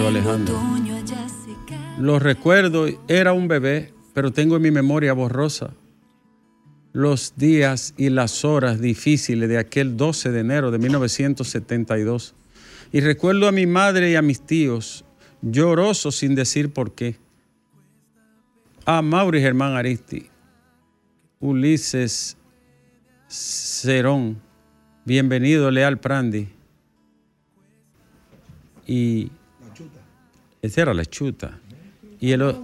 Alejandro. Lo recuerdo, era un bebé, pero tengo en mi memoria borrosa los días y las horas difíciles de aquel 12 de enero de 1972. Y recuerdo a mi madre y a mis tíos llorosos sin decir por qué. A Mauri Germán Aristi, Ulises Cerón, bienvenido Leal Prandi. Y esa era la chuta. Y el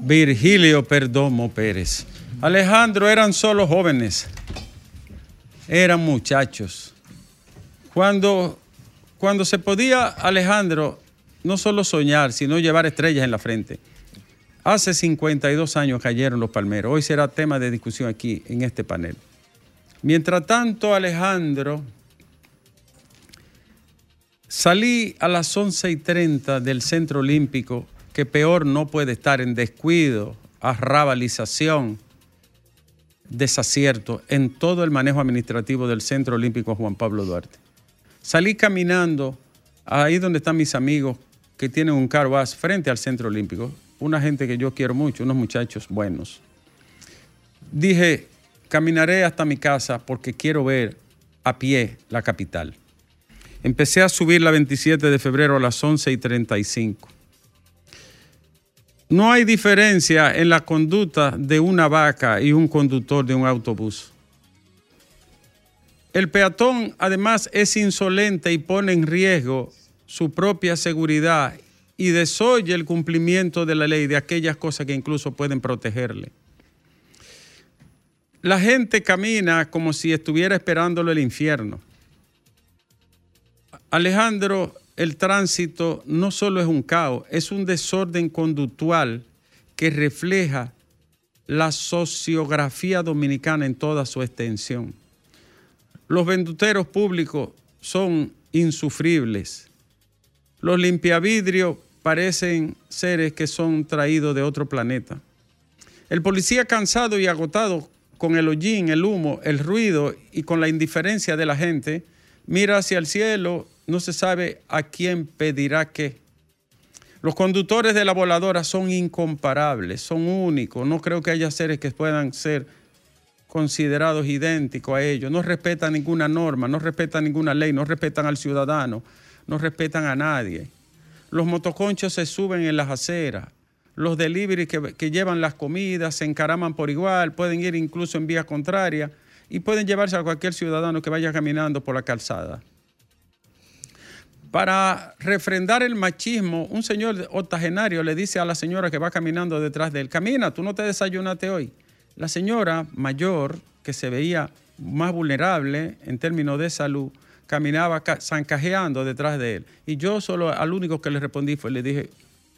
Virgilio Perdomo Pérez. Alejandro eran solo jóvenes, eran muchachos. Cuando, cuando se podía Alejandro no solo soñar, sino llevar estrellas en la frente. Hace 52 años cayeron los palmeros. Hoy será tema de discusión aquí en este panel. Mientras tanto, Alejandro, salí a las 11 y 30 del Centro Olímpico, que peor no puede estar en descuido, arrabalización desacierto en todo el manejo administrativo del Centro Olímpico Juan Pablo Duarte. Salí caminando ahí donde están mis amigos que tienen un car frente al Centro Olímpico, una gente que yo quiero mucho, unos muchachos buenos. Dije, caminaré hasta mi casa porque quiero ver a pie la capital. Empecé a subir la 27 de febrero a las 11 y 35 no hay diferencia en la conducta de una vaca y un conductor de un autobús. El peatón además es insolente y pone en riesgo su propia seguridad y desoye el cumplimiento de la ley de aquellas cosas que incluso pueden protegerle. La gente camina como si estuviera esperándolo el infierno. Alejandro el tránsito no solo es un caos, es un desorden conductual que refleja la sociografía dominicana en toda su extensión. Los venduteros públicos son insufribles. Los limpiavidrios parecen seres que son traídos de otro planeta. El policía cansado y agotado con el hollín, el humo, el ruido y con la indiferencia de la gente, mira hacia el cielo no se sabe a quién pedirá qué. Los conductores de la voladora son incomparables, son únicos. No creo que haya seres que puedan ser considerados idénticos a ellos. No respetan ninguna norma, no respetan ninguna ley, no respetan al ciudadano, no respetan a nadie. Los motoconchos se suben en las aceras. Los delivery que, que llevan las comidas se encaraman por igual, pueden ir incluso en vía contraria y pueden llevarse a cualquier ciudadano que vaya caminando por la calzada. Para refrendar el machismo, un señor octogenario le dice a la señora que va caminando detrás de él, camina, tú no te desayunaste hoy. La señora mayor, que se veía más vulnerable en términos de salud, caminaba zancajeando detrás de él. Y yo solo al único que le respondí fue, le dije,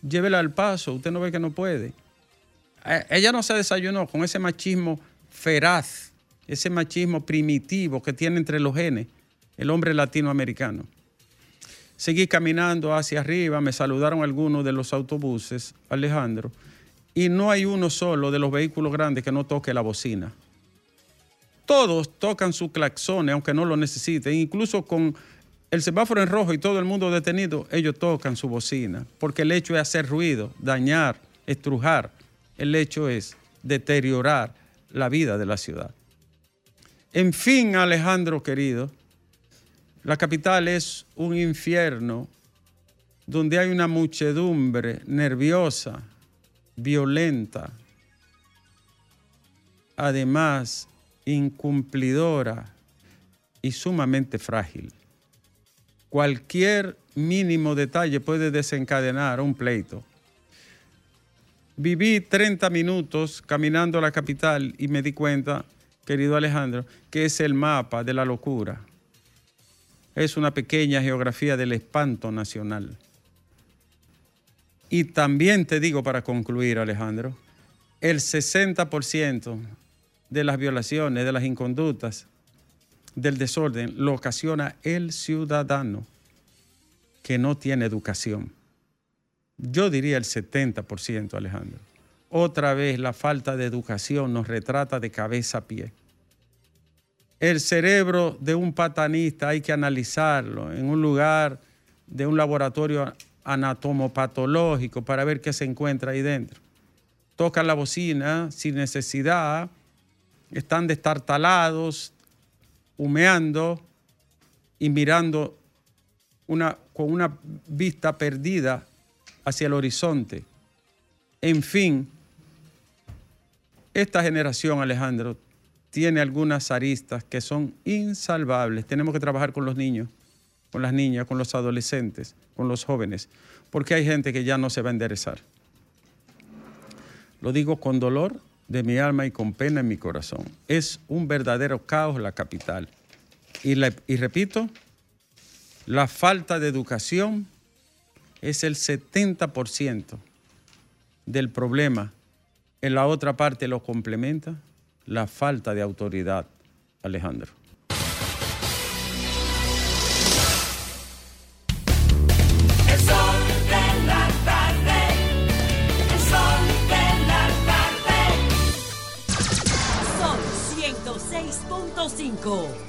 llévela al paso, usted no ve que no puede. Eh, ella no se desayunó con ese machismo feraz, ese machismo primitivo que tiene entre los genes el hombre latinoamericano. Seguí caminando hacia arriba, me saludaron algunos de los autobuses, Alejandro, y no hay uno solo de los vehículos grandes que no toque la bocina. Todos tocan su claxones, aunque no lo necesiten, incluso con el semáforo en rojo y todo el mundo detenido, ellos tocan su bocina, porque el hecho es hacer ruido, dañar, estrujar. El hecho es deteriorar la vida de la ciudad. En fin, Alejandro querido, la capital es un infierno donde hay una muchedumbre nerviosa, violenta, además incumplidora y sumamente frágil. Cualquier mínimo detalle puede desencadenar un pleito. Viví 30 minutos caminando a la capital y me di cuenta, querido Alejandro, que es el mapa de la locura es una pequeña geografía del espanto nacional. Y también te digo para concluir, Alejandro, el 60% de las violaciones, de las inconductas, del desorden, lo ocasiona el ciudadano que no tiene educación. Yo diría el 70%, Alejandro. Otra vez la falta de educación nos retrata de cabeza a pie. El cerebro de un patanista hay que analizarlo en un lugar de un laboratorio anatomopatológico para ver qué se encuentra ahí dentro. Tocan la bocina sin necesidad, están destartalados, humeando y mirando con una vista perdida hacia el horizonte. En fin, esta generación, Alejandro, tiene algunas aristas que son insalvables. Tenemos que trabajar con los niños, con las niñas, con los adolescentes, con los jóvenes, porque hay gente que ya no se va a enderezar. Lo digo con dolor de mi alma y con pena en mi corazón. Es un verdadero caos la capital. Y, repito, la falta de educación es el 70% del problema. En la otra parte lo complementa la falta de autoridad, Alejandro. Son 106.5.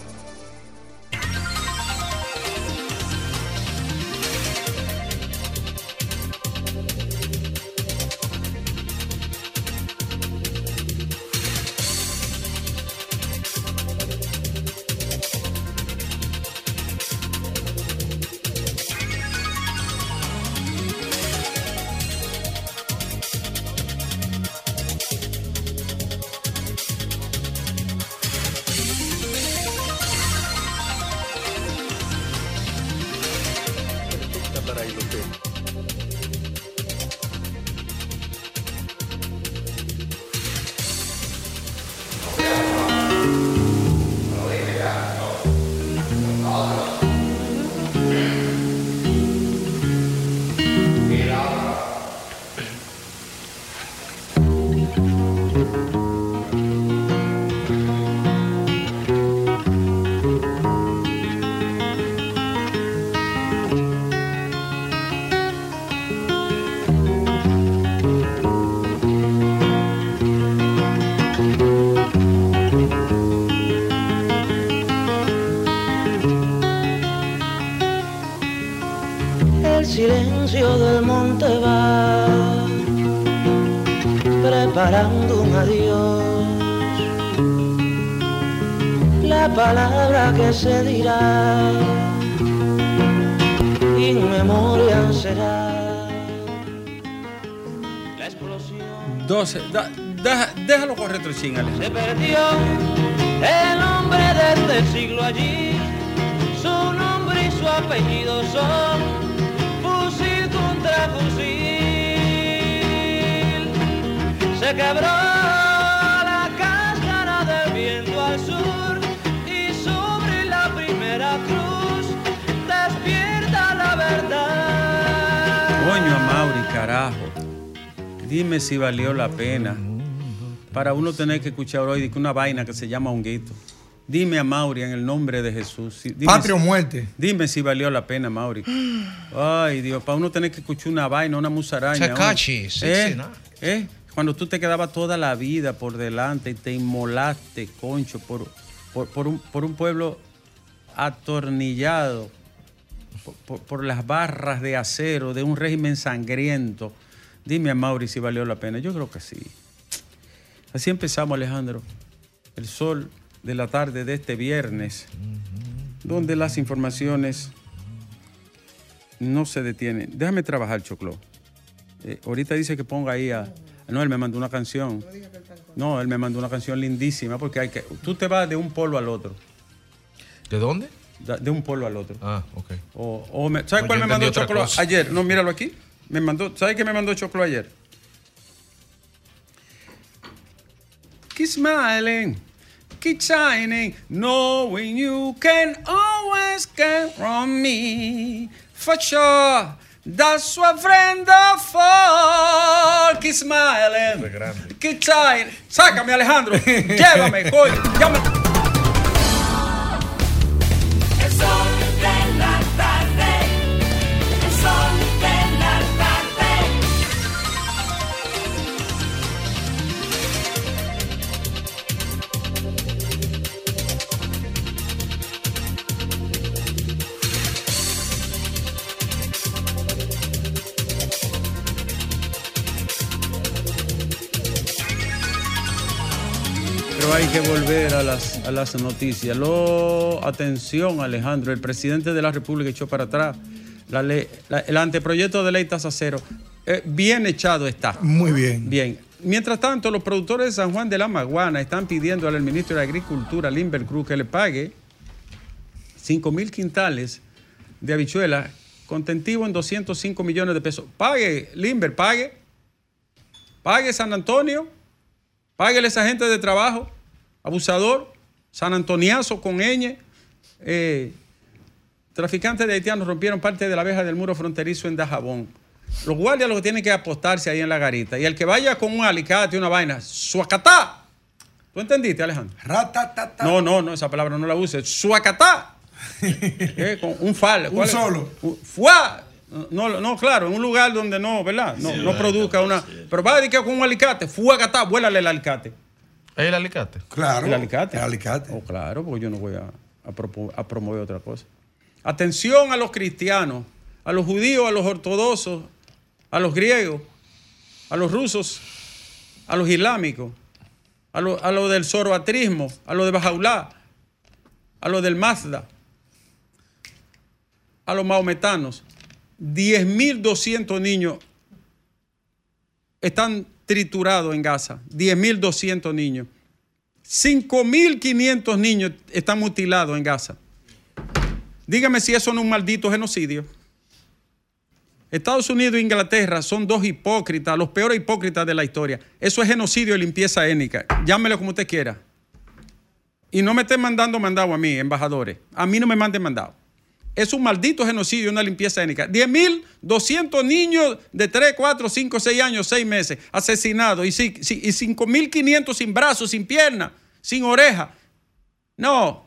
que se dirá inmemoria será la explosión. 12. da- da- déjalo ching, Alejandro. Se perdió el hombre de este siglo allí. Su nombre y su apellido son fusil contra fusil. Se quebró Dime si valió la pena para uno tener que escuchar hoy una vaina que se llama honguito. Dime a Mauri en el nombre de Jesús. Dime Patria o muerte. Dime si valió la pena, Mauri. Ay, Dios, para uno tener que escuchar una vaina, una musaraña. Un- 69. ¿Eh? ¿Eh? Cuando tú te quedabas toda la vida por delante y te inmolaste, concho, por, por, por un, por un pueblo atornillado, por, por- por las barras de acero de un régimen sangriento. Dime a Mauri si valió la pena. Yo creo que sí. Así empezamos, Alejandro. El sol de la tarde de este viernes, donde las informaciones no se detienen. Déjame trabajar, Choclo. Eh, ahorita dice que ponga ahí a... No, él me mandó una canción. No, él me mandó una canción lindísima porque hay que... Tú te vas de un polo al otro. ¿De dónde? De un polo al otro. Ah, ok. O, o me- ¿Sabes No, cuál me mandó Choclo cosa. ayer? No, míralo aquí. Me mandó, ¿Sabes qué me mandó Choclo ayer? Keep smiling, keep shining, knowing you can always count on me. For sure, Da sua friend a folk smiling. Keep tight. Sácame, Alejandro. Llévame, coño. Llámame. Hay que volver a las, a las noticias. Lo, atención, Alejandro, el presidente de la República echó para atrás la ley- la- el anteproyecto de ley tasa cero. Eh, bien echado está. Muy bien. Bien. Mientras tanto, los productores de San Juan de la Maguana están pidiendo al ministro de Agricultura, Limber Cruz, que le pague 5 mil quintales de habichuelas, contentivo en 205 millones de pesos. Pague, Limber, pague. Pague San Antonio. Páguele a esa gente de trabajo. Abusador. San Antoniazo con ñ. Eh, traficantes de haitianos rompieron parte de la abeja del muro fronterizo en Dajabón. Los guardias lo que tienen que apostarse ahí en la garita. Y el que vaya con un alicate y una vaina, ¡suacatá! ¿Tú entendiste, Alejandro? Ratatata. No, no, no, esa palabra no la uses. ¡Suacatá! Eh, con un fal. Un solo. ¡Fuá! No, no, claro, en un lugar donde no, ¿verdad? No, no produzca una. Pero va a que con un alicate, ¡fuacatá! Vuélale el alicate. ¿Es el alicate? Claro. El alicate. El alicate. Oh, claro, porque yo no voy a, a a promover otra cosa. Atención a los cristianos, a los judíos, a los ortodoxos, a los griegos, a los rusos, a los islámicos, a los a lo del zoroatrismo, a los de Bajaulá, a los del Mazda, a los maometanos. 10.200 niños están triturados en Gaza. 10.200 niños. 5.500 niños están mutilados en Gaza. Dígame si eso no es un maldito genocidio. Estados Unidos e Inglaterra son dos hipócritas, los peores hipócritas de la historia. Eso es genocidio y limpieza étnica. Llámelo como usted quiera. Y no me estén mandando mandado a mí, embajadores. A mí no me manden mandado. Es un maldito genocidio y una limpieza étnica. 10.200 niños de 3, 4, 5, 6 años, 6 meses asesinados. Y, ci- ci- y 5.500 sin brazos, sin piernas, sin oreja. No.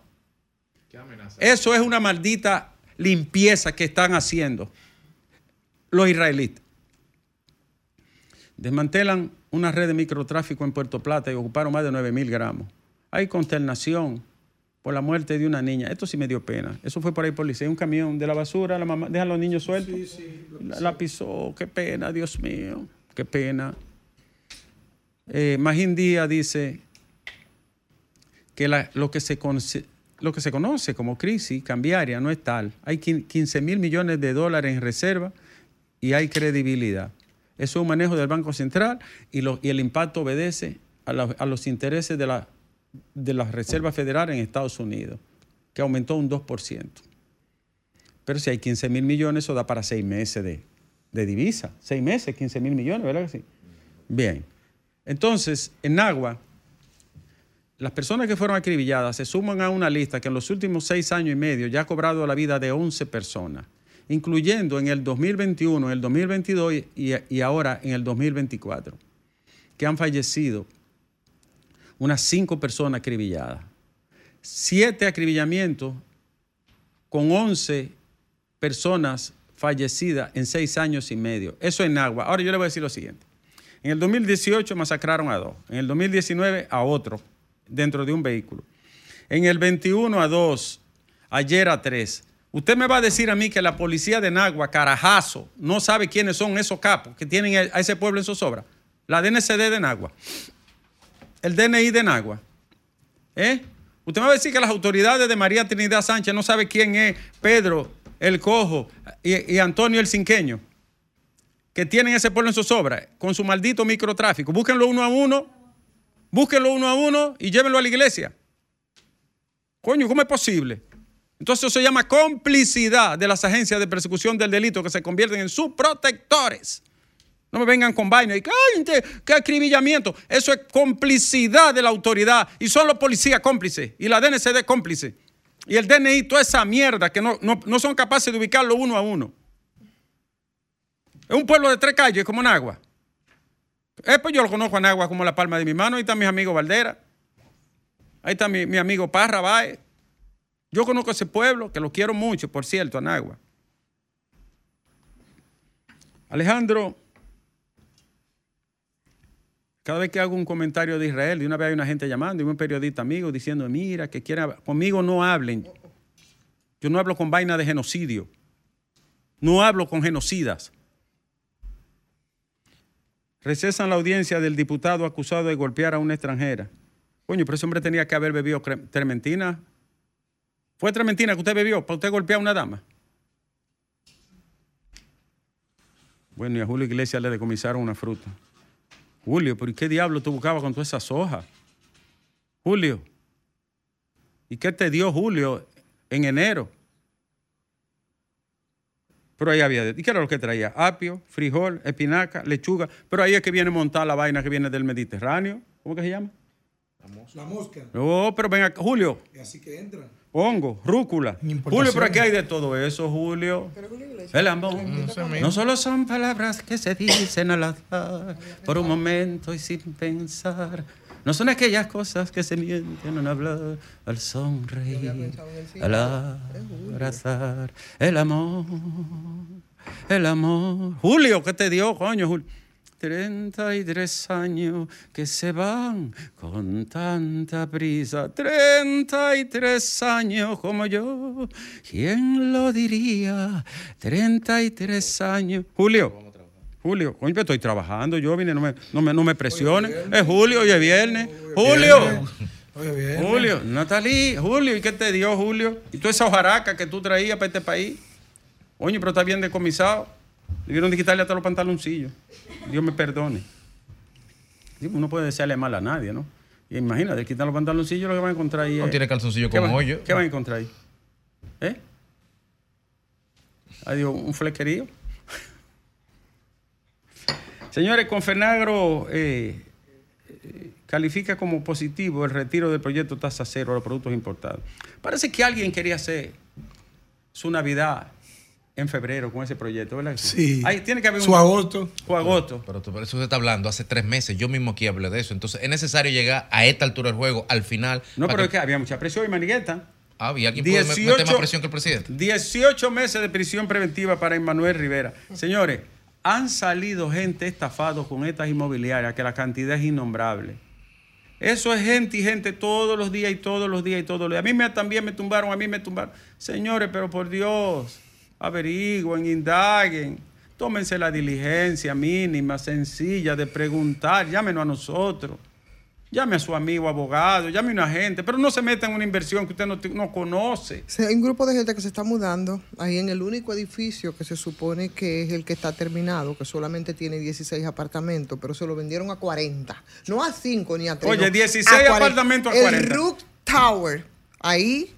Eso es una maldita limpieza que están haciendo los israelitas. Desmantelan una red de microtráfico en Puerto Plata y ocuparon más de 9 mil gramos. Hay consternación por la muerte de una niña. Esto sí me dio pena. Eso fue por ahí policía. Un camión de la basura, la mamá, deja a los niños sueltos. la, la pisó. Qué pena, Dios mío. Qué pena. Eh, Magín Díaz dice que la- lo, que se conoce, lo que se conoce como crisis cambiaria no es tal. Hay quin- 15 mil millones de dólares en reserva y hay credibilidad. Eso es un manejo del Banco Central y, lo- y el impacto obedece a, la- a los intereses de la, de la Reserva Federal en Estados Unidos, que aumentó un 2%. Pero si hay 15 mil millones, eso da para seis meses de, de divisa. Seis meses, 15 mil millones, ¿verdad que sí? Bien. Entonces, en Agua, las personas que fueron acribilladas se suman a una lista que en los últimos seis años y medio ya ha cobrado la vida de 11 personas, incluyendo en el 2021, en el 2022 y, y ahora en el 2024, que han fallecido unas cinco personas acribilladas. Siete acribillamientos con 11 personas fallecidas en seis años y medio. Eso en agua. Ahora yo le voy a decir lo siguiente. En el 2018 masacraron a dos. En el 2019 a otro dentro de un vehículo. En el 21 a dos. Ayer a tres. Usted me va a decir a mí que la policía de Nagua, carajazo, no sabe quiénes son esos capos que tienen a ese pueblo en zozobra. La DNCD de Nagua. El DNI de Nagua. ¿Eh? Usted me va a decir que las autoridades de María Trinidad Sánchez no sabe quién es Pedro el Cojo y, y Antonio el Cinqueño, que tienen ese pueblo en zozobra con su maldito microtráfico. Búsquenlo uno a uno, búsquenlo uno a uno y llévenlo a la iglesia. Coño, ¿cómo es posible? Entonces eso se llama complicidad de las agencias de persecución del delito que se convierten en sus protectores. No me vengan con vaina y que, "Ay, te- qué acribillamiento. Eso es complicidad de la autoridad y son los policías cómplices y la DNCD cómplice. Y el DNI, toda esa mierda que no, no- no son capaces de ubicarlo uno a uno. Es un pueblo de tres calles como Nagua. Eh, pues yo lo conozco a Nagua como la palma de mi mano. Ahí están mis amigos Valdera. Ahí está mi, mi amigo Parra Baez. Yo conozco ese pueblo, que lo quiero mucho, por cierto, Anagua. Alejandro, cada vez que hago un comentario de Israel, de una vez hay una gente llamando y un periodista amigo diciendo, mira, que quieren, conmigo no hablen. Yo no hablo con vaina de genocidio. No hablo con genocidas. Recesan la audiencia del diputado acusado de golpear a una extranjera. Coño, pero ese hombre tenía que haber bebido trementina. ¿Fue trementina que usted bebió para usted golpear a una dama? Bueno, y a Julio Iglesias le decomisaron una fruta. Julio, pero ¿y qué diablo tú buscabas con todas esas hojas? Julio. ¿Y qué te dio Julio en enero? Pero ahí había, ¿y qué era lo que traía? Apio, frijol, espinaca, lechuga. Pero ahí es que viene montada la vaina que viene del Mediterráneo. ¿Cómo que se llama? La mosca. No, pero ven acá, Julio, Y así que entra. hongo, rúcula. Julio, pero aquí hay de todo eso, Julio. El amor. No solo son palabras que se dicen al azar, por un momento y sin pensar. No son aquellas cosas que se mienten al hablar, al sonreír, al abrazar. El amor, el amor. Julio, ¿qué te dio, coño, Julio? 33 años que se van con tanta prisa. 33 años como yo. ¿Quién lo diría? 33 años. Julio. Julio, pero estoy trabajando, yo vine, no me, no me, no me presiones. Es Julio, hoy es viernes. Julio, Oye, bien. Julio, Natalie, Julio, ¿y qué te dio, Julio? ¿Y toda esa hojaraca que tú traías para este país? Oye, pero está bien decomisado. Debieron de quitarle hasta los pantaloncillos. Dios me perdone. Uno puede desearle mal a nadie, ¿no? Y imagínate, quitar los pantaloncillos, lo que van a encontrar ahí No es- tiene calzoncillo ¿Qué con van- hoyo. ¿Qué van a encontrar ahí? ¿Eh? Adiós, un flequerío. Señores, Confenagro eh, eh, califica como positivo el retiro del proyecto tasa cero a los productos importados. Parece que alguien quería hacer su Navidad en febrero con ese proyecto, ¿verdad? Sí. Ahí tiene que haber Su un agosto. su agosto. Pero tú- por eso se está hablando hace tres meses. Yo mismo aquí hablé de eso. Entonces es necesario llegar a esta altura del juego, al final. No, pero es que había mucha presión y manigueta. Ah, ¿y alguien puede me- meter 18 más presión que el presidente? 18 meses de prisión preventiva para Emmanuel Rivera. Señores, han salido gente estafados con estas inmobiliarias que la cantidad es innombrable. Eso es gente y gente todos los días y todos los días y todos los días. A mí me, también me tumbaron, a mí me tumbaron. Señores, pero por Dios, averigüen, indaguen. Tómense la diligencia mínima, sencilla de preguntar. Llámenos a nosotros. Llame a su amigo abogado, llame a un agente, pero no se meta en una inversión que usted no, conoce. Hay un grupo de gente que se está mudando ahí en el único edificio que se supone que es el que está terminado, que solamente tiene 16 apartamentos, pero se lo vendieron a 40. No a 5 ni a 3. Oye, 16 apartamentos a 40. El Rook Tower, ahí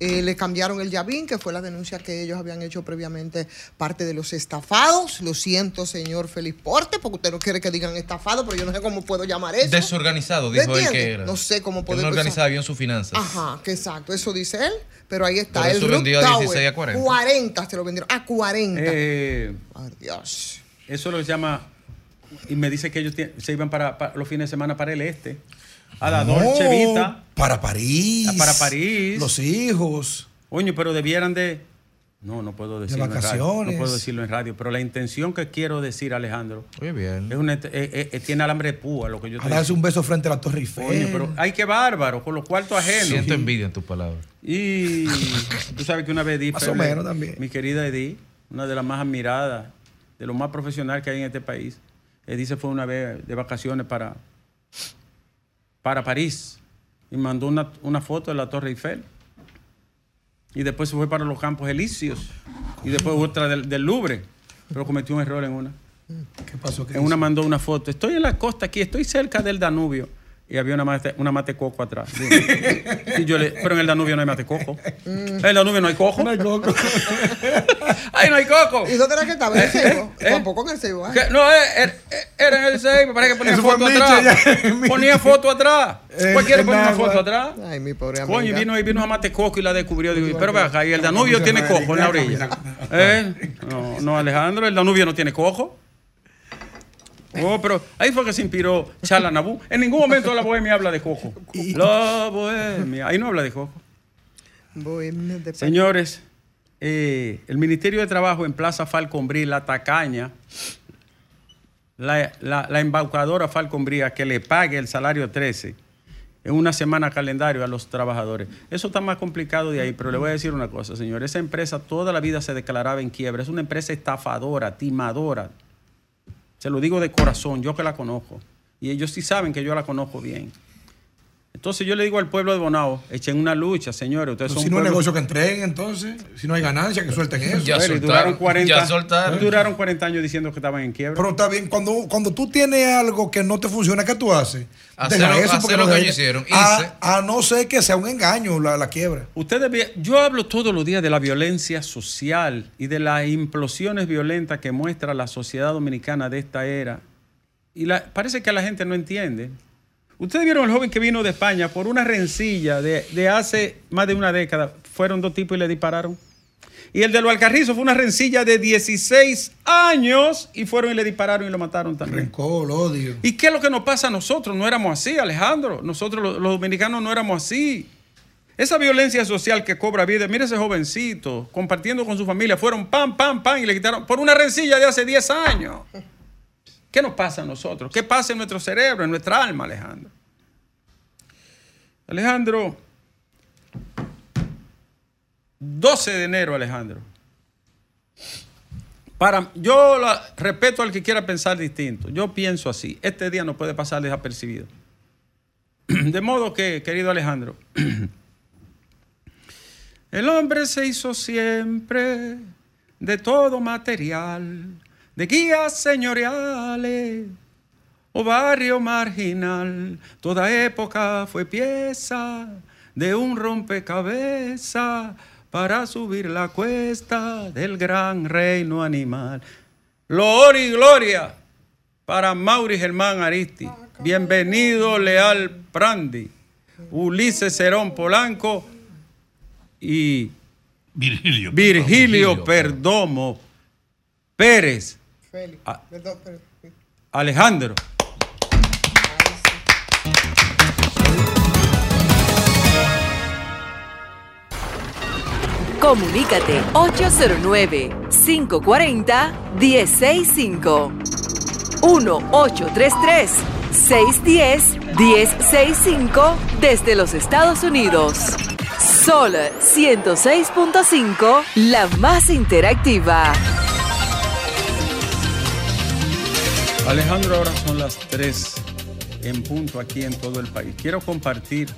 eh, le cambiaron el llavín, que fue la denuncia que ellos habían hecho previamente parte de los estafados. Lo siento, señor Feliz Porte, porque usted no quiere que digan estafado, pero yo no sé cómo puedo llamar eso. Desorganizado, dijo él que era. No sé cómo poder no organizaba bien sus finanzas. Ajá, que exacto, eso dice él, pero ahí está. Por eso el vendió a Tower, 16 a 40. 40 se lo vendieron, a 40. Eh, Ay, Dios. eso lo llama, y me dice que ellos se iban para, para los fines de semana para el este, a la Dolce No, Vita. Para París. Para París. Los hijos. Coño, pero debieran de... No, no puedo decirlo en radio. vacaciones. No puedo decirlo en radio, pero la intención que quiero decir, Alejandro, Oye, bien. es una, eh, eh, eh, tiene alambre de púa lo que yo estoy darse un beso frente a la Torre Eiffel. Pero hay que bárbaro, con los cuartos ajenos. Siento envidia en tus palabras. Y tú sabes que una vez Edith Más o menos también. Mi querida Edith, una de las más admiradas, de lo más profesional que hay en este país. Edith se fue una vez de vacaciones para, para París y mandó una, una foto de la Torre Eiffel. Y después se fue para los Campos Elíseos. Y después otra del, del Louvre. Pero cometió un error en una. ¿Qué pasó? ¿Qué En una mandó una foto. Estoy en la costa aquí, estoy cerca del Danubio. Y había una mate, una mate coco atrás. Y yo le, pero en el Danubio no hay mate coco. En el Danubio no hay coco. No hay coco. ¡Ahí no hay coco! ¿Y dónde era que estaba? ¿En el Ceibo? ¿Eh? Tampoco en el. Que- No, eh, era, era en el 6, me parece que ponía Eso foto atrás. ya. Ponía foto atrás. Cualquiera pone una foto atrás. Ay, mi pobre amiga. Coño, y vino, y vino a Mate Coco y la descubrió. Digo, pero ve acá, y el Danubio tiene cojo en la orilla. ¿Eh? No, no, Alejandro, el Danubio no tiene cojo. Oh, pero ahí fue que se inspiró Charla Nabú. En ningún momento la bohemia habla de cojo. La bohemia. Ahí no habla de. Bohemia de Señores, eh, el Ministerio de Trabajo en Plaza Falconbrí, la tacaña, la, la, la embaucadora Falconbrí, a que le pague el salario 13 en una semana calendario a los trabajadores. Eso está más complicado de ahí, pero le voy a decir una cosa, señor. Esa empresa toda la vida se declaraba en quiebra. Es una empresa estafadora, timadora. Se lo digo de corazón, yo que la conozco. Y ellos sí saben que yo la conozco bien. Entonces yo le digo al pueblo de Bonao, echen una lucha, señores. Ustedes son si no hay pueblo- negocio que entreguen, entonces, si no hay ganancia, que suelten eso. Ya soltaron, duraron 40, ya soltaron. duraron 40 años diciendo que estaban en quiebra. Pero está bien, cuando, cuando tú tienes algo que no te funciona, ¿qué tú haces? Hacer Deja eso hacer porque lo no que ellos hicieron. A, a no ser que sea un engaño la, la quiebra. Ustedes, yo hablo todos los días de la violencia social y de las implosiones violentas que muestra la sociedad dominicana de esta era. Y la- parece que la gente no entiende. Ustedes vieron el joven que vino de España por una rencilla de, de hace más de una década. Fueron dos tipos y le dispararon. Y el de los Alcarrizos fue una rencilla de 16 años y fueron y le dispararon y lo mataron también. Rencor, odio. ¿Y qué es lo que nos pasa a nosotros? No éramos así, Alejandro. Nosotros los, los dominicanos no éramos así. Esa violencia social que cobra vida, mire ese jovencito, compartiendo con su familia, fueron pam, pam, pam y le quitaron por una rencilla de hace 10 años. ¿Qué nos pasa a nosotros? ¿Qué pasa en nuestro cerebro, en nuestra alma, Alejandro? Alejandro, 12 de enero, Alejandro. Para, yo la- respeto al que quiera pensar distinto. Yo pienso así. Este día no puede pasar desapercibido. De modo que, querido Alejandro, el hombre se hizo siempre de todo material, de guías señoriales o barrio marginal. Toda época fue pieza de un rompecabezas para subir la cuesta del gran reino animal. Gloria y gloria para Mauri Germán Aristi. Bienvenido Leal Prandi, Ulises Cerón Polanco y Virgilio. Virgilio Virgilio Perdomo Pérez. Félix. Ah. Perdón, pero- Alejandro. Comunícate 809-540-1065. 1-833-610-1065 desde los Estados Unidos. Sol 106.5, la más interactiva. Alejandro, ahora son las 3 en punto aquí en todo el país. Quiero compartir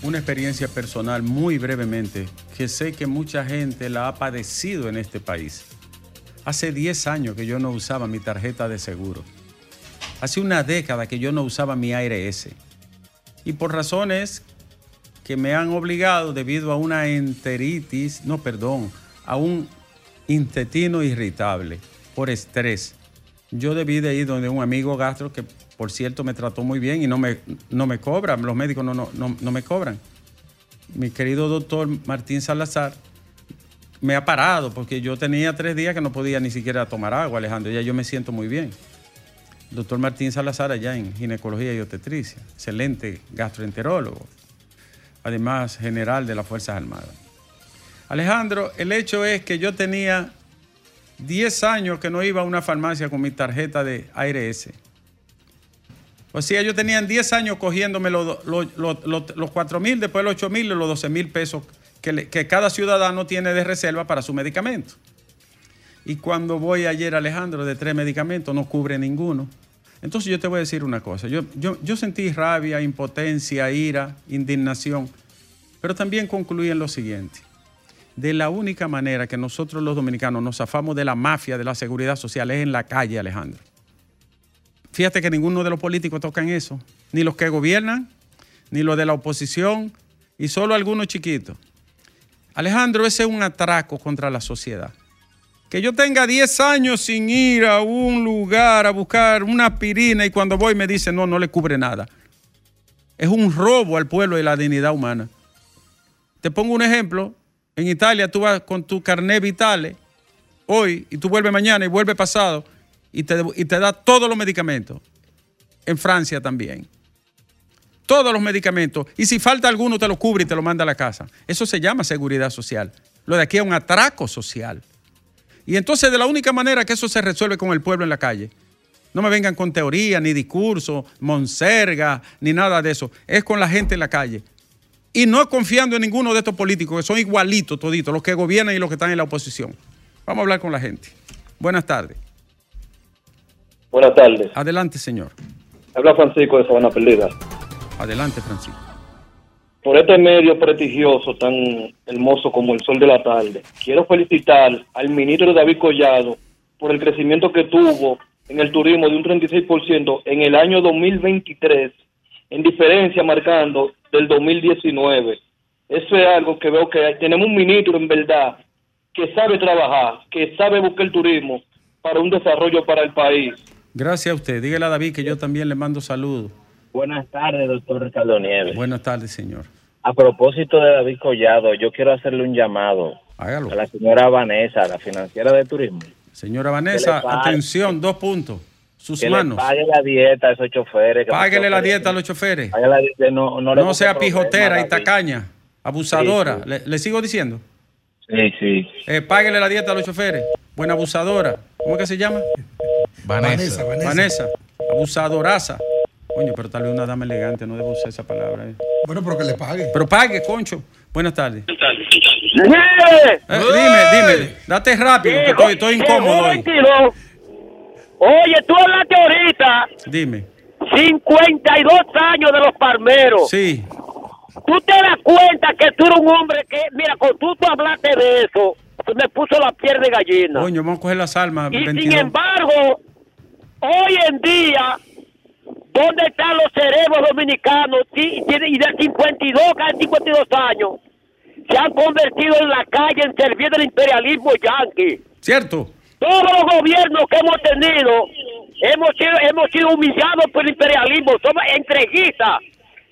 una experiencia personal muy brevemente que sé que mucha gente la ha padecido en este país. Hace 10 años que yo no usaba mi tarjeta de seguro. Hace una década que yo no usaba mi ARS. Y por razones que me han obligado debido a una enteritis, no, perdón, a un intestino irritable por estrés. Yo debí de ir donde un amigo gastro que, por cierto, me trató muy bien y no me, no me cobran, los médicos no, no, no, no me cobran. Mi querido doctor Martín Salazar me ha parado porque yo tenía tres días que no podía ni siquiera tomar agua, Alejandro. Ya yo me siento muy bien. Doctor Martín Salazar allá en ginecología y obstetricia, excelente gastroenterólogo, además general de las Fuerzas Armadas. Alejandro, el hecho es que yo tenía 10 años que no iba a una farmacia con mi tarjeta de ARS. O sea, yo tenía 10 años cogiéndome los, los, los, los- los 4 mil, después los 8 mil y los 12 mil pesos que, cada ciudadano tiene de reserva para su medicamento. Y cuando voy ayer, Alejandro, de tres medicamentos, no cubre ninguno. Entonces yo te voy a decir una cosa. Yo sentí rabia, impotencia, ira, indignación, pero también concluí en lo siguiente. De la única manera que nosotros los dominicanos nos zafamos de la mafia de la seguridad social es en la calle, Alejandro. Fíjate que ninguno de los políticos tocan eso, ni los que gobiernan, ni los de la oposición, y solo algunos chiquitos. Alejandro, ese es un atraco contra la sociedad. Que yo tenga 10 años sin ir a un lugar a buscar una aspirina y cuando voy me dicen, no, no le cubre nada. Es un robo al pueblo y la dignidad humana. Te pongo un ejemplo. En Italia tú vas con tu carnet vitale hoy y tú vuelves mañana y vuelves pasado y te, y te da todos los medicamentos. En Francia también. Todos los medicamentos. Y si falta alguno te lo cubre y te lo manda a la casa. Eso se llama seguridad social. Lo de aquí es un atraco social. Y entonces de la única manera que eso se resuelve con el pueblo en la calle. No me vengan con teoría, ni discurso, monserga, ni nada de eso. Es con la gente en la calle. Y no confiando en ninguno de estos políticos, que son igualitos toditos, los que gobiernan y los que están en la oposición. Vamos a hablar con la gente. Buenas tardes. Buenas tardes. Adelante, señor. Habla Francisco de Sabana Perdida. Adelante, Francisco. Por este medio prestigioso tan hermoso como el sol de la tarde, quiero felicitar al ministro David Collado por el crecimiento que tuvo en el turismo de un 36% en el año 2023, en diferencia marcando del 2019. Eso es algo que veo que tenemos un ministro en verdad que sabe trabajar, que sabe buscar el turismo para un desarrollo para el país. Gracias a usted. Dígale a David que yo también le mando saludos. Buenas tardes, doctor Ricardo Nieves. Buenas tardes, señor. A propósito de David Collado, yo quiero hacerle un llamado Hágalo. a la señora Vanessa, la financiera de turismo. Señora Vanessa, atención, dos puntos. Sus que manos. pague la dieta a esos choferes. Páguele la dieta a los choferes. Páguele la dieta, no, no, le No busque sea pijotera y tacaña, abusadora. Sí, sí. ¿Le, le sigo diciendo? Sí, sí. Eh, páguele la dieta a los choferes. Buena abusadora. ¿Cómo es que se llama? Vanessa. Vanessa. Vanessa. Abusadoraza. Coño, pero tal vez una dama elegante, no debo usar esa palabra. eh. Bueno, pero que le pague. Pero pague, concho. Buenas tardes. Eh, dime, dime. Date rápido, que estoy, estoy incómodo hoy. 22. Oye, tú hablaste ahorita Dime. 52 años de los palmeros. Sí. Tú te das cuenta que tú eres un hombre que, mira, cuando tú, tú hablaste de eso, me puso la piel de gallina. Coño, vamos a coger las almas. y sin 22. embargo, hoy en día, ¿dónde están los cerebros dominicanos? Y y de 52, casi 52 años, se han convertido en la calle en servir del imperialismo yanqui. ¿Cierto? Todos los gobiernos que hemos tenido hemos sido, hemos sido humillados por el imperialismo, somos entreguistas.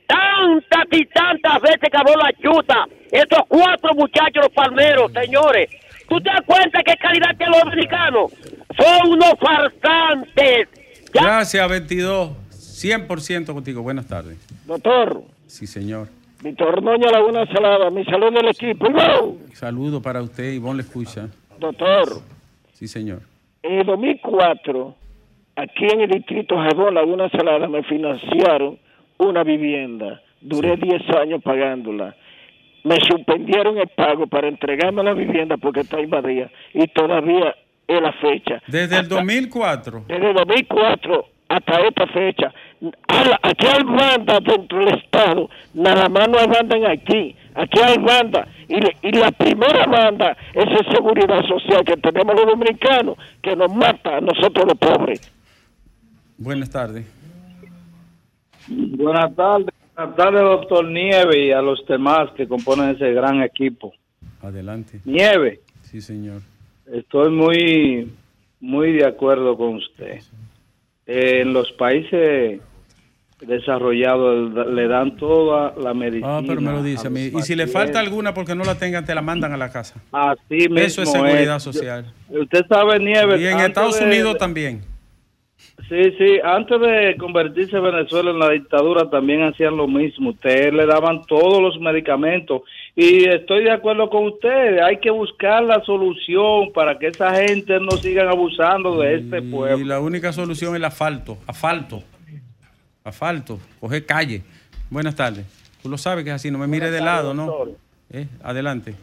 Tantas y tantas veces que habló la chuta, estos cuatro muchachos, los palmeros, señores. ¿Tú te das cuenta qué calidad tienen los dominicanos? Son unos farsantes. Ya- Gracias, 22. 100% contigo. Buenas tardes. Doctor, Sí, señor. Víctor Noña Laguna Salada, mi salud del equipo. Saludo para usted, Ivonne le escucha. Doctor, Sí, señor. En el 2004, aquí en el distrito Jabón, Laguna Salada, me financiaron una vivienda. Duré 10 años pagándola. Me suspendieron el pago para entregarme la vivienda porque está invadida. Y todavía es la fecha. Desde el 2004. Desde el 2004 hasta esta fecha. Aquí hay bandas dentro del Estado. Nada más no hay banda en Haití. Aquí hay banda. Y, la primera banda es la seguridad social que tenemos los dominicanos, que nos mata a nosotros los pobres. Buenas tardes. Buenas tardes, buenas tardes, doctor Nieve, y a los demás que componen ese gran equipo. Adelante. Nieve, Sí, señor. estoy muy, muy de acuerdo con usted. Eh, en los países desarrollados le dan toda la medicina. Ah, pero me lo dice a mí. Y si le falta alguna porque no la tengan, te la mandan a la casa. Así mismo Eso es seguridad es. social. Usted sabe, Nieve. Y en Estados de- Unidos también. Sí, sí, antes de convertirse Venezuela en la dictadura también hacían lo mismo. Ustedes le daban todos los medicamentos y estoy de acuerdo con usted. Hay que buscar la solución para que esa gente no sigan abusando de este Y pueblo. la única solución es el asfalto. Asfalto. Asfalto. Coger calle. Buenas tardes. Tú lo sabes que es así. No me mire de lado, ¿no? Eh, Adelante.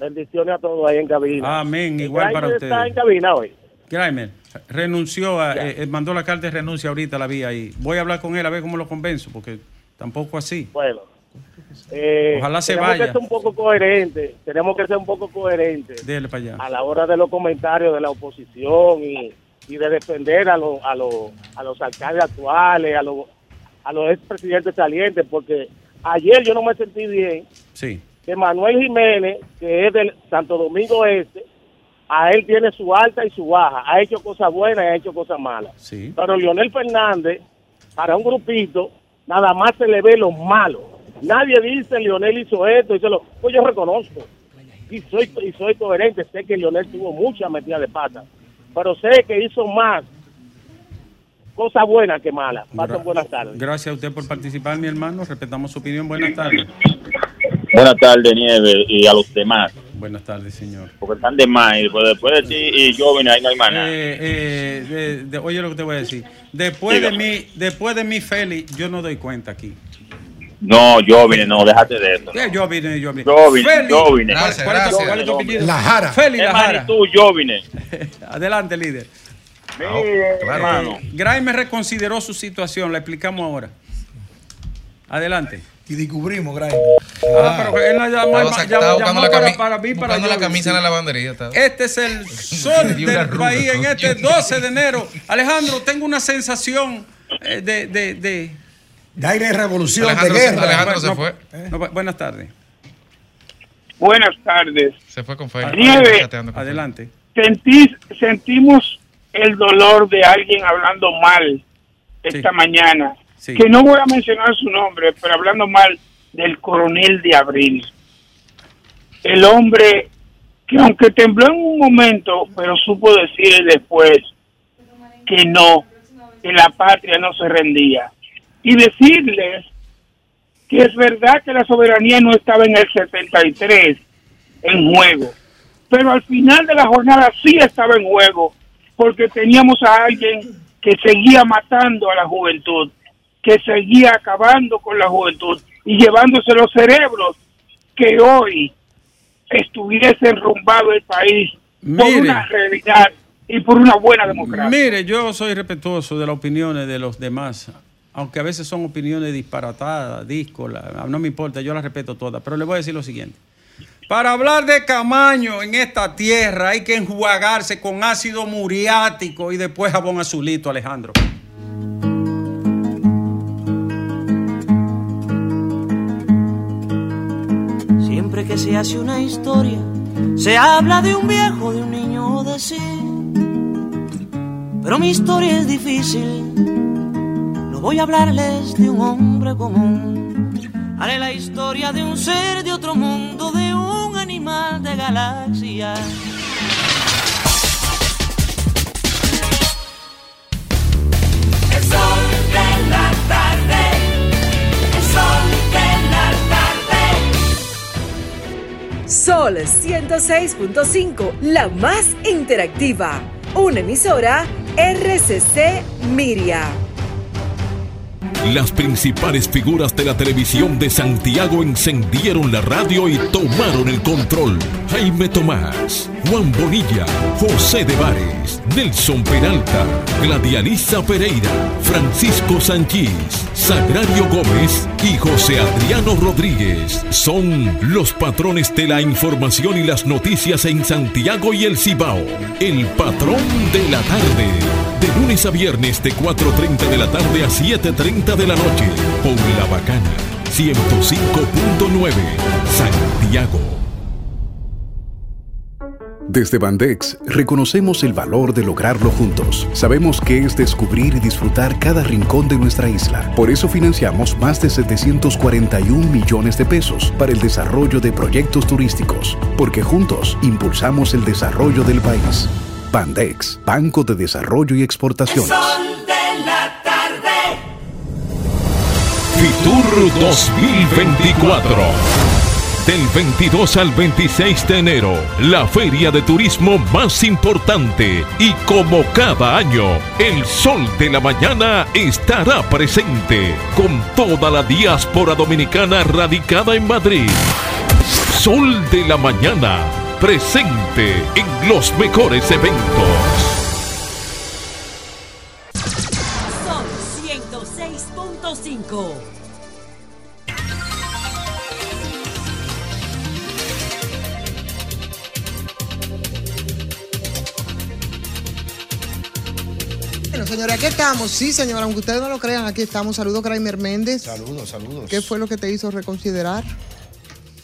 Bendiciones a todos ahí en cabina. Amén. Igual para está en ustedes. cabina hoy. Grimer renunció, a, eh, eh, mandó la carta de renuncia ahorita, la vi ahí. Voy a hablar con él a ver cómo lo convenzo, porque tampoco así. Bueno. eh, Ojalá se tenemos vaya. que ser un poco coherentes. Tenemos que ser un poco coherentes Dele para allá. a la hora de los comentarios de la oposición y, y de defender a, los a, los a los alcaldes actuales, a los, a los expresidentes salientes, porque ayer yo no me sentí bien Sí. que Manuel Jiménez, que es del Santo Domingo Este, a él tiene su alta y su baja. Ha hecho cosas buenas y ha hecho cosas malas. Sí. Pero Leonel Fernández, para un grupito, nada más se le ve lo malo. Nadie dice Leonel hizo esto, hizo lo... Pues yo reconozco. Y soy, y soy coherente. Sé que Leonel tuvo mucha metida de pata. Pero sé que hizo más cosas buenas que malas. Pasen buenas tardes. Gracias a usted por participar, mi hermano. Respetamos su opinión. Buenas tardes. Buenas tardes, Nieve, y a los demás. Buenas tardes, señor. Porque están de más. Y después, de ti y yo vine, ahí no hay más nada. Eh, eh, de- de- oye lo que te voy a decir. Después de mí, después de mí, Félix, yo no doy cuenta aquí. No, yo vine, no, déjate de eso. ¿Qué? Yo vine, yo vine. Yo vine, Félix, yo vine. ¿cuál- tu- cuál es tu apellido? La Jara. Félix Es Lajara. más, tú, yo vine. Adelante, líder. Mire, hermano. Eh, Grimes reconsideró su situación, la explicamos ahora. Adelante. Y descubrimos, Grimes. Ah, pero que él la llamó, llamó la, para, para mí, para buscando la camisa en la lavandería. estaba. Este es el sol del arruga, país en este 12 de enero. Alejandro, tengo una sensación eh, de... de, de... De aire de revolución, Alejandro de se- guerra. Alejandro se fue. No, buenas tardes. Buenas tardes. Se fue con Félix. Nieve. Con Adelante. Sentí, sentimos el dolor de alguien hablando mal esta mañana. Sí. Que no voy a mencionar su nombre, pero hablando mal del coronel de Abril. El hombre que aunque tembló en un momento, pero supo decir después que no, que la patria no se rendía. Y decirles que es verdad que la soberanía no estaba en el 73 en juego, pero al final de la jornada sí estaba en juego, porque teníamos a alguien que seguía matando a la juventud, que seguía acabando con la juventud y llevándose los cerebros que hoy estuviese enrumbado el país por una realidad y por una buena democracia. Mire, yo soy respetuoso de las opiniones de los demás, aunque a veces son opiniones disparatadas, díscolas, no me importa, yo las respeto todas, pero le voy a decir lo siguiente. Para hablar de Camaño en esta tierra hay que enjuagarse con ácido muriático y después jabón azulito, Alejandro. Siempre que se hace una historia, se habla de un viejo, de un niño o de sí. Pero mi historia es difícil, no voy a hablarles de un hombre común. Haré la historia de un ser de otro mundo, de un animal de galaxia. El sol de la tarde. El sol de la tarde. Sol 106.5, la más interactiva. Una emisora RCC Miria. Las principales figuras de la televisión de Santiago encendieron la radio y tomaron el control. Jaime Tomás, Juan Bonilla, José de Vares, Nelson Peralta, Gladialisa Pereira, Francisco Sanchís, Sagrario Gómez y José Adriano Rodríguez son los patrones de la información y las noticias en Santiago y el Cibao. El patrón de la tarde. De lunes a viernes de 4.30 de la tarde a 7.30 de la noche. Por La Bacana 105.9 Santiago. Desde Bandex reconocemos el valor de lograrlo juntos. Sabemos que es descubrir y disfrutar cada rincón de nuestra isla. Por eso financiamos más de 741 millones de pesos para el desarrollo de proyectos turísticos, porque juntos impulsamos el desarrollo del país. Bandex, Banco de Desarrollo y El Exportaciones. sol de la tarde. Fitur 2024. Del 22 al 26 de enero, la feria de turismo más importante y como cada año, el Sol de la Mañana estará presente con toda la diáspora dominicana radicada en Madrid. Sol de la Mañana, presente en los mejores eventos. Son 106.5. Bueno, señores, aquí estamos. Sí, señora, aunque ustedes no lo crean, aquí estamos. Saludos, Kramer Méndez. Saludos, saludos. ¿Qué fue lo que te hizo reconsiderar?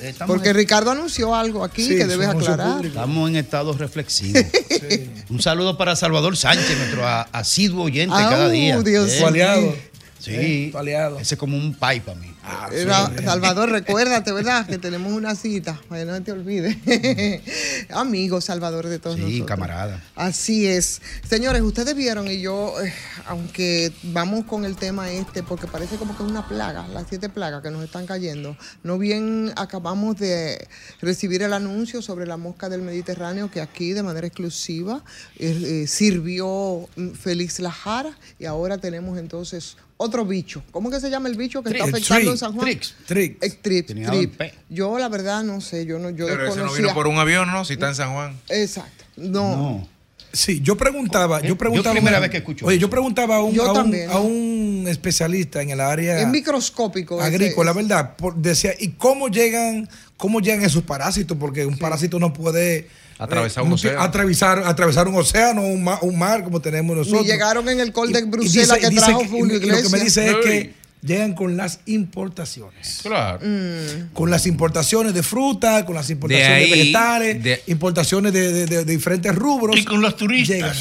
Estamos Porque en- Ricardo anunció algo aquí Sí, que debes aclarar. Estamos en estado reflexivo. Un saludo para Salvador Sánchez, nuestro a- asiduo oyente cada día. Dios Eh, Tu aliado. Sí. Eh, tu aliado. Ese es como un pai para mí. Eh, Ra- Salvador, recuérdate, ¿verdad? Que tenemos una cita, para que no te olvides. Amigo Salvador de todos Sí, nosotros. camarada. Así es. Señores, ustedes vieron y yo, eh, aunque vamos con el tema este, porque parece como que es una plaga, las siete plagas que nos están cayendo, no bien acabamos de recibir el anuncio sobre la mosca del Mediterráneo que aquí de manera exclusiva eh, eh, sirvió mm, Félix Lajara y ahora tenemos entonces otro bicho. ¿Cómo que se llama el bicho que está afectando en. San Juan? Trix. Trix. Eh, Trix. Yo la verdad no sé, yo no yo Pero ese no vino por un avión, ¿no? Si está en San Juan. Exacto. No. Sí, yo preguntaba, yo preguntaba. primera vez que escucho Oye, eso. yo preguntaba a un, Yo a un- también. a un especialista en el área Es microscópico. agrícola, ese- ¿verdad? Por- decía, ¿y cómo llegan, cómo llegan esos parásitos? Porque un parásito no puede Atravesar eh, un océano. Atravesar, atravesar un océano, un mar, un mar como tenemos nosotros. Ni llegaron en el col de Y Bruselas que trajo que- Julio y Lo que me Iglesias. dice es que llegan con las importaciones. Claro. Mm. Con las importaciones de fruta, con las importaciones ahí, de vegetales, de- importaciones de, de- de- de diferentes rubros. Y con los turistas. Llegan.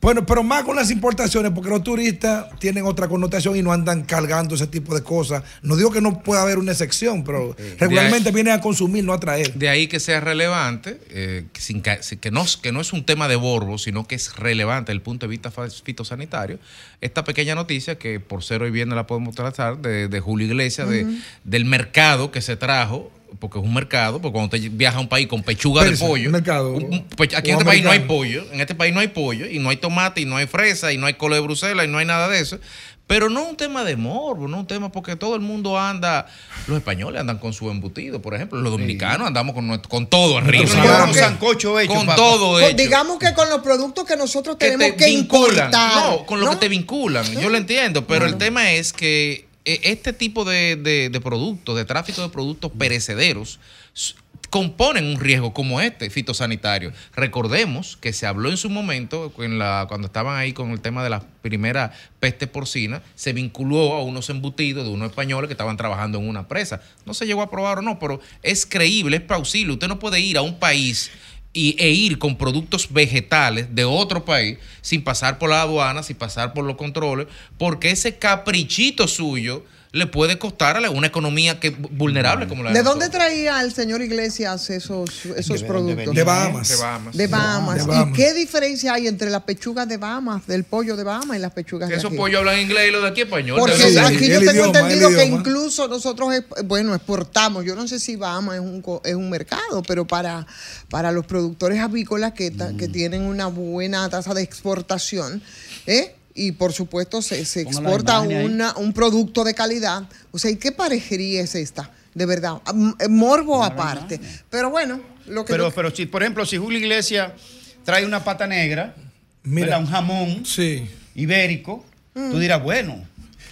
Bueno, pero más con las importaciones, porque los turistas tienen otra connotación y no andan cargando ese tipo de cosas. No digo que no pueda haber una excepción, pero regularmente vienen a consumir, no a traer. De ahí que sea relevante, eh, que, sin ca- que, no, que no es un tema de borbo, sino que es relevante desde el punto de vista fitosanitario. Esta pequeña noticia, que por ser hoy viernes la podemos tratar, de, de Julio Iglesias, de- del mercado que se trajo, porque es un mercado, porque cuando usted viaja a un país con pechuga de pollo, un mercado. un- un pe- aquí en este país no hay pollo, en este país no hay pollo, y no hay tomate, y no hay fresa, y no hay colo de Bruselas, y no hay nada de eso. Pero no un tema de morbo, no un tema porque todo el mundo anda, los españoles andan con su embutido, por ejemplo, los dominicanos andamos con, nuestro- con todo arriba. Llevamos sancocho hecho, Con papá. todo Con- hecho. digamos que con los productos que nosotros que tenemos te que vinculan. importar. No, con lo que te vinculan. Yo lo entiendo, pero el tema es que este tipo de, de- productos, de tráfico de productos perecederos, componen un riesgo como este fitosanitario. Recordemos que se habló en su momento, en la, cuando estaban ahí con el tema de la primera peste porcina, se vinculó a unos embutidos de unos españoles que estaban trabajando en una presa. No se llegó a probar o no, pero es creíble, es plausible. Usted no puede ir a un país y, e ir con productos vegetales de otro país sin pasar por la aduana, sin pasar por los controles, porque ese caprichito suyo le puede costar a una economía que vulnerable como la de, ¿De dónde nosotros. traía el señor Iglesias esos, esos De- productos? De Bahamas. De Bahamas. De Bahamas. De ¿Y Bahamas. qué diferencia hay entre las pechugas de Bahamas, del pollo de Bahamas y las pechugas Que de esos pollos hablan inglés y los de aquí español. Porque verdad. aquí yo tengo idioma, entendido que incluso nosotros, bueno, exportamos. Yo no sé si Bahamas es un, co- es un mercado, pero para, para los productores avícolas que, ta- Mm. que tienen una buena tasa de exportación, ¿eh? Y por supuesto se, exporta una, un producto de calidad. O sea, ¿y qué parejería es esta? De verdad, M- morbo aparte. Pero bueno, lo que Pero, yo- pero si, por ejemplo, si Julio Iglesias trae una pata negra, Mira. ¿verdad? un jamón Sí. ibérico, Mm. tú dirás, bueno.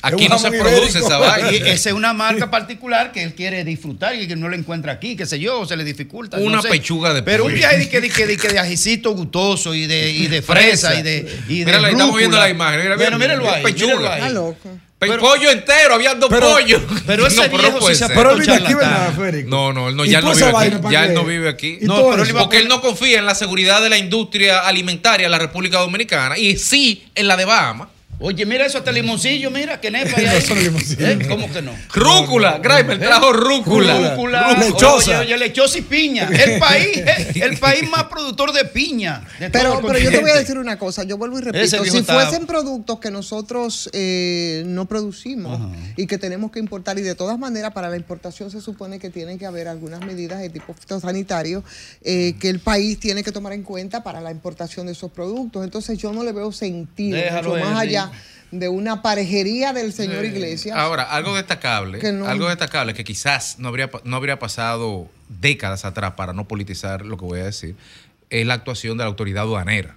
Aquí no se produce esa vaina. Y esa es una marca particular que él quiere disfrutar y que no lo encuentra aquí, qué sé yo, o se le dificulta. no Una sé. pechuga de Pero un pollo. viaje de que, de que, de que de ajicito gustoso y de, y de fresa y de. Y de Mira, le estamos viendo la imagen. Mira, Bueno, mira, míralo ahí. pechuga. Está loco. Pe- Pero- pollo entero, había dos Pero- pollos. pero ese no, viejo puede sí se ser. Pero él vive aquí. ¿verdad, Férico? No, no, él no, ¿Y ya él no vive aquí. Ya él no vive aquí. ¿Y No, pero él Porque él no confía en la seguridad de la industria alimentaria de la República Dominicana y sí en la de Bahamas. Oye, mira eso hasta limoncillo, mira, que nepa ahí. No son limoncillos. ¿Eh? ¿Cómo que no? Rúcula, Grimer trajo rúcula. Rúcula, Lechosa. Oye, oye, lechosa y piña. El país, eh, el país más productor de piña. de todo Pero, el pero yo te voy a decir una cosa, yo vuelvo y repito, si está- fuesen productos que nosotros eh, no producimos y que tenemos que importar, y de todas maneras para la importación se supone que tienen que haber algunas medidas de tipo fitosanitario eh, que el país tiene que tomar en cuenta para la importación de esos productos. Entonces yo no le veo sentido, Déjalo, mucho más Henry. De una parejería del señor Iglesias. Ahora, algo destacable, Que no- algo destacable que quizás no habría, no habría pasado décadas atrás para no politizar lo que voy a decir, es la actuación de la autoridad aduanera.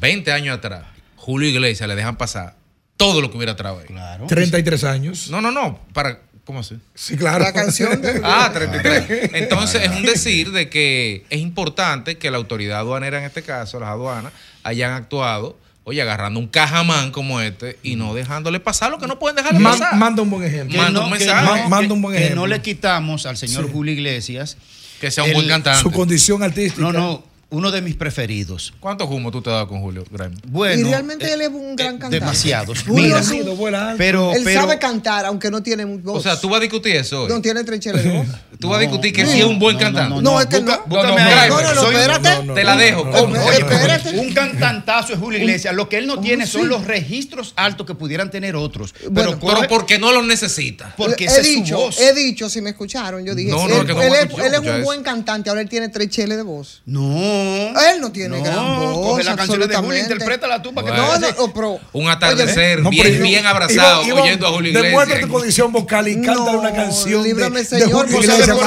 20 años atrás, Julio Iglesias le dejan pasar todo lo que hubiera traído. ahí. Claro. 33 años. No, no, no, para ¿cómo así? Sí, claro. La canción de- Ah, 33. Entonces es un decir de que es importante que la autoridad aduanera en este caso, las aduanas, hayan actuado oye, agarrando un cajamán como este y no dejándole pasar lo que no pueden dejarle Man- pasar. manda un buen ejemplo. Manda no- un que mensaje. no- Ma- manda que- un buen que ejemplo. no le quitamos al señor Sí. Julio Iglesias. Que sea un buen cantante. Su condición artística. No, no, uno de mis preferidos. ¿Cuántos humos tú te has dado con Julio Grime? Bueno, y realmente él es un gran cantante. demasiados. Julio Mira, un- pero, él pero sabe cantar, aunque no tiene voz. O sea, tú vas a discutir eso hoy. No tiene trecheles de voz. Tú vas a discutir que sí es un buen cantante. No, es que no. búscame no, ahí. no, no, no, Soy- espérate. Te la dejo. Espérate. Un cantantazo es Julio Iglesias. Lo que él no tiene son los registros altos que pudieran tener otros. Bueno, pero, porque no lo necesita. porque he esa es su dicho, voz. he dicho, si me escucharon, yo dije, No, él, no, es un buen cantante, ahora él tiene tres cheles de voz. No. Él no tiene No, gran voz. coge la canción de Julio, interprétala tú para que No, no, pero- Un atardecer No, bien, pero- bien abrazado, Ivonne, oyendo a Julio Iglesias. Demuestra tu condición vocal y cántale una canción de, líbrame, de señor, Julio porque Iglesias. yo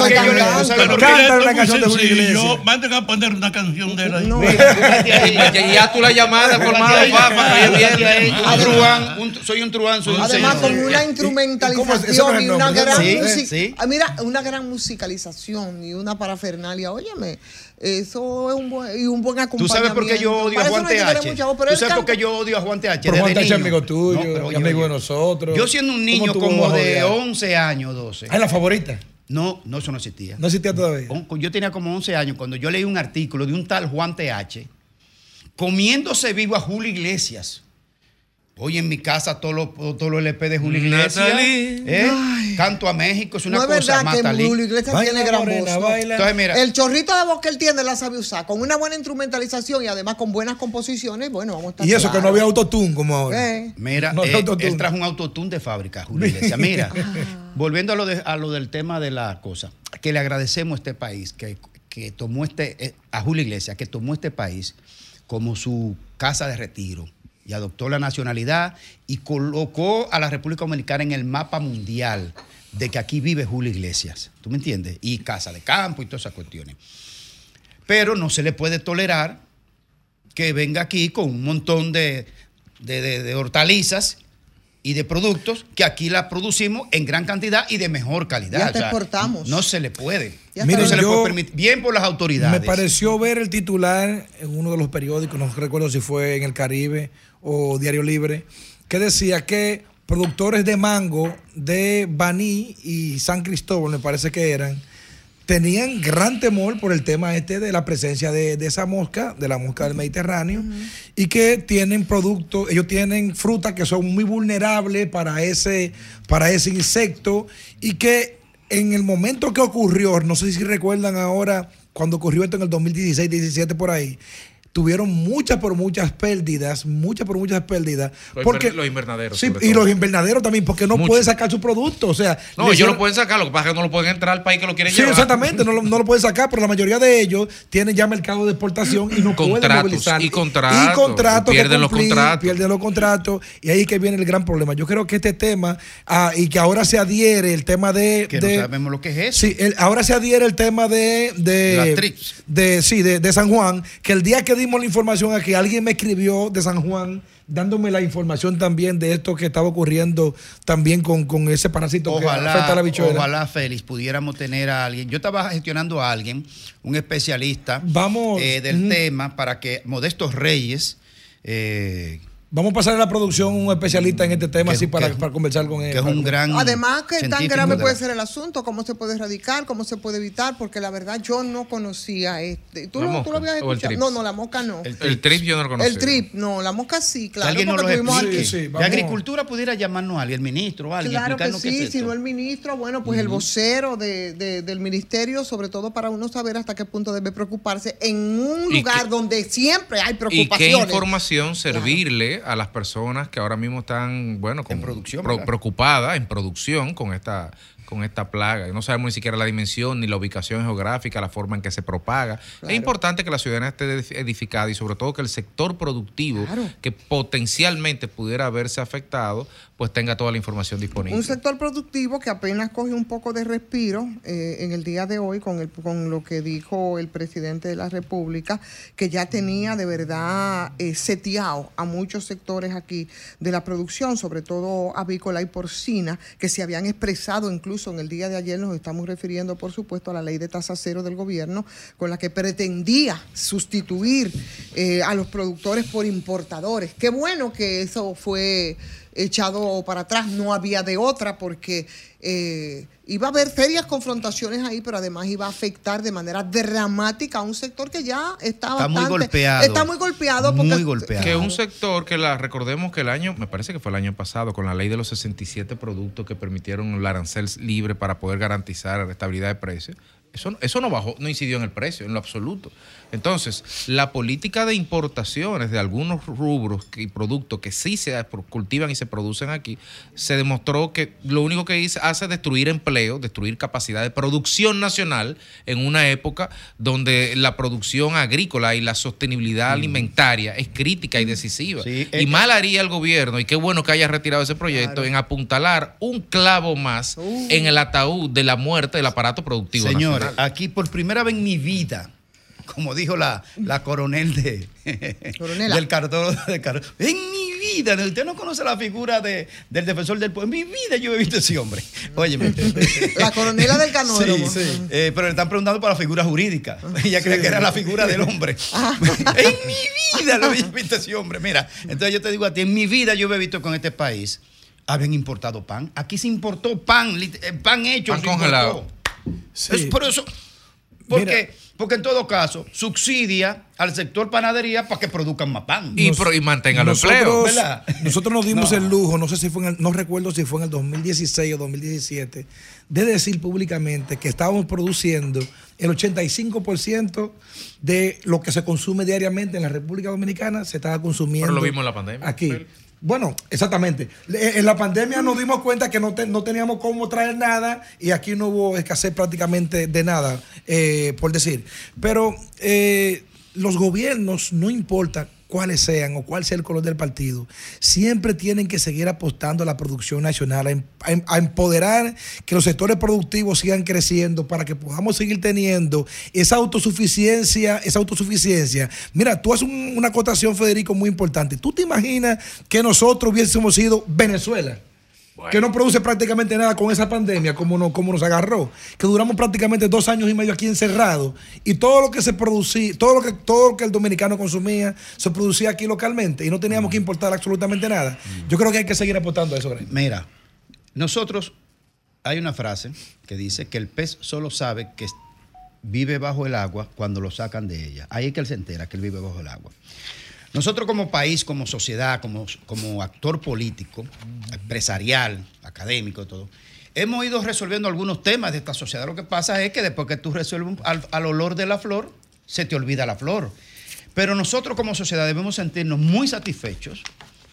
Cántale una canción de Julio. Iglesias. Manden a poner una canción de él ahí. No. Ya, ya tú la llamada formada, papá, oye soy un truán, soy un Además, con una instrumentalización y una gran Sí, música. sí. Ah, Mira, una gran musicalización y una parafernalia. Óyeme, eso es un buen, y un buen ¿Tú acompañamiento. sabes por qué yo odio a Juan no TH? ¿Tú sabes por qué yo odio a Juan TH? Pero Juan Tacha es amigo tuyo, No, pero amigo de nosotros. Yo siendo un niño ¿Cómo tú como de odiar? 11 años, 12. Ah, ¿Es la favorita? No, no, eso no existía. No existía todavía. Yo tenía como 11 años cuando yo leí un artículo de un tal Juan TH comiéndose vivo a Julio Iglesias. Hoy en mi casa todos los todos los LP de Julio Iglesias. ¿eh? Canto a México, es una no es cosa verdad que. Julio Iglesias Baila, tiene gran morena, voz. Entonces, mira, El chorrito de voz que él tiene la sabe usar. Con una buena instrumentalización y además con buenas composiciones, bueno, vamos a estar Y eso que no había autotune como ahora. Eh. Mira, No, eh, no, autotune. él trajo un autotune de fábrica, Julio Iglesias. Mira, volviendo a lo, de- a lo del tema de la cosa, que le agradecemos a este país, que, que tomó este, eh, a Julio Iglesias, que tomó este país como su casa de retiro y adoptó la nacionalidad y colocó a la República Dominicana en el mapa mundial de que aquí vive Julio Iglesias. ¿Tú me entiendes? Y casa de campo y todas esas cuestiones. Pero no se le puede tolerar que venga aquí con un montón de, de- de- de hortalizas y de productos que aquí las producimos en gran cantidad y de mejor calidad. Y hasta exportamos. No se le puede. Y hasta Mire, no se le puede permitir. Bien por las autoridades. Me pareció ver el titular en uno de los periódicos, no recuerdo si fue en El Caribe o Diario Libre, que decía que productores de mango de Baní y San Cristóbal, me parece que eran, tenían gran temor por el tema este de la presencia de, de esa mosca, de la mosca del Mediterráneo, y que tienen productos, ellos tienen frutas que son muy vulnerables para ese, para ese insecto, y que en el momento que ocurrió, no sé si recuerdan ahora, cuando ocurrió esto en el 2016, 17 por ahí, tuvieron muchas por muchas pérdidas, muchas por muchas pérdidas. Los porque, inver- los invernaderos, Sí, y los invernaderos también, porque no Mucho. pueden sacar su producto. O sea, No, ellos hicieron- lo pueden sacar, lo que pasa es que no lo pueden entrar al país que lo quieren Sí, llevar. exactamente, no lo, no lo pueden sacar, pero la mayoría de ellos tienen ya mercado de exportación y no pueden movilizar. y contratos, Y contratos y que pierden los cumplir, contratos. Pierden los contratos y ahí es que viene el gran problema. Yo creo que este tema, ah, y que ahora se adhiere el tema de... Que de- no sabemos lo que es eso. Sí, el- ahora se adhiere el tema de, de, Las trips. de sí, de, de San Juan, que el día que dimos la información aquí, alguien me escribió de San Juan dándome la información también de esto que estaba ocurriendo también con, con ese parásito que afecta a Ojalá, la bichuela. ojalá, Félix, pudiéramos tener a alguien. Yo estaba gestionando a alguien, un especialista Vamos. eh, del tema, para que Modestos Reyes, eh, Vamos a pasar a la producción un especialista en este tema Que- así para, que- para conversar con él. que es un gran. Además, que tan grave de puede la- ser el asunto, cómo se puede erradicar, cómo se puede evitar, porque la verdad yo no conocía este. ¿Tú, ¿La lo, tú lo habías escuchado? No, no, la mosca no. El El trip yo no lo conocía. El trip, no, la mosca sí, claro. alguien nos lo tuvimos aquí. Sí, sí, de vamos. agricultura pudiera llamarnos a alguien, el ministro, o alguien, Claro que sí, es si no el ministro, bueno, pues el vocero de- de- del ministerio, sobre todo para uno saber hasta qué punto debe preocuparse en un ¿Y lugar donde siempre hay ¿Y qué preocupaciones. información servirle a las personas que ahora mismo están, bueno, con- En producción, preocupadas en producción con esta con esta plaga? No sabemos ni siquiera la dimensión, ni la ubicación geográfica, la forma en que se propaga. Es importante que la ciudadanía esté edificada y sobre todo que el sector productivo Claro. que potencialmente pudiera verse afectado, pues tenga toda la información disponible. Un sector productivo que apenas coge un poco de respiro eh, en el día de hoy con, el, con lo que dijo el presidente de la República, que ya tenía de verdad eh, seteado a muchos sectores aquí de la producción, sobre todo avícola y porcina, que se habían expresado incluso en el día de ayer nos estamos refiriendo, por supuesto, a la ley de tasa cero del gobierno, con la que pretendía sustituir eh, a los productores por importadores. Qué bueno que eso fue echado para atrás, no había de otra, porque eh, iba a haber serias confrontaciones ahí, pero además iba a afectar de manera dramática a un sector que ya está, Está muy bastante- golpeado. Está muy golpeado porque Que un sector que la recordemos que el año, me parece que fue el año pasado, con la ley de los 67 productos que permitieron el arancel libre para poder garantizar la estabilidad de precios. Eso, eso no bajó, no incidió en el precio, en lo absoluto. Entonces, la política de importaciones de algunos rubros y productos que sí se cultivan y se producen aquí, se demostró que lo único que hace es destruir empleo, destruir capacidad de producción nacional en una época donde la producción agrícola y la sostenibilidad alimentaria es crítica y decisiva. y mal haría el gobierno, y qué bueno que haya retirado ese proyecto, en apuntalar un clavo más en el ataúd de la muerte del aparato productivo Señores, nacional. aquí por primera vez en mi vida, como dijo la, la coronel de, del cartón del cartón, en mi vida, usted no conoce la figura de, del defensor del pueblo, en mi vida yo he visto ese hombre. Óyeme. La coronela del canódromo. Sí, sí. Eh, pero le están preguntando por la figura jurídica. Ella cree que era la figura del hombre. en mi vida lo he visto ese hombre. Mira, entonces yo te digo a ti, en mi vida yo he visto con este país, habían importado pan. Aquí se importó pan, eh, pan hecho. Pan congelado. importó. Es por eso, porque, porque en todo caso subsidia al sector panadería para que produzcan más pan. Y pro- y mantengan los empleos. nosotros, nos dimos No. el lujo, no sé si fue en el- no recuerdo si fue en el 2016 o 2017, de decir públicamente que estábamos produciendo el 85% de lo que se consume diariamente en la República Dominicana se estaba consumiendo. Pero lo vimos en la pandemia. Aquí. Bueno, exactamente. Le- En la pandemia nos dimos cuenta que no, no teníamos cómo traer nada y aquí no hubo escasez prácticamente de nada, eh, por decir. Pero eh, los gobiernos, no importa cuáles sean o cuál sea el color del partido, siempre tienen que seguir apostando a la producción nacional, a, em- em- a empoderar que los sectores productivos sigan creciendo para que podamos seguir teniendo esa autosuficiencia, esa autosuficiencia. Mira, tú haces un- una acotación, Federico, muy importante. ¿Tú te imaginas que nosotros hubiésemos sido Venezuela? Que no produce prácticamente nada con esa pandemia, como, no, como nos agarró. Que duramos prácticamente dos años y medio aquí encerrados. Y todo lo que se producía, todo lo que, todo lo que el dominicano consumía, se producía aquí localmente. Y no teníamos que importar absolutamente nada. Yo creo que hay que seguir apostando a eso, Greg. Mira, nosotros hay una frase que dice que el pez solo sabe que vive bajo el agua cuando lo sacan de ella. Ahí es que él se entera que él vive bajo el agua. Nosotros como país, como sociedad, como, como actor político, empresarial, académico, todo, hemos ido resolviendo algunos temas de esta sociedad. Lo que pasa es que después que tú resuelves al, al olor de la flor, se te olvida la flor. Pero nosotros como sociedad debemos sentirnos muy satisfechos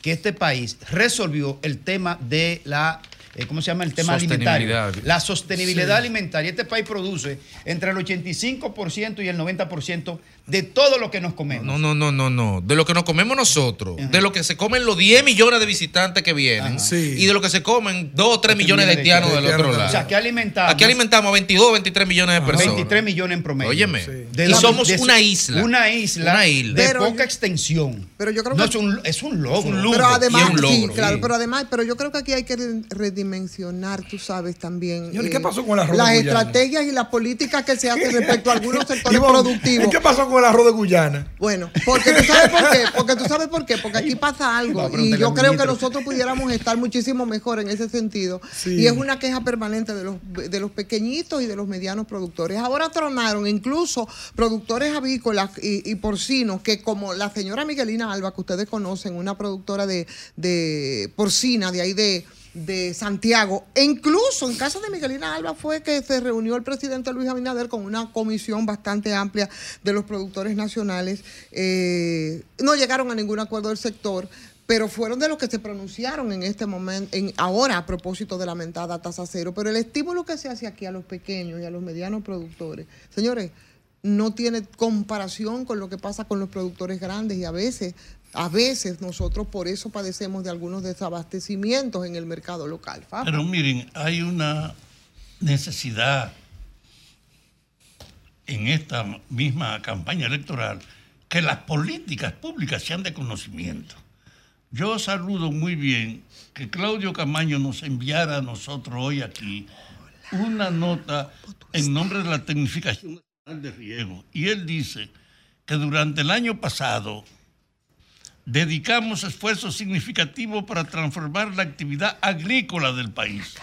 que este país resolvió el tema de la, eh, ¿cómo se llama? El tema alimentario. Sostenibilidad. La sostenibilidad Sí. alimentaria. Este país produce entre el 85% y el 90% de todo lo que nos comemos. No, no, no, no, no. De lo que nos comemos nosotros, de lo que se comen los 10 millones de visitantes que vienen, y de lo que se comen 2 o 3 millones de haitianos del otro lado. O sea, que alimentamos. Aquí alimentamos a 22, 23 millones de personas. 23 millones en promedio. Óyeme, De y la- somos de- una isla. Una isla. Una isla. De Pero poca extensión. Pero yo creo No, que- es un, es un logro. pero además, Y es un sí, logro. claro, Sí. pero además, pero yo creo que aquí hay que re- redimensionar, tú sabes, también. Señor, ¿y eh, qué pasó con el arroz Las de Guyana? estrategias y las políticas que se hacen respecto a algunos sectores productivos. ¿y qué pasó con el arroz de Guyana? Bueno, porque tú sabes por qué, porque tú sabes por qué, porque aquí pasa algo No, y yo creo que nosotros pudiéramos estar muchísimo mejor en ese sentido Sí. y es una queja permanente de los de los pequeñitos y de los medianos productores. Ahora tronaron incluso productores avícolas y, y porcinos que como la señora Miguelina Alba que ustedes conocen, una productora de, de porcina de ahí de de Santiago. E incluso en casa de Miguelina Alba fue que se reunió el presidente Luis Abinader con una comisión bastante amplia de los productores nacionales. Eh, no llegaron a ningún acuerdo del sector, pero fueron de los que se pronunciaron en este momento, en, ahora a propósito de la mentada tasa cero. Pero el estímulo que se hace aquí a los pequeños y a los medianos productores, señores, no tiene comparación con lo que pasa con los productores grandes y a veces, a veces nosotros por eso padecemos de algunos desabastecimientos en el mercado local. Pero miren, hay una necesidad en esta misma campaña electoral que las políticas públicas sean de conocimiento. Yo saludo muy bien que Claudio Camaño nos enviara a nosotros hoy aquí una nota en nombre de la Tecnificación Nacional de Riego y él dice que durante el año pasado dedicamos esfuerzos significativos para transformar la actividad agrícola del país,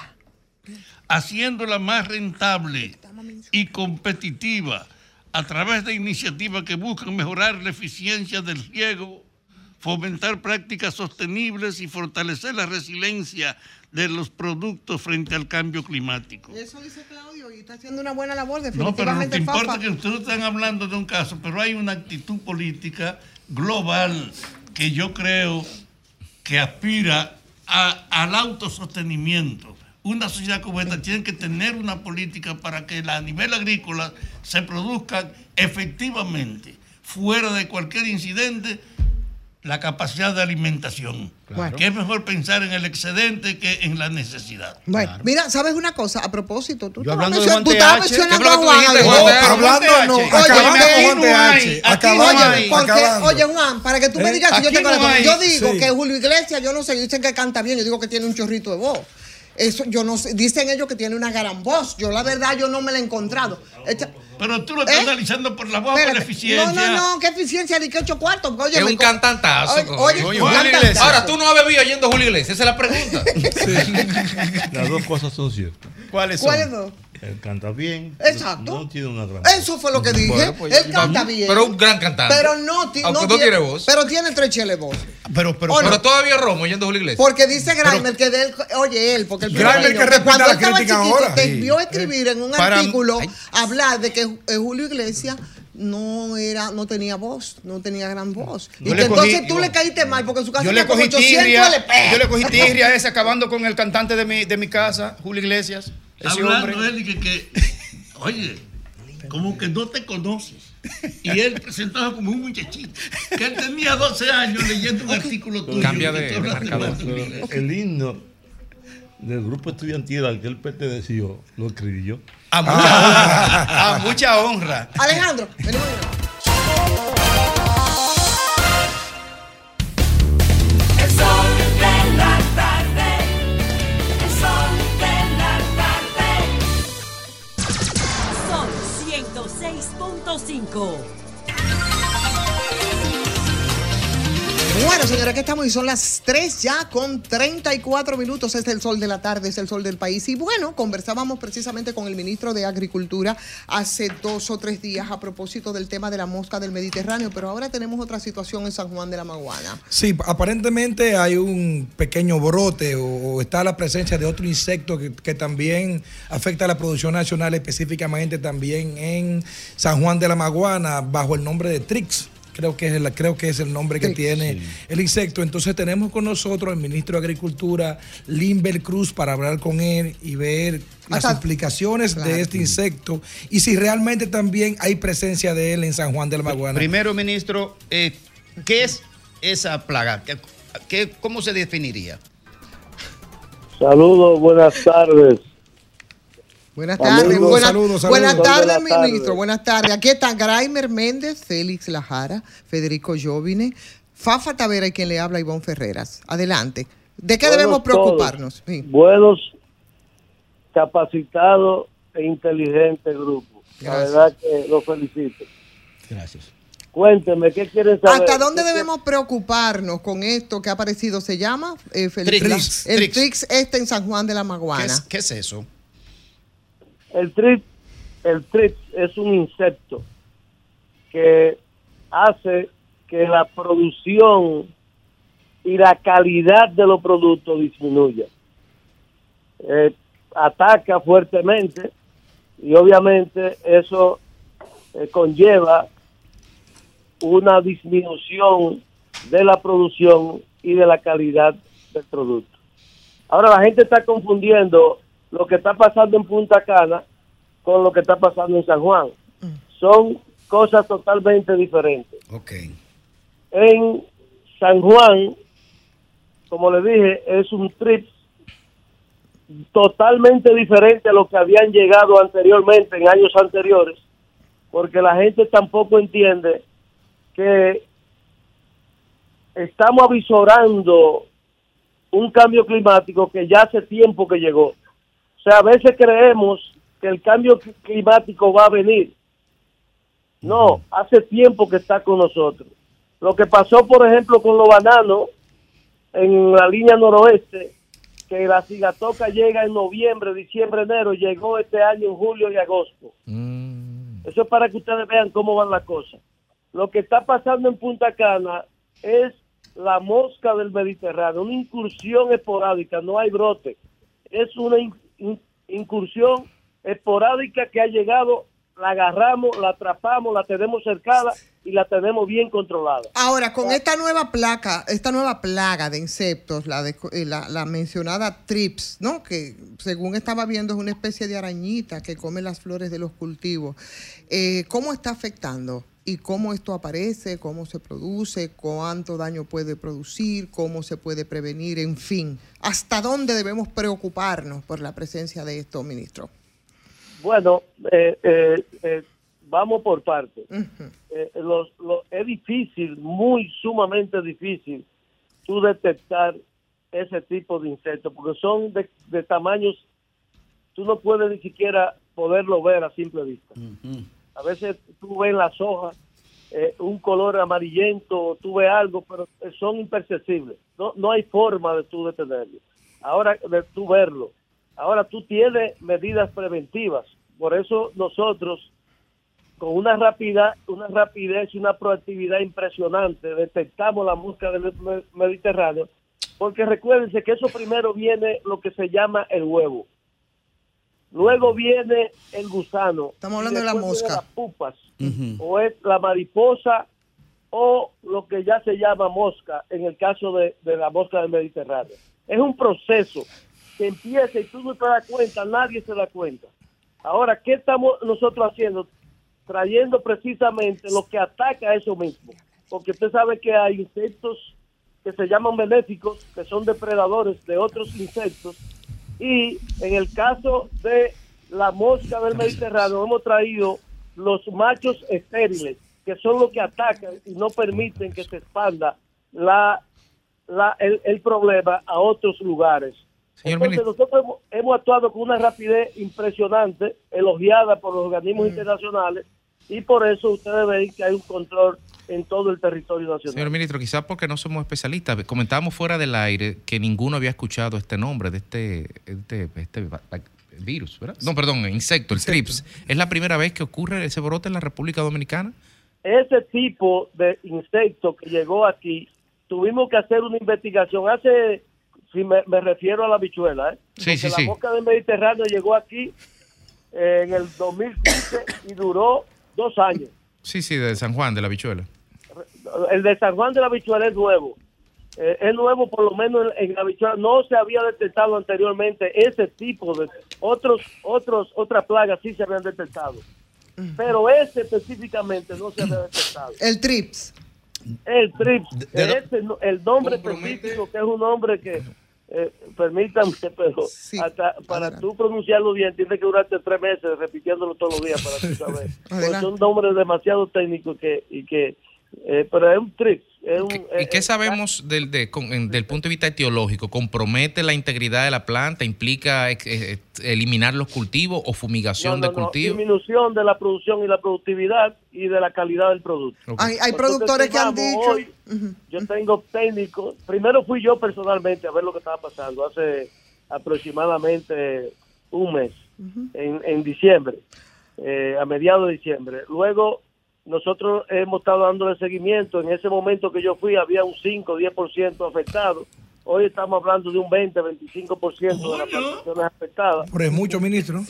haciéndola más rentable y competitiva a través de iniciativas que buscan mejorar la eficiencia del riego, fomentar prácticas sostenibles y fortalecer la resiliencia de los productos frente al cambio climático. Eso dice Claudio y está haciendo una buena labor, No, pero definitivamente. que importa es que ustedes están hablando de un caso, pero hay una actitud política global que yo creo que aspira al autosostenimiento. Una sociedad como esta tiene que tener una política para que a nivel agrícola se produzcan efectivamente, fuera de cualquier incidente, la capacidad de alimentación. Claro. Que es mejor pensar en el excedente que en la necesidad. Bueno, mira, ¿sabes una cosa? A propósito, tú, estabas hablando de mencionando- tú Juan estabas TH, mencionando ¿qué a que Juan. hablando no. Oye, Juan TH. Acabando. Oye, Juan, para que tú me ¿Eh? digas si yo Aquí te no conozco. hay. Yo digo Sí. que Julio Iglesias, yo no sé, dicen que canta bien, yo digo que tiene un chorrito de voz. Eso, yo no sé, dicen ellos que tiene una gran voz. Yo la verdad yo no me la he encontrado. Pero tú lo estás ¿Eh? analizando por la voz, por la Espérate. eficiencia. No, no, no, qué eficiencia ni qué ocho cuartos. Oye, Es me un co- cantantazo. Oye, oye, Julio cantantazo. Iglesias. Ahora, tú no has bebido oyendo Julio Iglesias, esa es la pregunta. Las dos cosas son ciertas. ¿Cuáles ¿Cuáles dos? Él canta bien. Exacto. No tiene una gran Eso fue lo que dije. Bueno, pues, Él canta bien. Pero un gran cantante. Pero no, ti- Aunque no no tiene voz. Pero tiene tres cheles voz. Pero, pero, Pero todavía Romo oyendo Julio Iglesias. Porque dice Grimer que de él, oye él, porque el Grimer que respeta cuando la crítica chiquito ahora. te Sí. vio escribir en un Para- artículo Ay. hablar de que Julio Iglesias no era, no tenía voz, no tenía gran voz. Yo y que cogí- entonces tú le caíste mal porque en su casa Yo le cogí 800 tirria, LP. yo le cogí tirria a ese acabando con el cantante de mi, de mi casa, Julio Iglesias. Ese Hablando hombre. él y que, que, oye, como que no te conoces. Y él presentaba como un muchachito. Que él tenía 12 años leyendo un artículo tuyo. Cambia de- de marcador. El himno del grupo estudiantil al que él perteneció, lo escribí yo. A mucha ah. honra. A mucha honra. Alejandro, venimos. Son 106.5 Bueno, señores, aquí estamos y son las 3 ya con 34 minutos. Es el sol de la tarde, es el sol del país. Y bueno, conversábamos precisamente con el ministro de Agricultura hace dos o tres días a propósito del tema de la mosca del Mediterráneo, pero ahora tenemos otra situación en San Juan de la Maguana. Sí, aparentemente hay un pequeño brote o, o está la presencia de otro insecto que, que también afecta a la producción nacional, específicamente también en San Juan de la Maguana, bajo el nombre de Trix. Creo que, es el, creo que es el nombre que tiene el insecto. Entonces tenemos con nosotros al ministro de Agricultura, Limber Cruz, para hablar con él y ver las Hasta- implicaciones Claro. de este insecto y si realmente también hay presencia de él en San Juan de la Maguana. Primero, ministro, eh, ¿qué es esa plaga? ¿Qué, qué- cómo se definiría? Saludos, buenas tardes. Buenas tardes, buenas, saludos, saludos. buenas tardes, tarde. ministro. Buenas tardes. Aquí están Graimer Méndez, Félix Lajara, Federico Jovine, Fafa Tavera y quien le habla, Ivonne Ferreras. Adelante. ¿De qué Buenos debemos preocuparnos? Sí. Buenos, capacitados e inteligentes grupos. La Gracias. verdad que los felicito. Gracias. Cuénteme, ¿qué quieren saber? ¿Hasta dónde ¿Qué- debemos preocuparnos con esto que ha aparecido? ¿Se llama? Eh? Trix. El Trix. Trix este en San Juan de la ¿Qué Maguana. es, qué es eso? El trip, el trip es un insecto que hace que la producción y la calidad de los productos disminuya. Eh, ataca fuertemente y obviamente eso eh, conlleva una disminución de la producción y de la calidad del producto. Ahora la gente está confundiendo lo que está pasando en Punta Cana con lo que está pasando en San Juan. Son cosas totalmente diferentes. En San Juan, como le dije, es un trip totalmente diferente a lo que habían llegado anteriormente, en años anteriores, porque la gente tampoco entiende que estamos avisorando un cambio climático que ya hace tiempo que llegó. Sea, a veces creemos que el cambio climático va a venir. No, hace tiempo que está con nosotros. Lo que pasó, por ejemplo, con los bananos en la línea noroeste, que la cigatoca llega en noviembre, diciembre, enero, llegó este año en julio y agosto. Eso es para que ustedes vean cómo van las cosas. Lo que está pasando en Punta Cana es la mosca del Mediterráneo, una incursión esporádica, no hay brote. Es una incursión esporádica que ha llegado, la agarramos, la atrapamos, la tenemos cercada y la tenemos bien controlada. Ahora, con esta nueva placa, esta nueva plaga de insectos, la, de- eh, la, la mencionada trips, ¿no? Que según estaba viendo es una especie de arañita que come las flores de los cultivos. Eh, ¿Cómo está afectando? ¿Y cómo esto aparece? ¿Cómo se produce? ¿Cuánto daño puede producir? ¿Cómo se puede prevenir? En fin, ¿hasta dónde debemos preocuparnos por la presencia de esto, ministro? Bueno, eh, eh, eh, vamos por partes. Eh, los- lo- es difícil, muy sumamente difícil, tú detectar ese tipo de insectos, porque son de, de tamaños, tú no puedes ni siquiera poderlo ver a simple vista. A veces tú ves en las hojas eh, un color amarillento, tú ves algo, pero eh, son imperceptibles. No, no hay forma de tú detenerlo. Ahora, de tú verlo. Ahora tú tienes medidas preventivas. Por eso nosotros, con una rapidez, una rapidez y una proactividad impresionante, detectamos la mosca del Me- Mediterráneo, porque recuérdense que eso primero viene lo que se llama el huevo. Luego viene el gusano. Estamos hablando de la mosca. Las pupas. O es la mariposa o lo que ya se llama mosca, en el caso de, de la mosca del Mediterráneo. Es un proceso que empieza y tú no te das cuenta, nadie se da cuenta. Ahora, ¿qué estamos nosotros haciendo? Trayendo precisamente lo que ataca a eso mismo. Porque usted sabe que hay insectos que se llaman benéficos, que son depredadores de otros insectos. Y en el caso de la mosca del Mediterráneo, hemos traído los machos estériles, que son los que atacan y no permiten que se expanda la, la- el, el problema a otros lugares. Señor Entonces nosotros hemos, hemos actuado con una rapidez impresionante, elogiada por los organismos internacionales, y por eso ustedes ven que hay un control en todo el territorio nacional. Señor ministro, quizás porque no somos especialistas. Comentábamos fuera del aire que ninguno había escuchado este nombre de este, este, este virus, ¿verdad? No, perdón, insecto, el TRIPS. ¿Es la primera vez que ocurre ese brote en la República Dominicana? ese tipo de insecto que llegó aquí, tuvimos que hacer una investigación. Hace, si me, me refiero a la bichuela, ¿eh? Sí, sí, Porque sí. La mosca del Mediterráneo llegó aquí eh, en el 2015 y duró dos años. Sí, sí, de San Juan, de la bichuela. El de San Juan de la Bichuela es nuevo. Eh, es nuevo, por lo menos en, en la bichuela. No se había detectado anteriormente ese tipo de otros, otros, otras plagas sí se habían detectado. Pero ese específicamente no se había detectado. El TRIPS. El TRIPS. de el nombre específico, que es un nombre que, eh, permítanme, pero hasta para tú pronunciarlo bien, tienes que durarte tres meses repitiéndolo todos los días para tú saber. Son nombres demasiado técnicos que, y que, eh, pero es un TRIPS. Es un, ¿Y qué sabemos del, de- con- en- del punto de vista etiológico? ¿Compromete la integridad de la planta? ¿Implica eh, eh, eliminar los cultivos o fumigación no, de no, no, cultivos? disminución de la producción y la productividad y de la calidad del producto. Hay, hay productores que han dicho. hoy, yo tengo técnicos. Primero fui yo personalmente a ver lo que estaba pasando hace aproximadamente un mes, en, en diciembre, eh, a mediados de diciembre. Luego nosotros hemos estado dándole seguimiento. En ese momento que yo fui había un 5 10% afectado. Hoy estamos hablando de un 20, 25% de las plantaciones afectadas. Pero es mucho, ministro.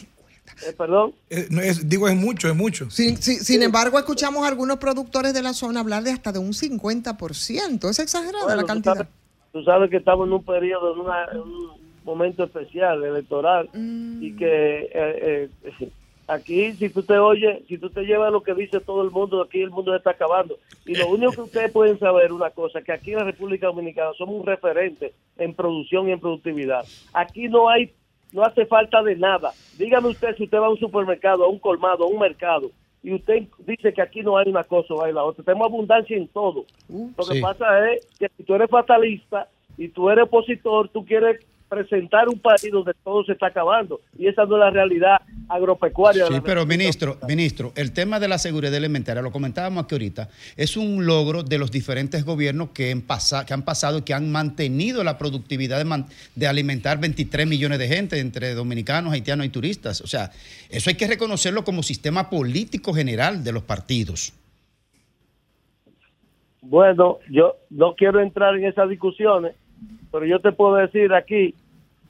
Eh, perdón. Eh, no, es- digo, es mucho, es mucho. Sin, sin- sin embargo, escuchamos a algunos productores de la zona hablar de hasta de un 50%. Es exagerada Bueno, la tú cantidad. sabes- Tú sabes que estamos en un periodo, en, una- en un momento especial electoral y que eh, eh, aquí si tú te oyes, si tú te llevas lo que dice todo el mundo, aquí el mundo se está acabando. Y lo único que ustedes pueden saber una cosa, que aquí en la República Dominicana somos un referente en producción y en productividad. Aquí no hay, no hace falta de nada. Dígame usted si usted va a un supermercado, a un colmado, a un mercado, y usted dice que aquí no hay una cosa o hay la otra. Tenemos abundancia en todo. Lo que Sí. pasa es que si tú eres fatalista y tú eres opositor, tú quieres presentar un país donde todo se está acabando. Y esa no es la realidad agropecuaria. de Sí, la pero ministro, ministro, el tema de la seguridad alimentaria, lo comentábamos aquí ahorita, es un logro de los diferentes gobiernos que han, pasa- que han pasado y que han mantenido la productividad de, man- de alimentar 23 millones de gente entre dominicanos, haitianos y turistas. O sea, eso hay que reconocerlo como sistema político general de los partidos. Bueno, yo no quiero entrar en esas discusiones, pero yo te puedo decir aquí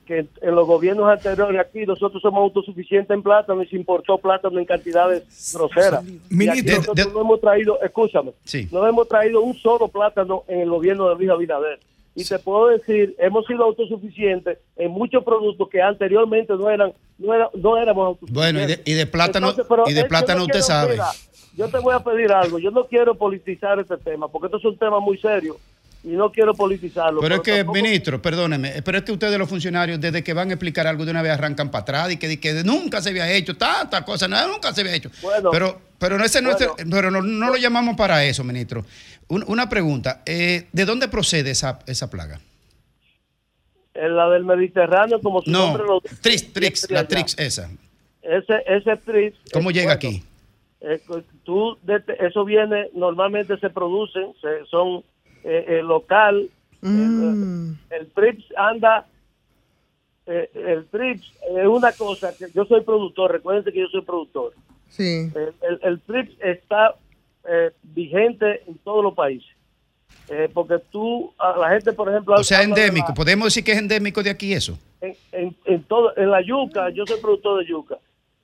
que en, los gobiernos anteriores aquí nosotros somos autosuficientes en plátano y se importó plátano en cantidades groseras. Nosotros no hemos traído, escúchame, Sí. no hemos traído un solo plátano en el gobierno de Luis Abinader. Y te puedo decir, hemos sido autosuficientes en muchos productos que anteriormente no eran, no, era- no éramos autosuficientes. Bueno, y de, y de plátano, Entonces, y de plátano no usted sabe. mira, yo te voy a pedir algo. Yo no quiero politizar este tema, porque esto es un tema muy serio y no quiero politizarlo. Pero es que, tampoco- ministro, perdóneme, pero es que ustedes los funcionarios, desde que van a explicar algo de una vez arrancan para atrás y que, que nunca se había hecho, tanta cosa, nada, nunca se había hecho. Bueno, pero pero no, ese no, es- bueno. pero no, no lo llamamos para eso, ministro. Un- una pregunta, eh, ¿de dónde procede esa, esa plaga? En la del Mediterráneo, como su No, nombre lo Trix, Trix, siempre la. Trix esa. Ese, ese trix. ¿Cómo eh, llega bueno, aquí? eh, tú, eso viene, normalmente se producen, se- son eh, eh, local. Mm. eh, el trips anda, eh, el trips es una cosa que yo soy productor, recuerden que yo soy productor. Sí. El, el, el TRIPS está eh, vigente en todos los países. Eh, porque tú, a la gente, por ejemplo... O sea, habla de la- endémico. ¿Podemos decir que es endémico de aquí eso? en, en, en todo, en la yuca, yo soy productor de yuca.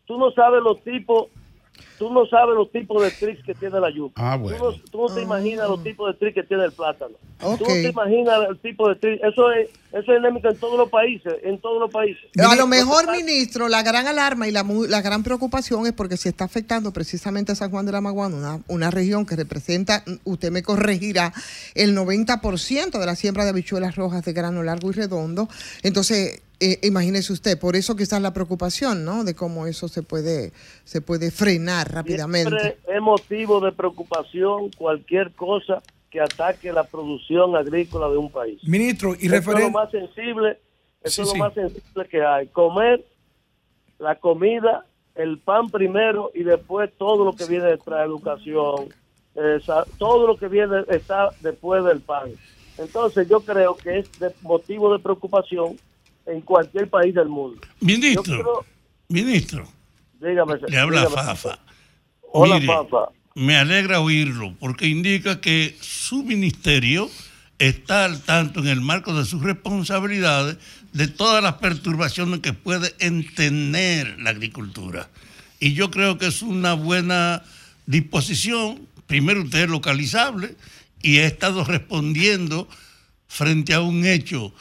Tú no sabes los tipos, tú no sabes los tipos de tricks que tiene la yuca. Ah, Tú no, tú no te imaginas los tipos de tricks que tiene el plátano. Tú Ok. no te imaginas el tipo de tricks. Eso es, eso es endémico en todos los países, en todos los países. A lo mejor, ministro, la gran alarma y la, la gran preocupación es porque se está afectando precisamente a San Juan de la Maguana, una, una región que representa, usted me corregirá, el 90% de la siembra de habichuelas rojas de grano largo y redondo. Entonces, eh, imagínese usted, por eso quizás la preocupación, ¿no? De cómo eso se puede, se puede frenar rápidamente. Siempre es motivo de preocupación cualquier cosa que ataque la producción agrícola de un país. Ministro, y Eso es lo referente. más sensible, eso Sí, es lo sí. más sensible que hay. Comer la comida, el pan primero y después todo lo que viene detrás, educación, eh, todo lo que viene está después del pan. Entonces yo creo que es de motivo de preocupación en cualquier país del mundo. Ministro, quiero- ministro, dígame, le habla dígame. Fafa. Hola, Mire, Fafa. Me alegra oírlo porque indica que su ministerio está al tanto en el marco de sus responsabilidades de todas las perturbaciones que puede tener la agricultura. Y yo creo que es una buena disposición. Primero usted es localizable y ha estado respondiendo frente a un hecho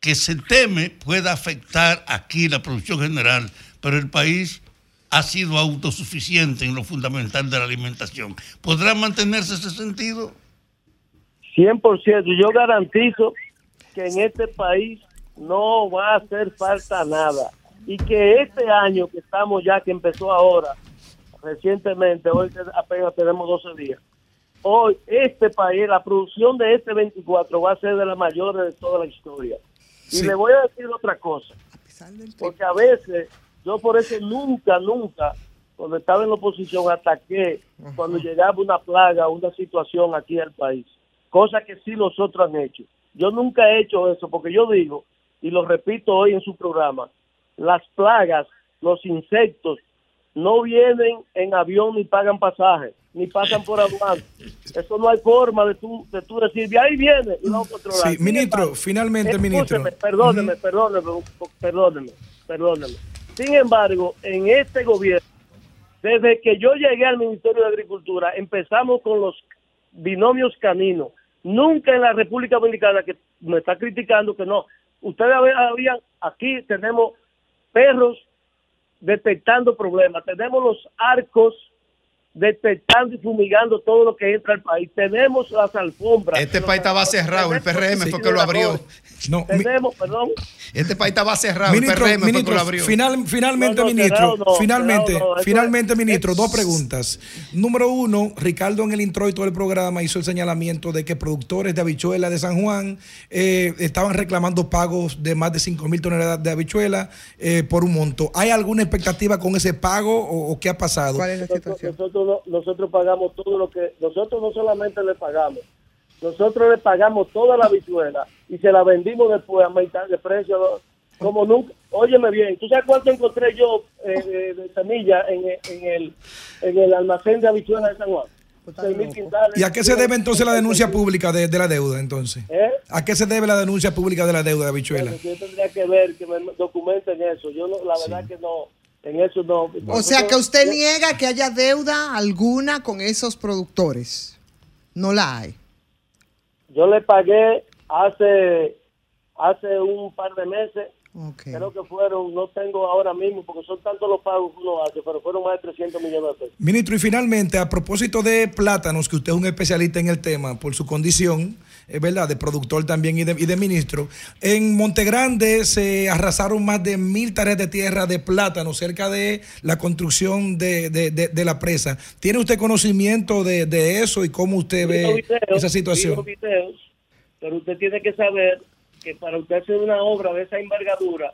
que se teme pueda afectar aquí la producción general, pero el país ha sido autosuficiente en lo fundamental de la alimentación. ¿Podrá mantenerse ese sentido? 100%. Yo garantizo que en este país no va a hacer falta nada. Y que este año que estamos ya, que empezó ahora, recientemente, hoy apenas tenemos 12 días, hoy este país, la producción de este 24 va a ser de las mayores de toda la historia. Y le voy a decir otra cosa, porque a veces yo por eso nunca, nunca, cuando estaba en la oposición, ataqué cuando llegaba una plaga, una situación aquí al país, cosa que sí los otros han hecho. Yo nunca he hecho eso, porque yo digo, y lo repito hoy en su programa, las plagas, los insectos, no vienen en avión ni pagan pasaje, ni pasan por aduana. Eso no hay forma de tú, de tú decir, de ahí viene y controlar. Sí, ministro, finalmente, ministro. Perdóneme, perdóneme, perdóneme, perdóneme. Sin embargo, en este gobierno, desde que yo llegué al Ministerio de Agricultura, empezamos con los binomios caninos. Nunca en la República Dominicana, que me está criticando que no, ustedes habían, aquí tenemos perros detectando problemas, tenemos los arcos detectando y fumigando todo lo que entra al país. Tenemos las alfombras. Este país estaba cerrado, el PRM fue que lo abrió. No, mi- Tenemos, perdón. Este país estaba cerrado, Ministro, el PRM fue que ministro, lo abrió. final- finalmente, No, no, ministro, cerrado finalmente, cerrado finalmente, es- ministro, dos preguntas. Número uno, Ricardo en el introito del programa hizo el señalamiento de que productores de habichuela de San Juan eh, estaban reclamando pagos de más de 5 mil toneladas de habichuela eh, por un monto. ¿Hay alguna expectativa con ese pago o, o qué ha pasado? Nosotros, nosotros, no- nosotros pagamos todo lo que. Nosotros no solamente le pagamos, nosotros le pagamos toda la habichuela y se la vendimos después a mitad de precio. Como nunca. Óyeme bien, ¿tú sabes cuánto encontré yo eh, de, semilla en, el- en, el, en el almacén de habichuelas de San Juan? Quintales. ¿Y a qué se debe entonces la denuncia pública de, de la deuda entonces? ¿Eh? ¿A qué se debe la denuncia pública de la deuda de habichuela? Yo tendría que ver, que me documenten eso. Yo, no, la verdad que no, en eso no. O sea que usted niega que haya deuda alguna con esos productores. No la hay. Yo le pagué hace hace un par de meses. Creo que fueron, no tengo ahora mismo, porque son tantos los pagos que uno hace, pero fueron más de 300 millones de pesos. Ministro, y finalmente, a propósito de plátanos, que usted es un especialista en el tema por su condición, verdad, de productor también y de, y de ministro, en Montegrande se arrasaron más de mil tareas de tierra de plátano cerca de la construcción de, de- la presa. ¿Tiene usted conocimiento de, de eso y cómo usted ve videos, esa situación? videos, pero usted tiene que saber que para usted hacer una obra de esa envergadura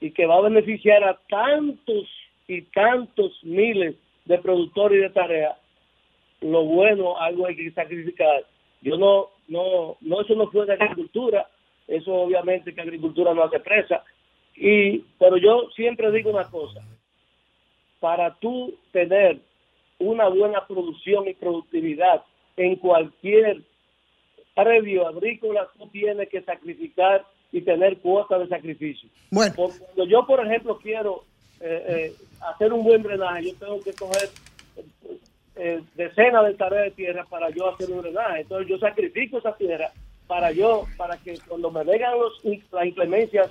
y que va a beneficiar a tantos y tantos miles de productores y de tareas, lo bueno, algo hay que sacrificar. Yo no, no, no, eso no fue de agricultura, eso obviamente que agricultura no hace presa, y, pero yo siempre digo una cosa, para tú tener una buena producción y productividad en cualquier predio agrícola, tú tienes que sacrificar y tener cuotas de sacrificio. Bueno. Cuando yo, por ejemplo, quiero eh, eh, hacer un buen drenaje, yo tengo que coger eh, decenas de tareas de tierra para yo hacer un drenaje. Entonces yo sacrifico esa tierra para yo, para que cuando me vengan los, las inclemencias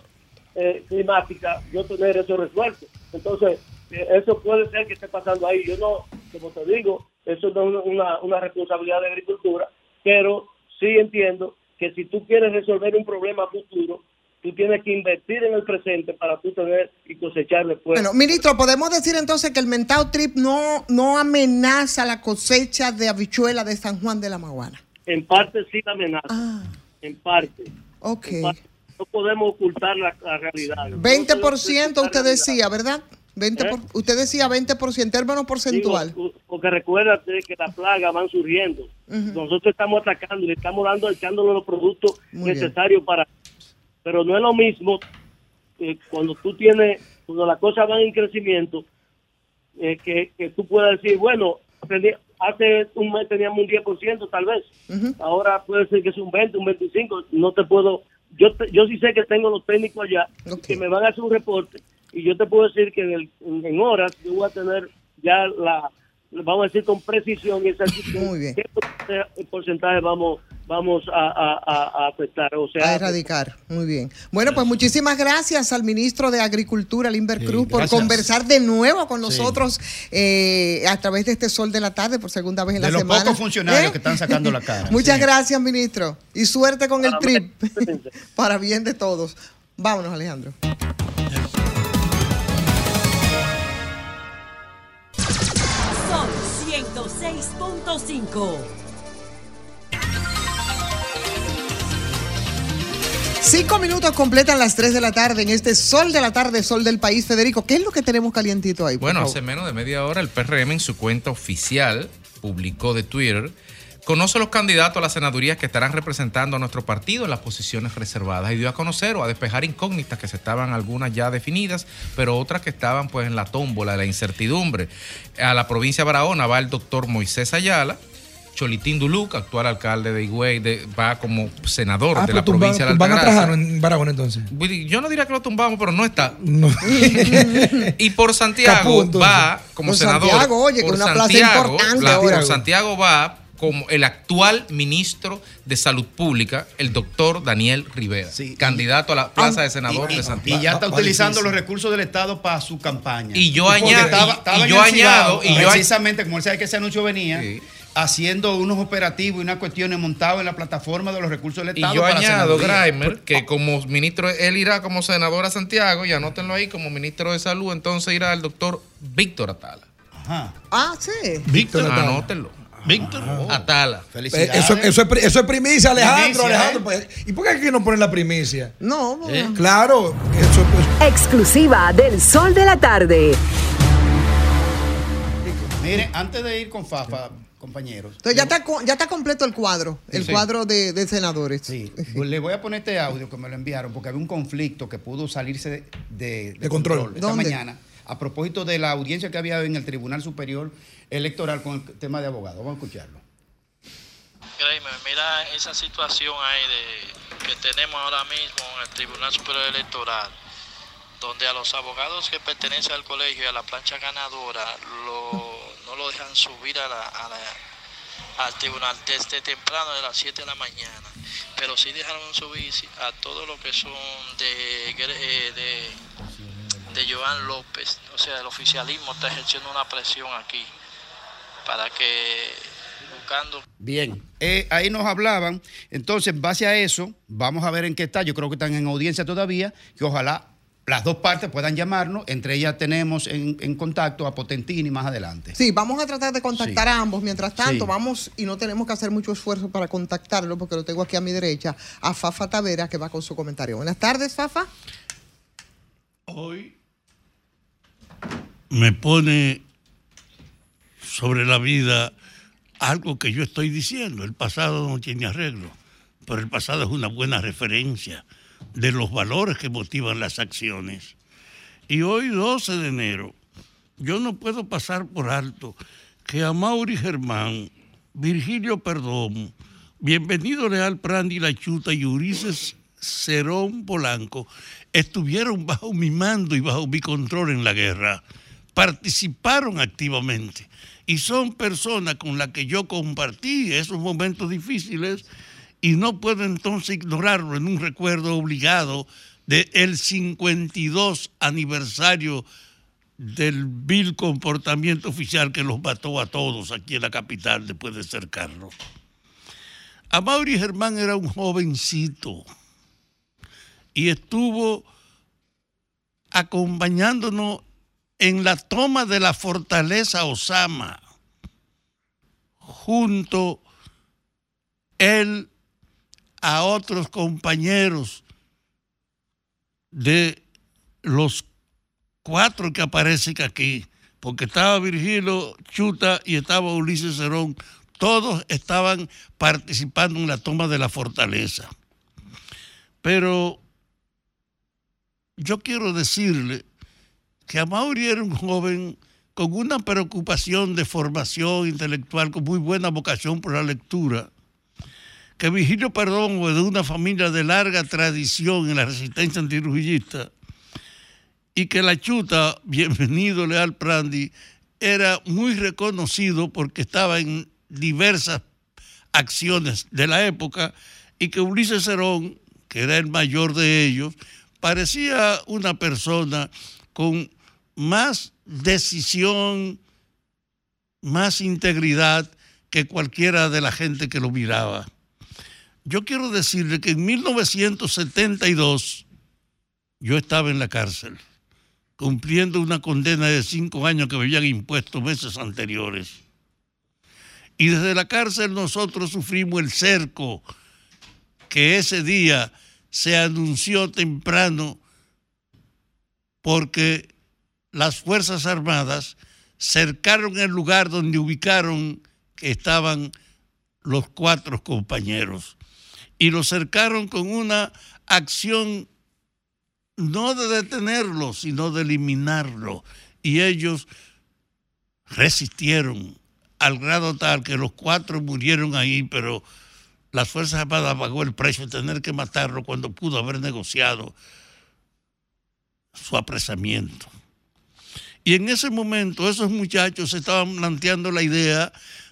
eh, climáticas, yo tener eso resuelto. Entonces, eh, eso puede ser que esté pasando ahí. Yo no, como te digo, eso no es una, una responsabilidad de agricultura, pero sí entiendo que si tú quieres resolver un problema futuro, tú tienes que invertir en el presente para tú tener y cosechar después. Bueno, ministro, ¿podemos decir entonces que el mentado trip no, no amenaza la cosecha de habichuela de San Juan de la Maguana? En parte sí la amenaza. En parte. Ok. En parte. No podemos ocultar la, la realidad. 20% usted decía, ¿verdad? 20 por- ¿Eh? usted decía 20% en términos porcentual. Digo, porque recuérdate que las plagas van surgiendo. Ujú. Nosotros estamos atacando y le estamos dando, echándole los productos Muy bien. necesarios para. Pero no es lo mismo eh, cuando tú tienes, cuando las cosas van en crecimiento, eh, que, que tú puedas decir, bueno, hace un mes teníamos un 10% tal vez, ahora puede ser que es un 20, un 25, no te puedo, yo te- yo sí sé que tengo los técnicos allá que me van a hacer un reporte y yo te puedo decir que en, el- en horas yo voy a tener ya la, vamos a decir con precisión y exactitud qué porcentaje- vamos vamos a, a- a- a afectar, o sea, A erradicar. Muy bien. Bueno, pues muchísimas gracias al ministro de Agricultura, Limber Sí, Cruz, por gracias. conversar de nuevo con Sí. nosotros eh, a través de este sol de la tarde por segunda vez en De la los semana. pocos funcionarios ¿Eh? que están sacando la cara. Muchas Sí. gracias, ministro. Y suerte con el trip. Para bien de todos. Vámonos, Alejandro. 106.5. Cinco minutos completan las 3 de la tarde en este sol de la tarde, sol del país. Federico, ¿qué es lo que tenemos calientito ahí? Bueno, favor? hace menos de media hora el PRM en su cuenta oficial publicó de Twitter, conoce los candidatos a las senadurías que estarán representando a nuestro partido en las posiciones reservadas y dio a conocer o a despejar incógnitas que se estaban algunas ya definidas, pero otras que estaban pues en la tómbola de la incertidumbre. A la provincia de Barahona va el doctor Moisés Ayala. Cholitín Duluc, actual alcalde de Higüey, de- va como senador Ah, de la provincia de a Altagracia. Trajano en Barahona entonces. Yo no diría que lo tumbamos, pero no está. No. y por Santiago Capú, va como Por senador. Santiago, oye, por una plaza importante la- ahora. por Santiago va como el actual ministro de Salud Pública, el doctor Daniel Rivera, candidato a la plaza de senador de Santiago. Y ya está utilizando los recursos del Estado para su campaña. Y yo añado- estaba- y- estaba y yo añado- y yo- precisamente como él sabe que ese anuncio venía, haciendo unos operativos y unas cuestiones montados en la plataforma de los recursos del Y Estado. yo para añado. Grimer, que como ministro, él irá como senador a Santiago, y anótenlo ahí, como ministro de Salud, entonces irá el doctor Víctor Atala. Ah, sí. Víctor Atala. Anótenlo. Víctor Atala. Eh, Eso, eso, es, pri- eso es primicia, Alejandro. Primicia, Alejandro pues, ¿Y por qué aquí no ponen la primicia? No, ¿Eh? Claro. Eso, Exclusiva del Sol de la Tarde. Mire, antes de ir con Fafa, compañeros. Entonces ya está, ya está completo el cuadro, el Sí. cuadro de, de senadores. Pues le voy a poner este audio que me lo enviaron porque había un conflicto que pudo salirse de, de- de De control. esta ¿Dónde? mañana a propósito de la audiencia que había en el Tribunal Superior Electoral con el tema de abogados. Vamos a escucharlo. Créeme, mira esa situación ahí de, que tenemos ahora mismo en el Tribunal Superior Electoral, donde a los abogados que pertenecen al colegio y a la plancha ganadora lo- no lo dejan subir a la- a la- al tribunal desde temprano de las 7 de la mañana, pero sí dejaron subir a todo lo que son de, eh, de, de Joan López, o sea, el oficialismo está ejerciendo una presión aquí para que buscando Bien, eh, ahí nos hablaban. Entonces, en base a eso, vamos a ver en qué está. Yo creo que están en audiencia todavía, que ojalá las dos partes puedan llamarnos. Entre ellas tenemos en, en contacto a Potentini más adelante. Sí, vamos a tratar de contactar Sí. a ambos. Mientras tanto, Sí. vamos y no tenemos que hacer mucho esfuerzo para contactarlo porque lo tengo aquí a mi derecha, a Fafa Tavera, que va con su comentario. Buenas tardes, Fafa. Hoy me pone sobre la vida algo que yo estoy diciendo. El pasado no tiene arreglo, pero el pasado es una buena referencia de los valores que motivan las acciones. Y hoy, 12 de enero, yo no puedo pasar por alto que a Mauri Germán, Virgilio Perdomo, Bienvenido Leal Prandi La Chuta y Ulises Cerón Polanco estuvieron bajo mi mando y bajo mi control en la guerra. Participaron activamente y son personas con las que yo compartí esos momentos difíciles y no puedo entonces ignorarlo en un recuerdo obligado del 52 aniversario del vil comportamiento oficial que los mató a todos aquí en la capital después de cercarlo. Amaury Germán era un jovencito y estuvo acompañándonos en la toma de la fortaleza Osama, junto él a otros compañeros de los cuatro que aparecen aquí, porque estaba Virgilio Chuta y estaba Ulises Cerón, todos estaban participando en la toma de la fortaleza. Pero yo quiero decirle que Amaury era un joven con una preocupación de formación intelectual, con muy buena vocación por la lectura, que Virgilio Perdomo, de una familia de larga tradición en la resistencia antirrujillista, y que la chuta, bienvenido Leal Prandi, era muy reconocido porque estaba en diversas acciones de la época y que Ulises Cerón, que era el mayor de ellos, parecía una persona con más decisión, más integridad que cualquiera de la gente que lo miraba. Yo quiero decirle que en 1972 yo estaba en la cárcel, cumpliendo una condena de cinco años que me habían impuesto meses anteriores. Y desde la cárcel nosotros sufrimos el cerco que ese día se anunció temprano porque las Fuerzas Armadas cercaron el lugar donde ubicaron que estaban los cuatro compañeros y lo cercaron con una acción no de detenerlo, sino de eliminarlo. Y ellos resistieron al grado tal que los cuatro murieron ahí, pero las Fuerzas Armadas pagó el precio de tener que matarlo cuando pudo haber negociado su apresamiento. Y en ese momento esos muchachos estaban planteando la idea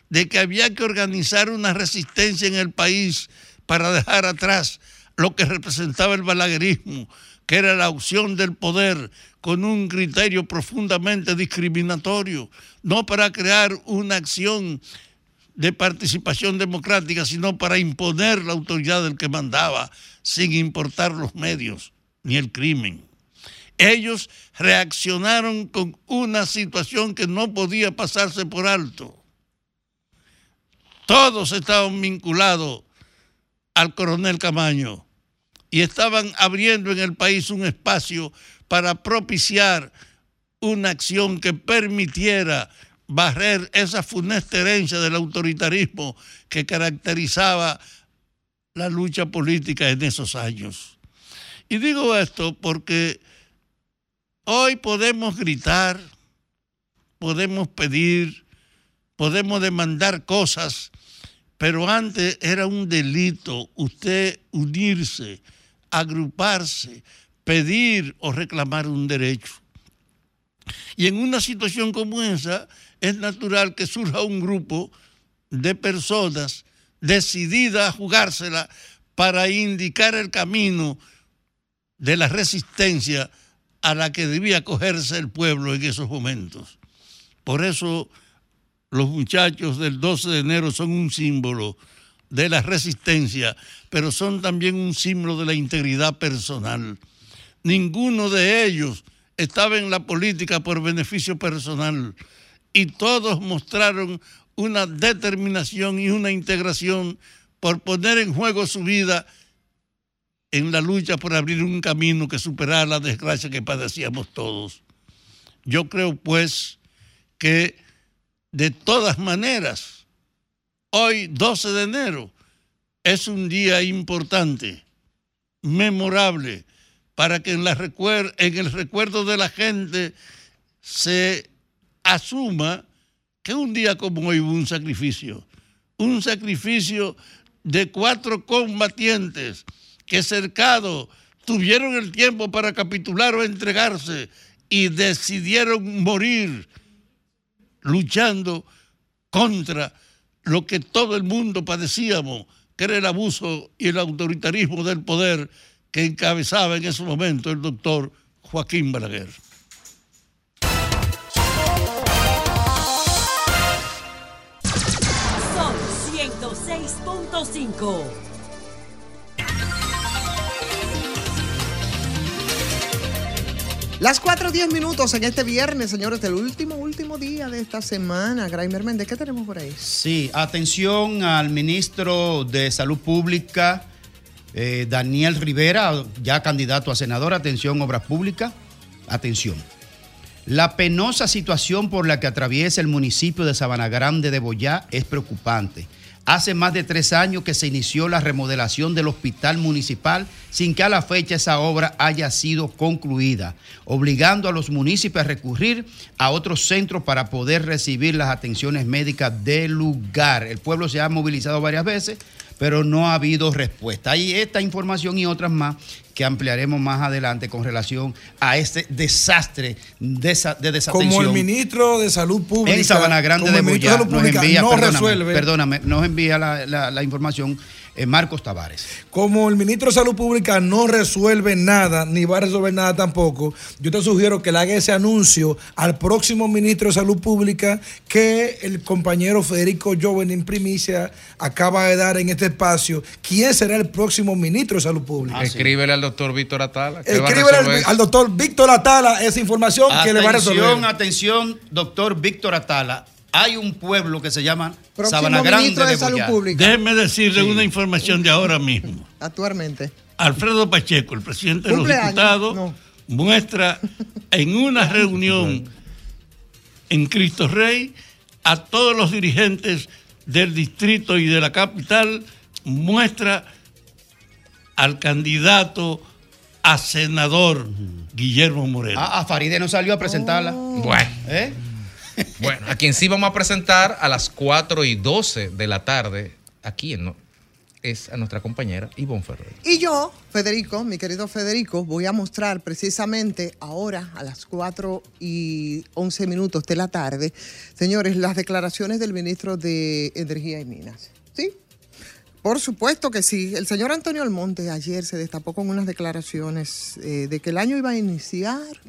de que había que organizar una resistencia en el país para dejar atrás lo que representaba el balaguerismo, que era la opción del poder con un criterio profundamente discriminatorio, no para crear una acción de participación democrática, sino para imponer la autoridad del que mandaba, sin importar los medios ni el crimen. Ellos reaccionaron con una situación que no podía pasarse por alto. Todos estaban vinculados al coronel Camaño y estaban abriendo en el país un espacio para propiciar una acción que permitiera barrer esa funesta herencia del autoritarismo que caracterizaba la lucha política en esos años. Y digo esto porque hoy podemos gritar, podemos pedir, podemos demandar cosas, pero antes era un delito usted unirse, agruparse, pedir o reclamar un derecho. Y en una situación como esa, es natural que surja un grupo de personas decididas a jugársela para indicar el camino de la resistencia a la que debía acogerse el pueblo en esos momentos. Por eso los muchachos del 12 de enero son un símbolo de la resistencia, pero son también un símbolo de la integridad personal. Ninguno de ellos estaba en la política por beneficio personal y todos mostraron una determinación y una integración por poner en juego su vida en la lucha por abrir un camino que superara la desgracia que padecíamos todos. Yo creo pues que de todas maneras, hoy 12 de enero es un día importante, memorable, para que en, la recuer- en el recuerdo de la gente se asuma que un día como hoy hubo un sacrificio, un sacrificio de cuatro combatientes que cercados tuvieron el tiempo para capitular o entregarse y decidieron morir luchando contra lo que todo el mundo padecíamos, que era el abuso y el autoritarismo del poder que encabezaba en ese momento el doctor Joaquín Balaguer. Son 106.5. Las 4 10 minutos en este viernes, señores, del último, último día de esta semana. Graimer Méndez, ¿qué tenemos por ahí? Sí, atención al ministro de Salud Pública, eh, Daniel Rivera, ya candidato a senador. Atención, Obras Públicas. Atención. La penosa situación por la que atraviesa el municipio de Sabana Grande de Boyá es preocupante. Hace más de tres años que se inició la remodelación del hospital municipal sin que a la fecha esa obra haya sido concluida, obligando a los municipios a recurrir a otros centros para poder recibir las atenciones médicas del lugar. El pueblo se ha movilizado varias veces, pero no ha habido respuesta. Hay esta información y otras más que ampliaremos más adelante con relación a este desastre de, esa- de desatención. Como el ministro de Salud Pública. En Sabana Grande de Boyá Salud nos envía, no perdóname, resuelve. perdóname, nos envía la, la- la información Marcos Tavares. Como el ministro de Salud Pública no resuelve nada, ni va a resolver nada tampoco, yo te sugiero que le haga ese anuncio al próximo ministro de Salud Pública que el compañero Federico Joven en primicia acaba de dar en este espacio. ¿Quién será el próximo ministro de Salud Pública? Escríbele al doctor Víctor Atala. que va a Escríbele al doctor Víctor Atala esa información que le va a resolver. Atención, atención, doctor Víctor Atala. Hay un pueblo que se llama Próximo Sabana Grande de de Salud. Pública. Déjeme decirle una información de ahora mismo. Actualmente. Alfredo Pacheco, el presidente de los diputados, muestra en una reunión en Cristo Rey a todos los dirigentes del distrito y de la capital, muestra al candidato a senador Guillermo Moreno. Ah, a Faride no salió a presentarla. Bueno. ¿Eh? Bueno, a quien sí vamos a presentar a las 4 y 12 de la tarde, aquí es a nuestra compañera Ivonne Ferrer. Y yo, Federico, mi querido Federico, voy a mostrar precisamente ahora a las 4 y 11 minutos de la tarde, señores, las declaraciones del ministro de Energía y Minas. ¿Sí? Por supuesto que sí. El señor Antonio Almonte ayer se destapó con unas declaraciones eh, de que el año iba a iniciar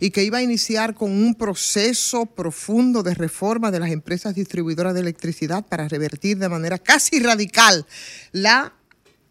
y que iba a iniciar con un proceso profundo de reforma de las empresas distribuidoras de electricidad para revertir de manera casi radical la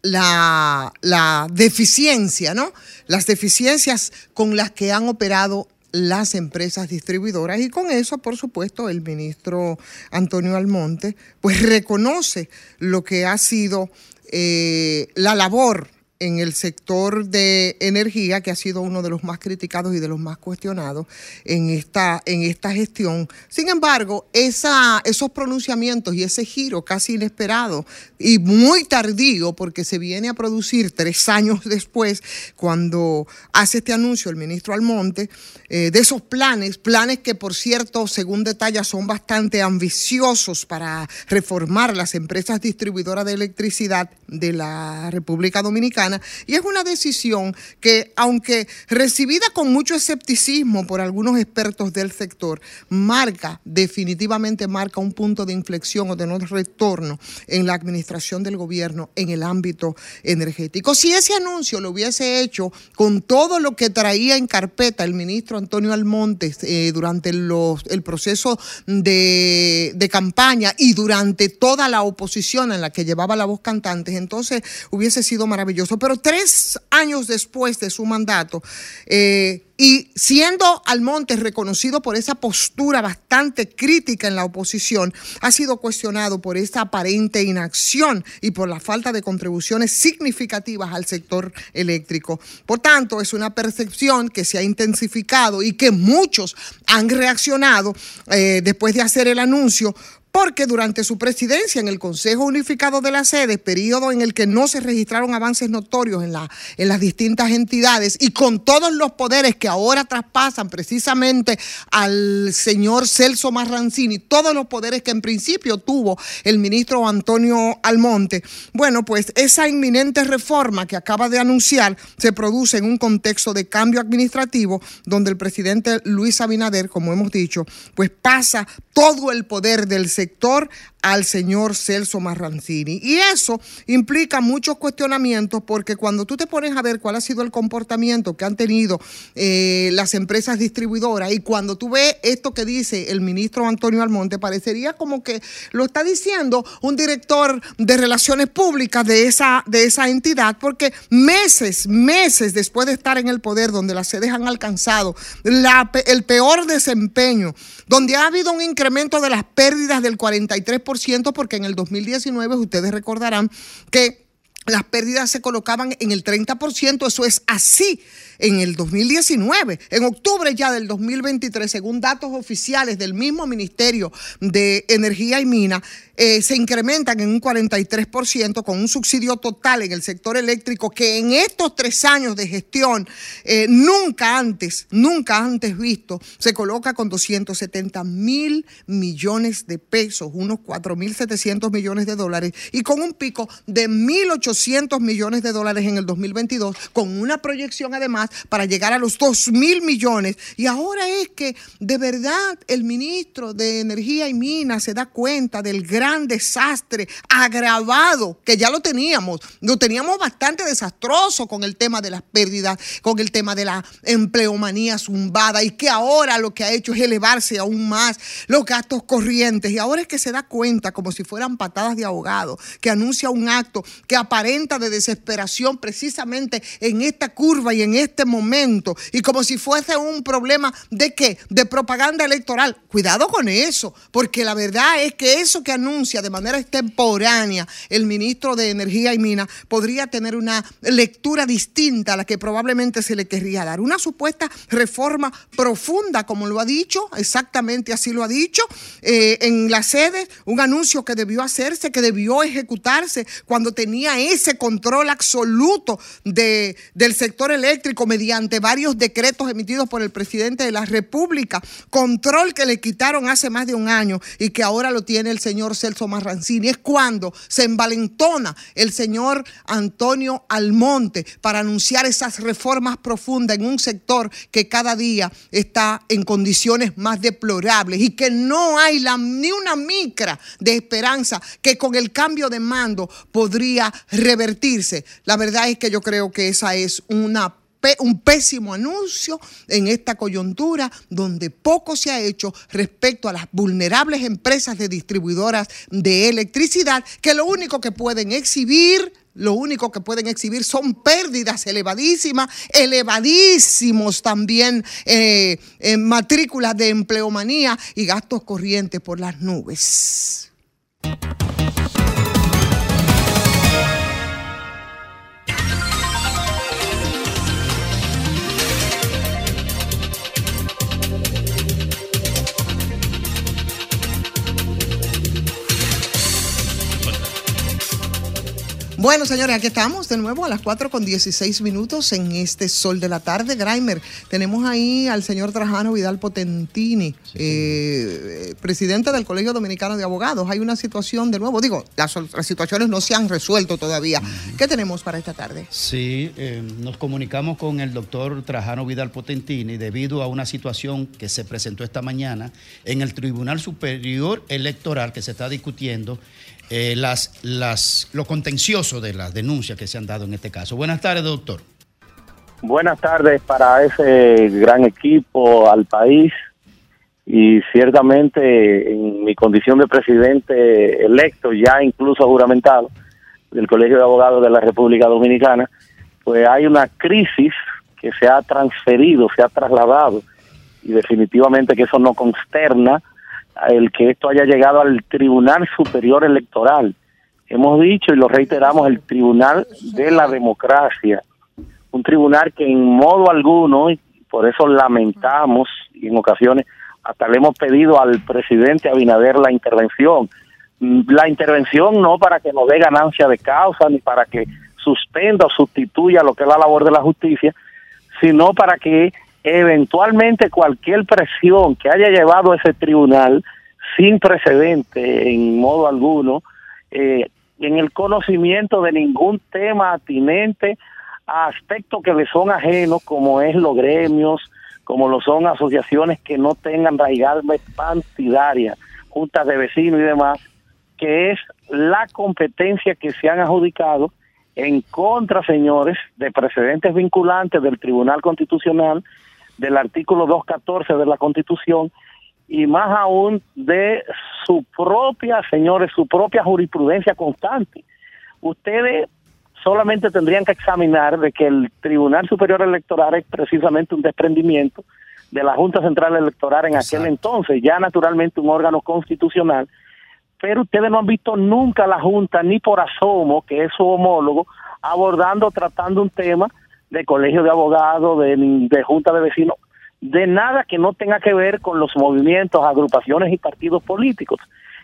la, la deficiencia, ¿no? Las deficiencias con las que han operado las empresas distribuidoras y con eso, por supuesto, el ministro Antonio Almonte, pues reconoce lo que ha sido eh, la labor en el sector de energía, que ha sido uno de los más criticados y de los más cuestionados en esta, en esta gestión. Sin embargo, esa, esos pronunciamientos y ese giro casi inesperado y muy tardío, porque se viene a producir tres años después, cuando hace este anuncio el ministro Almonte, eh, de esos planes, planes que por cierto, según detalla, son bastante ambiciosos para reformar las empresas distribuidoras de electricidad de la República Dominicana. Y es una decisión que, aunque recibida con mucho escepticismo por algunos expertos del sector, marca, definitivamente marca un punto de inflexión o de no retorno en la administración del gobierno en el ámbito energético. Si ese anuncio lo hubiese hecho con todo lo que traía en carpeta el ministro Antonio Almonte eh, durante los- el proceso de, de campaña y durante toda la oposición en la que llevaba la voz cantantes, entonces hubiese sido maravilloso. Pero tres años después de su mandato, eh, y siendo Almonte reconocido por esa postura bastante crítica en la oposición, ha sido cuestionado por esa aparente inacción y por la falta de contribuciones significativas al sector eléctrico. Por tanto, es una percepción que se ha intensificado y que muchos han reaccionado eh, después de hacer el anuncio porque durante su presidencia en el Consejo Unificado de la Sede, periodo en el que no se registraron avances notorios en, la, en las distintas entidades y con todos los poderes que ahora traspasan precisamente al señor Celso Marrancini, todos los poderes que en principio tuvo el ministro Antonio Almonte, bueno, pues esa inminente reforma que acaba de anunciar se produce en un contexto de cambio administrativo donde el presidente Luis Abinader, como hemos dicho, pues pasa todo el poder del sector sector al señor Celso Marrancini. Y eso implica muchos cuestionamientos porque cuando tú te pones a ver cuál ha sido el comportamiento que han tenido eh, las empresas distribuidoras y cuando tú ves esto que dice el ministro Antonio Almonte, parecería como que lo está diciendo un director de relaciones públicas de esa, de esa entidad, porque meses, meses después de estar en el poder, donde las sedes han alcanzado el peor desempeño, donde ha habido un incremento de las pérdidas del 43%, porque en el 2019 ustedes recordarán que las pérdidas se colocaban en el 30%, eso es así en el 2019. En octubre ya del 2023, según datos oficiales del mismo Ministerio de Energía y Mina, eh, se incrementan en un 43% con un subsidio total en el sector eléctrico que en estos tres años de gestión eh, nunca antes, nunca antes visto, se coloca con 270 mil millones de pesos, unos 4 mil 700 millones de dólares y con un pico de 1.800 millones de dólares en el 2022, con una proyección además para llegar a los 2 mil millones. Y ahora es que de verdad el ministro de Energía y Minas se da cuenta del gran desastre agravado que ya lo teníamos. Lo teníamos bastante desastroso con el tema de las pérdidas, con el tema de la empleomanía zumbada y que ahora lo que ha hecho es elevarse aún más los gastos corrientes. Y ahora es que se da cuenta, como si fueran patadas de ahogado, que anuncia un acto que aparenta de desesperación precisamente en esta curva y en este momento. Y como si fuese un problema de qué? De propaganda electoral. Cuidado con eso, porque la verdad es que eso que anuncia de manera extemporánea el ministro de Energía y Minas podría tener una lectura distinta a la que probablemente se le querría dar. Una supuesta reforma profunda, como lo ha dicho, exactamente así lo ha dicho, eh, en la sede, un anuncio que debió hacerse, que debió ejecutarse cuando tenía ese control absoluto de, del sector eléctrico mediante varios decretos emitidos por el presidente de la República, control que le quitaron hace más de un año y que ahora lo tiene el señor Celso Marrancini. Es cuando se envalentona el señor Antonio Almonte para anunciar esas reformas profundas en un sector que cada día está en condiciones más deplorables y que no hay ni una micra de esperanza que con el cambio de mando podría revertirse. La verdad es que yo creo que esa es una un pésimo anuncio en esta coyuntura donde poco se ha hecho respecto a las vulnerables empresas de distribuidoras de electricidad que lo único que pueden exhibir lo único que pueden exhibir son pérdidas elevadísimas, elevadísimos también eh, matrículas de empleomanía y gastos corrientes por las nubes. Bueno, señores, aquí estamos de nuevo a las 4 con 16 minutos en este sol de la tarde. Grimer, tenemos ahí al señor Trajano Vidal Potentini, eh, presidente del Colegio Dominicano de Abogados. Hay una situación de nuevo, digo, las, las situaciones no se han resuelto todavía. ¿Qué tenemos para esta tarde? Sí, eh, nos comunicamos con el doctor Trajano Vidal Potentini debido a una situación que se presentó esta mañana en el Tribunal Superior Electoral que se está discutiendo eh, las, las, lo contencioso de las denuncias que se han dado en este caso. Buenas tardes, doctor. Buenas tardes para ese gran equipo, al país y ciertamente en mi condición de presidente electo, ya incluso juramentado del Colegio de Abogados de la República Dominicana, pues hay una crisis que se ha transferido, se ha trasladado y definitivamente que eso no consterna el que esto haya llegado al Tribunal Superior Electoral. Hemos dicho y lo reiteramos, el Tribunal de la Democracia, un tribunal que en modo alguno, y por eso lamentamos y en ocasiones hasta le hemos pedido al presidente Abinader la intervención. La intervención no para que nos dé ganancia de causa ni para que suspenda o sustituya lo que es la labor de la justicia, sino para que eventualmente cualquier presión que haya llevado ese tribunal sin precedente en modo alguno, eh, en el conocimiento de ningún tema atinente a aspectos que le son ajenos, como es los gremios, como lo son asociaciones que no tengan raigambre partidaria, juntas de vecinos y demás, que es la competencia que se han adjudicado en contra, señores, de precedentes vinculantes del Tribunal Constitucional, del artículo 214 de la Constitución y más aún de su propia, señores, su propia jurisprudencia constante. Ustedes solamente tendrían que examinar de que el Tribunal Superior Electoral es precisamente un desprendimiento de la Junta Central Electoral en aquel entonces, ya naturalmente un órgano constitucional, pero ustedes no han visto nunca la Junta, ni por asomo, que es su homólogo, abordando, tratando un tema de colegio de abogados, de, de junta de vecinos, de nada que no tenga que ver con los movimientos, agrupaciones y partidos políticos,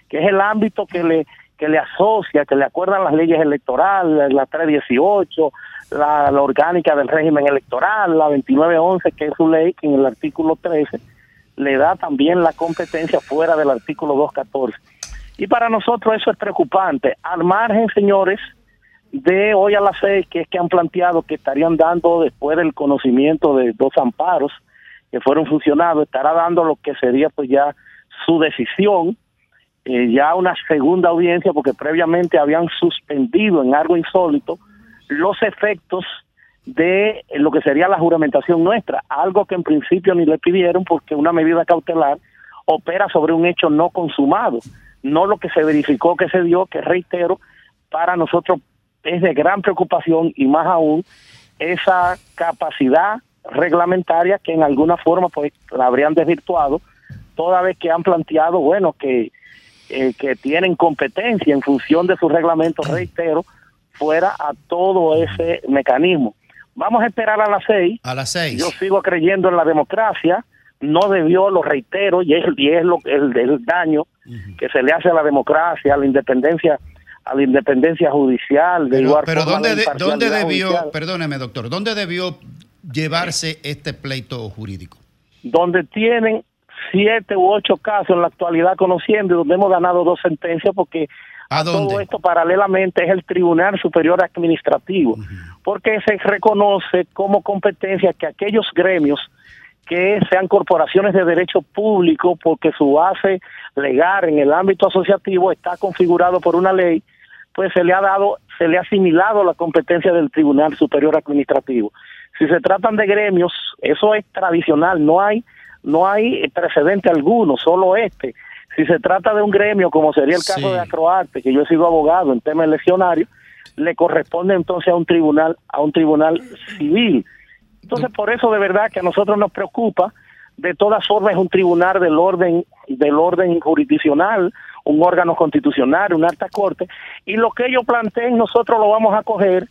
que es el ámbito que le que le asocia, que le acuerdan las leyes electorales, la 318, la, la orgánica del régimen electoral, la 2911, que es su ley, que en el artículo 13 le da también la competencia fuera del artículo 214. Y para nosotros eso es preocupante. Al margen, señores, de hoy a las seis, que es que han planteado que estarían dando, después del conocimiento de dos amparos que fueron funcionados, estará dando lo que sería pues ya su decisión, eh, ya una segunda audiencia, porque previamente habían suspendido en algo insólito los efectos de lo que sería la juramentación nuestra, algo que en principio ni le pidieron porque una medida cautelar opera sobre un hecho no consumado, no lo que se verificó que se dio, que reitero, para nosotros es de gran preocupación y más aún esa capacidad reglamentaria que en alguna forma pues la habrían desvirtuado toda vez que han planteado, bueno, que, eh, que tienen competencia en función de sus reglamentos, reitero, fuera a todo ese mecanismo. Vamos a esperar a las seis. A las seis. Yo sigo creyendo en la democracia. No debió, lo reitero, y es, y es lo, el, el daño que se le hace a la democracia, a la independencia a la independencia judicial, de Pero, pero ¿dónde, de- imparcialidad ¿dónde debió, judicial. perdóneme doctor, dónde debió llevarse este pleito jurídico? donde tienen siete u ocho casos en la actualidad conociendo y donde hemos ganado dos sentencias porque ¿A todo esto paralelamente es el Tribunal Superior Administrativo, porque se reconoce como competencia que aquellos gremios que sean corporaciones de derecho público porque su base legal en el ámbito asociativo está configurado por una ley, pues se le ha dado, se le ha asimilado la competencia del Tribunal Superior Administrativo. Si se tratan de gremios, eso es tradicional, no hay no hay precedente alguno, solo este. Si se trata de un gremio, como sería el caso Sí. de Acroarte, que yo he sido abogado en temas eleccionarios, le corresponde entonces a un tribunal, a un tribunal civil. Entonces, por eso de verdad que a nosotros nos preocupa, de todas formas es un tribunal del orden, del orden jurisdiccional, un órgano constitucional, una alta corte, y lo que ellos planteen nosotros lo vamos a coger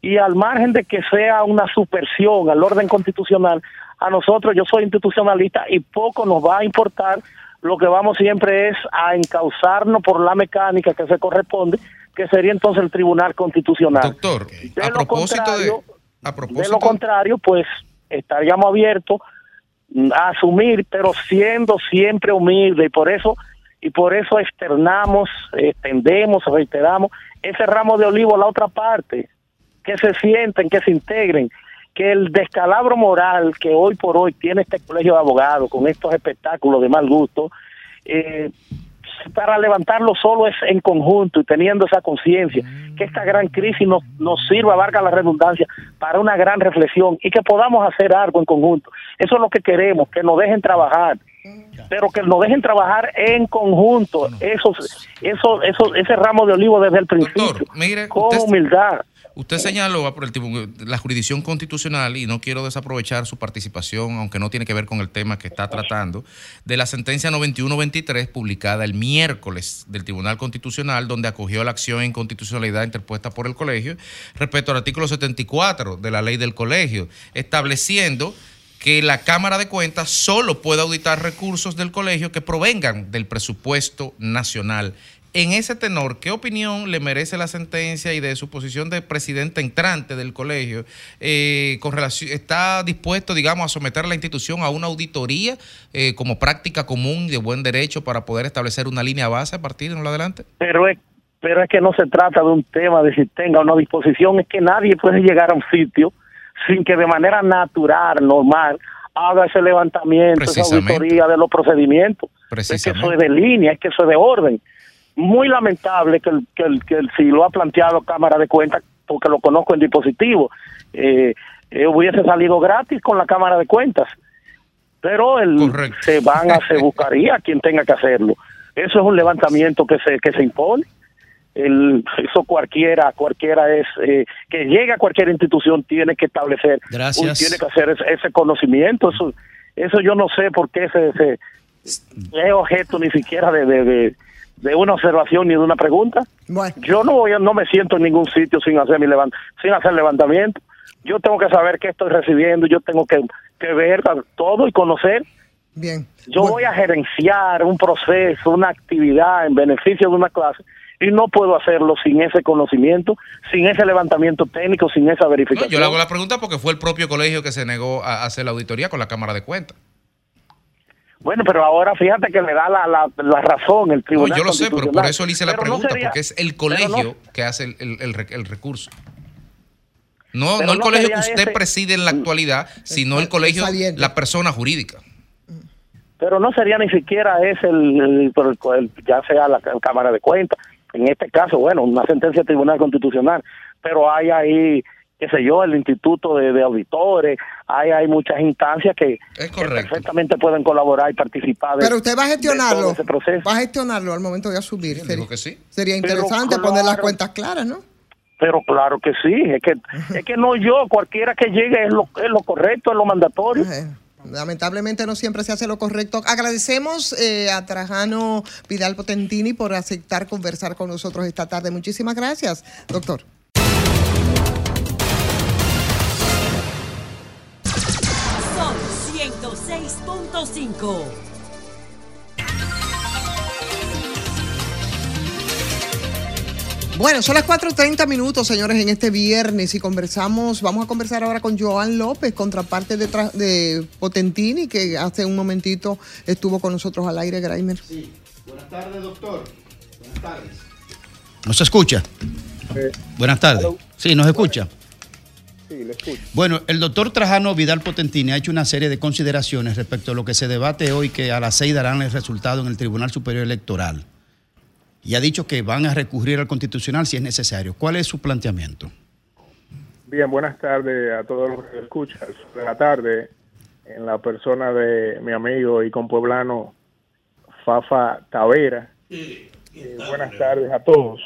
y al margen de que sea una supersión al orden constitucional, a nosotros, yo soy institucionalista y poco nos va a importar, lo que vamos siempre es a encauzarnos por la mecánica que se corresponde, que sería entonces el Tribunal Constitucional. Doctor, De a lo propósito de, a De propósito lo contrario, pues estaríamos abiertos a asumir, pero siendo siempre humilde y por eso y por eso externamos, extendemos, reiteramos ese ramo de olivo a la otra parte, que se sienten, que se integren, que el descalabro moral que hoy por hoy tiene este colegio de abogados con estos espectáculos de mal gusto, eh, para levantarlo solo es en conjunto y teniendo esa conciencia, que esta gran crisis nos, nos sirva, valga la redundancia, para una gran reflexión y que podamos hacer algo en conjunto. Eso es lo que queremos, que nos dejen trabajar, pero que nos dejen trabajar en conjunto, eso, eso, eso, ese ramo de olivo desde el principio, mire, con usted- humildad. Usted señaló por el tipo- la jurisdicción constitucional, y no quiero desaprovechar su participación, aunque no tiene que ver con el tema que está tratando, de la sentencia 91-23 publicada el miércoles del Tribunal Constitucional, donde acogió la acción de inconstitucionalidad interpuesta por el colegio respecto al artículo 74 de la ley del colegio, estableciendo que la Cámara de Cuentas solo puede auditar recursos del colegio que provengan del presupuesto nacional. En ese tenor, ¿qué opinión le merece la sentencia y de su posición de presidente entrante del colegio? eh, con relación, ¿Está dispuesto, digamos, a someter a la institución a una auditoría eh, como práctica común de buen derecho para poder establecer una línea base a partir de lo adelante? pero es pero es que no se trata de un tema de si tenga una disposición, es que nadie puede llegar a un sitio sin que de manera natural, normal, haga ese levantamiento, esa auditoría de los procedimientos. Es que eso es de línea, es que eso es de orden. Muy lamentable que, el, que, el, que el- si lo ha planteado Cámara de Cuentas, porque lo conozco en dispositivo, eh, eh, hubiese salido gratis con la Cámara de Cuentas. Pero el, se van a, se buscaría quien tenga que hacerlo. Eso es un levantamiento que se, que se impone. El, eso cualquiera, cualquiera es, eh, que llegue a cualquier institución tiene que establecer, Gracias. un- tiene que hacer ese, ese conocimiento. Eso, eso yo no sé por qué se, se es objeto ni siquiera de, de, de, de una observación ni de una pregunta. Yo no voy, a- no me siento en ningún sitio sin hacer mi levant, sin hacer levantamiento. Yo tengo que saber qué estoy recibiendo, yo tengo que, que ver todo y conocer. Bien. Yo voy a gerenciar un proceso, una actividad en beneficio de una clase y no puedo hacerlo sin ese conocimiento, sin ese levantamiento técnico, sin esa No, verificación. yo le hago la pregunta porque fue el propio colegio que se negó a hacer la auditoría con la Cámara de Cuentas. Bueno, pero ahora fíjate que le da la, la, la razón el No, tribunal. yo lo sé, pero por eso le hice la Pero no pregunta, sería- porque es el pero no- colegio que hace el, el- el el recurso. No, no el no colegio que usted ese- preside en la actualidad, sino el colegio, la persona jurídica. pero no sería ni siquiera ese el, el- el- ya sea la, la Cámara de Cuentas, en este caso, bueno, una sentencia del Tribunal Constitucional, pero hay ahí, qué sé yo, el Instituto de, de Auditores, hay, hay muchas instancias que, que perfectamente pueden colaborar y participar. de- Pero usted va a gestionarlo. todo ese proceso. Va a gestionarlo al momento de asumir. Sería, que sí. sería interesante poner las cuentas claras, ¿no? Pero claro que sí, es que, es que no yo, cualquiera que llegue es lo, es lo correcto, es lo mandatorio. Lamentablemente no siempre se hace lo correcto. Agradecemos eh, a Trajano Vidal Potentini por aceptar conversar con nosotros esta tarde. Muchísimas gracias, doctor. Son 106.5. Bueno, son las 4.30 minutos, señores, en este viernes y conversamos, vamos a conversar ahora con Joan López, contraparte de, tra- de Potentini, que hace un momentito estuvo con nosotros al aire, Graimer. Buenas tardes, doctor. Buenas tardes. ¿Nos escucha? Buenas tardes. Sí, nos escucha. Sí, le escucho. Bueno, el doctor Trajano Vidal Potentini ha hecho una serie de consideraciones respecto a lo que se debate hoy, que a las seis darán el resultado en el Tribunal Superior Electoral. Y ha dicho que van a recurrir al Constitucional si es necesario. ¿Cuál es su planteamiento? Bien, buenas tardes a todos los que escuchan. De la tarde, en la persona de mi amigo y compueblano Fafa Tavera. Eh, buenas tardes a todos.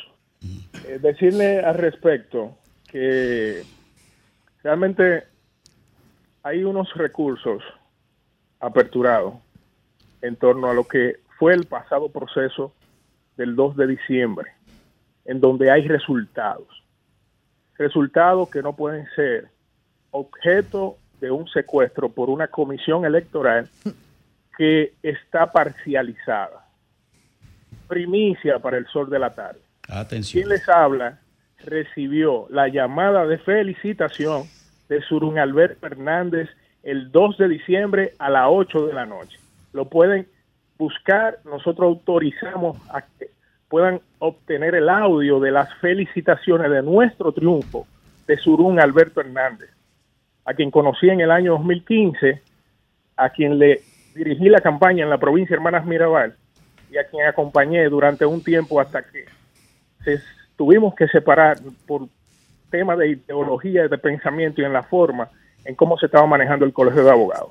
Eh, decirle al respecto que realmente hay unos recursos aperturados en torno a lo que fue el pasado proceso del 2 de diciembre, en donde hay resultados. Resultados que no pueden ser objeto de un secuestro por una comisión electoral que está parcializada. Primicia para el sol de la tarde. Atención. Quien les habla recibió la llamada de felicitación de Surun Alberto Hernández el 2 de diciembre a las 8 de la noche. Lo pueden buscar, nosotros autorizamos a que puedan obtener el audio de las felicitaciones de nuestro triunfo de Surún Alberto Hernández, a quien conocí en el año 2015, a quien le dirigí la campaña en la provincia de Hermanas Mirabal y a quien acompañé durante un tiempo hasta que se tuvimos que separar por temas de ideología, de pensamiento y en la forma en cómo se estaba manejando el colegio de abogados.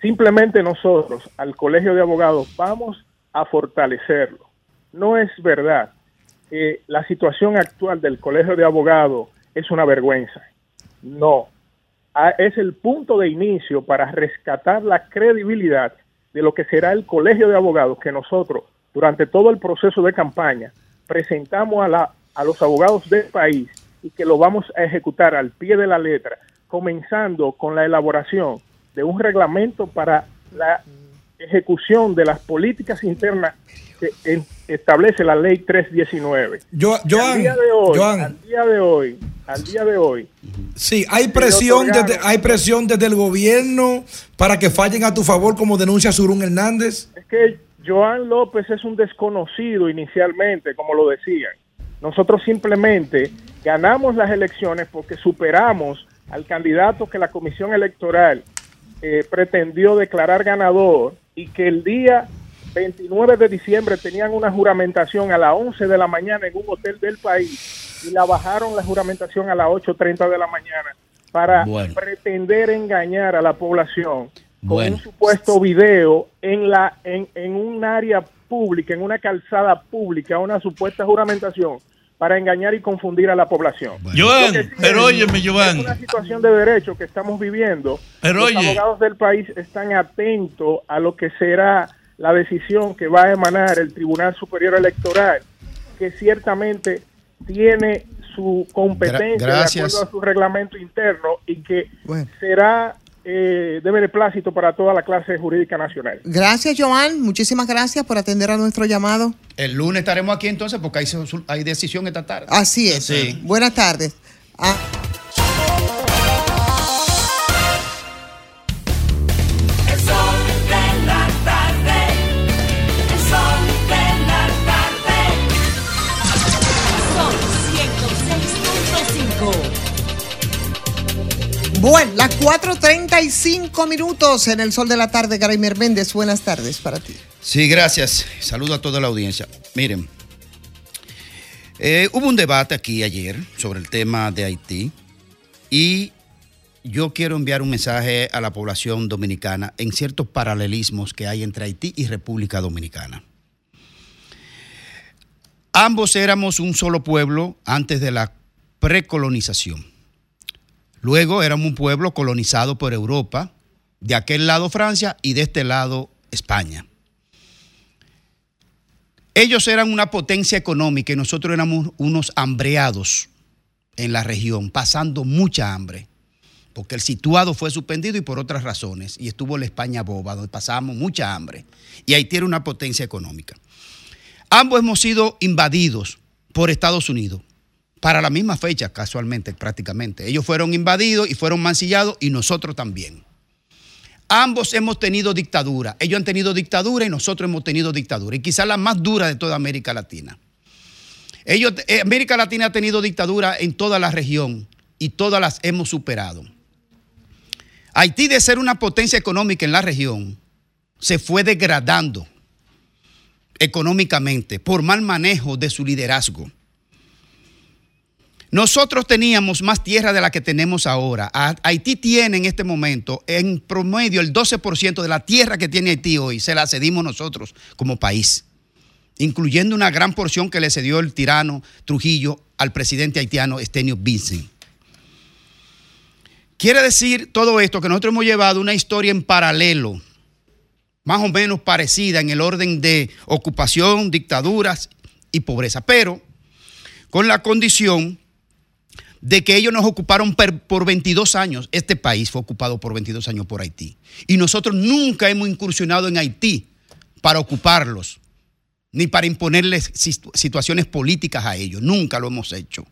Simplemente nosotros, al colegio de abogados, vamos a fortalecerlo. No es verdad que la situación actual del colegio de abogados es una vergüenza. No. Ah, Es el punto de inicio para rescatar la credibilidad de lo que será el colegio de abogados que nosotros, durante todo el proceso de campaña, presentamos a, la, a los abogados del país y que lo vamos a ejecutar al pie de la letra, comenzando con la elaboración de un reglamento para la ejecución de las políticas internas que en- establece la ley 319. Yo, al Joan, día de hoy, Joan. al día de hoy, al día de hoy, Sí, hay presión, desde, hay presión desde el gobierno para que fallen a tu favor, como denuncia Surún Hernández. Es que Joan López es un desconocido inicialmente, como lo decían. Nosotros simplemente ganamos las elecciones porque superamos al candidato que la Comisión Electoral eh, pretendió declarar ganador y que el día 29 de diciembre tenían una juramentación a las 11 de la mañana en un hotel del país y la bajaron la juramentación a las 8.30 de la mañana para Bueno. pretender engañar a la población con Bueno. un supuesto video en la en, en un área pública, en una calzada pública, una supuesta juramentación para engañar y confundir a la población. Joan, que sí pero es- óyeme, Joan. Es una situación de derecho que estamos viviendo. Pero Los oye. abogados del país están atentos a lo que será la decisión que va a emanar el Tribunal Superior Electoral, que ciertamente tiene su competencia Gra- gracias. de acuerdo a su reglamento interno y que será eh, de beneplácito para toda la clase jurídica nacional. Gracias, Joan. Muchísimas gracias por atender a nuestro llamado. El lunes estaremos aquí entonces porque hay, decisión esta tarde. Así es. Sí. Buenas tardes. Ah, bueno, las 4.35 minutos en el sol de la tarde, Graimer Méndez. Buenas tardes para ti. Sí, gracias. Saludo a toda la audiencia. Miren, eh, hubo un debate aquí ayer sobre el tema de Haití y yo quiero enviar un mensaje a la población dominicana en ciertos paralelismos que hay entre Haití y República Dominicana. Ambos éramos un solo pueblo antes de la precolonización. Luego éramos un pueblo colonizado por Europa, de aquel lado Francia y de este lado España. Ellos eran una potencia económica y nosotros éramos unos hambreados en la región, pasando mucha hambre, porque el situado fue suspendido y por otras razones, y estuvo la España boba, donde pasábamos mucha hambre, y Haití era una potencia económica. Ambos hemos sido invadidos por Estados Unidos. Para la misma fecha, casualmente, prácticamente. Ellos fueron invadidos y fueron mancillados y nosotros también. Ambos hemos tenido dictadura. Ellos han tenido dictadura y nosotros hemos tenido dictadura. Y quizás la más dura de toda América Latina. Ellos, eh, América Latina ha tenido dictadura en toda la región y todas las hemos superado. Haití de ser una potencia económica en la región se fue degradando económicamente por mal manejo de su liderazgo. Nosotros teníamos más tierra de la que tenemos ahora. Haití tiene en este momento en promedio el 12% de la tierra que tiene Haití hoy, se la cedimos nosotros como país, incluyendo una gran porción que le cedió el tirano Trujillo al presidente haitiano Estenio Vincent. Quiere decir todo esto que nosotros hemos llevado una historia en paralelo, más o menos parecida en el orden de ocupación, dictaduras y pobreza, pero con la condición de que ellos nos ocuparon por 22 años. Este país fue ocupado por 22 años por Haití. Y nosotros nunca hemos incursionado en Haití para ocuparlos, ni para imponerles situ- situaciones políticas a ellos. Nunca lo hemos hecho.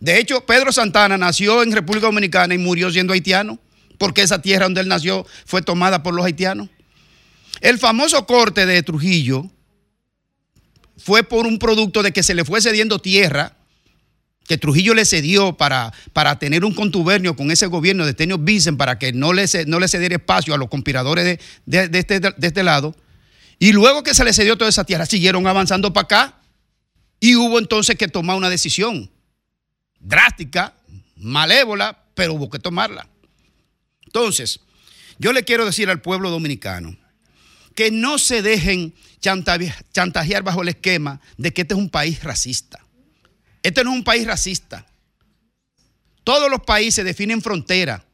De hecho, Pedro Santana nació en República Dominicana y murió siendo haitiano, porque esa tierra donde él nació fue tomada por los haitianos. El famoso corte de Trujillo fue por un producto de que se le fue cediendo tierra que Trujillo le cedió para, para tener un contubernio con ese gobierno de Tenio Vicen para que no le, no le cediera espacio a los conspiradores de, de- este, de este lado. Y luego que se le cedió toda esa tierra, siguieron avanzando para acá y hubo entonces que tomar una decisión drástica, malévola, pero hubo que tomarla. Entonces, yo le quiero decir al pueblo dominicano que no se dejen chantaje- chantajear bajo el esquema de que este es un país racista. Este no es un país racista. Todos los países definen frontera.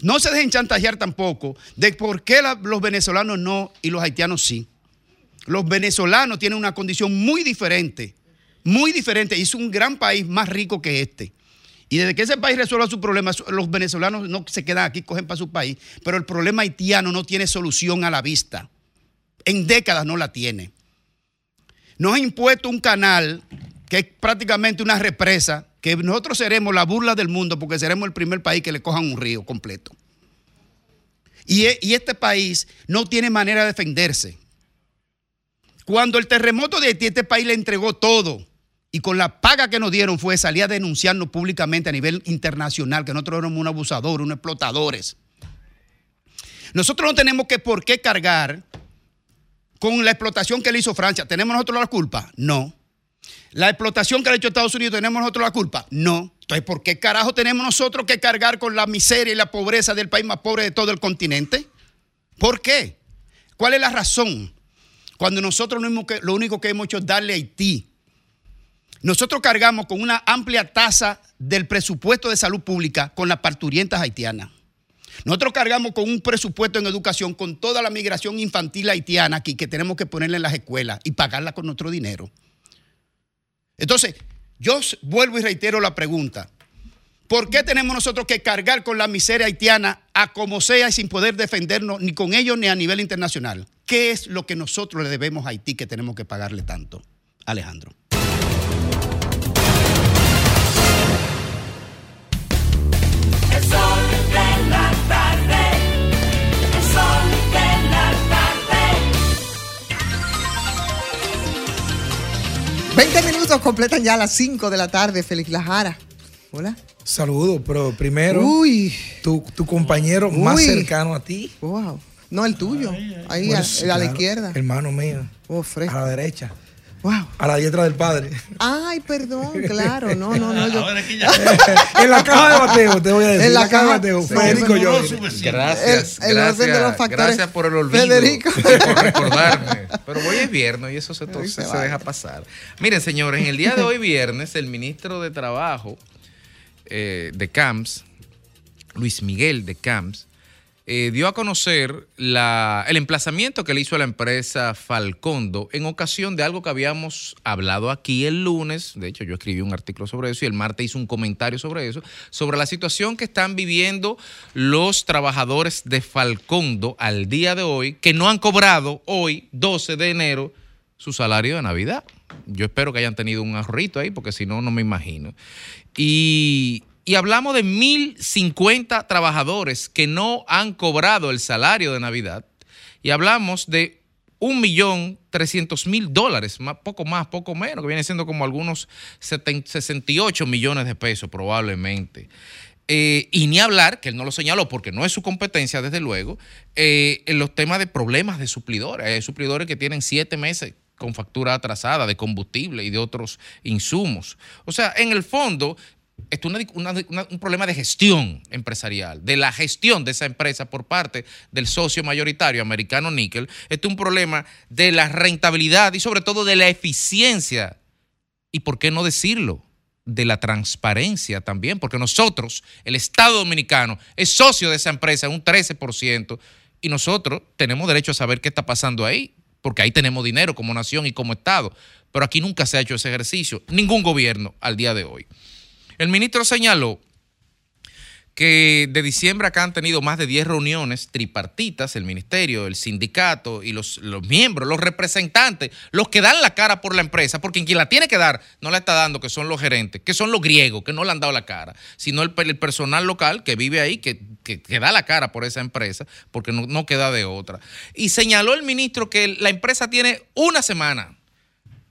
No se dejen chantajear tampoco de por qué los venezolanos no y los haitianos sí. Los venezolanos tienen una condición muy diferente, muy diferente. Y es un gran país más rico que este. Y desde que ese país resuelva su problema, los venezolanos no se quedan aquí, cogen para su país. Pero el problema haitiano no tiene solución a la vista. En décadas no la tiene. Nos ha impuesto un canal que es prácticamente una represa, que nosotros seremos la burla del mundo porque seremos el primer país que le cojan un río completo. Y, e- y este país no tiene manera de defenderse. Cuando el terremoto de Haití, este país le entregó todo. Y con la paga que nos dieron fue salir a denunciarnos públicamente a nivel internacional, que nosotros éramos un abusador, unos explotadores. Nosotros no tenemos que por qué cargar con la explotación que le hizo Francia. ¿Tenemos nosotros la culpa? No. La explotación que ha hecho Estados Unidos, ¿tenemos nosotros la culpa? No. Entonces, ¿por qué carajo tenemos nosotros que cargar con la miseria y la pobreza del país más pobre de todo el continente? ¿Por qué? ¿Cuál es la razón? Cuando nosotros lo único que, lo único que hemos hecho es darle a Haití. Nosotros cargamos con una amplia tasa del presupuesto de salud pública con las parturientas haitianas. Nosotros cargamos con un presupuesto en educación con toda la migración infantil haitiana aquí que tenemos que ponerle en las escuelas y pagarla con nuestro dinero. Entonces, yo vuelvo y reitero la pregunta. ¿Por qué tenemos nosotros que cargar con la miseria haitiana a como sea y sin poder defendernos ni con ellos ni a nivel internacional? ¿Qué es lo que nosotros le debemos a Haití que tenemos que pagarle tanto? Alejandro. 20 minutos completan ya las 5 de la tarde. Félix Lajara. Hola. Saludos, pero primero, Uy. Tu, tu compañero más cercano a ti. Wow. No, el tuyo. Ahí, a, a la izquierda. Hermano mío. Oh, a la derecha. Wow. A la diestra del padre. Ay, perdón, claro. No, no, no. Yo... en la caja de bateo, te voy a decir. En la caja de bateo. Sí, Federico yo. Gracias, El- el orden de los gracias, factores. gracias por el olvido Federico. por recordarme. Pero hoy es viernes y eso se, se, se deja pasar. Miren, señores, en el día de hoy viernes, el ministro de Trabajo eh, de CAMS, Luis Miguel de CAMS, eh, dio a conocer el emplazamiento que le hizo a la empresa Falcondo en ocasión de algo que habíamos hablado aquí el lunes. De hecho, yo escribí un artículo sobre eso y el martes hice un comentario sobre eso, sobre la situación que están viviendo los trabajadores de Falcondo al día de hoy, que no han cobrado hoy, 12 de enero, su salario de Navidad. Yo espero que hayan tenido un ahorrito ahí, porque si no, no me imagino. Y, y hablamos de 1.050 trabajadores que no han cobrado el salario de Navidad. Y hablamos de 1.300.000 dólares, poco más, poco menos, que viene siendo como algunos 70 68 millones de pesos probablemente. Eh, y ni hablar, que él no lo señaló porque no es su competencia, desde luego, eh, en los temas de problemas de suplidores. Hay suplidores que tienen siete meses con factura atrasada de combustible y de otros insumos. O sea, en el fondo, esto es un problema de gestión empresarial, de la gestión de esa empresa por parte del socio mayoritario americano Nickel. Esto es un problema de la rentabilidad y sobre todo de la eficiencia y por qué no decirlo, de la transparencia también, porque nosotros, el Estado Dominicano, es socio de esa empresa, un 13%, y nosotros tenemos derecho a saber qué está pasando ahí, porque ahí tenemos dinero como nación y como Estado, pero aquí nunca se ha hecho ese ejercicio, ningún gobierno al día de hoy. El ministro señaló que de diciembre acá han tenido más de 10 reuniones tripartitas, el ministerio, el sindicato y los, miembros, los representantes, los que dan la cara por la empresa, porque quien la tiene que dar no la está dando, que son los gerentes, que son los griegos, que no le han dado la cara, sino el, personal local que vive ahí, que, que- da la cara por esa empresa, porque no queda de otra. Y señaló el ministro que la empresa tiene una semana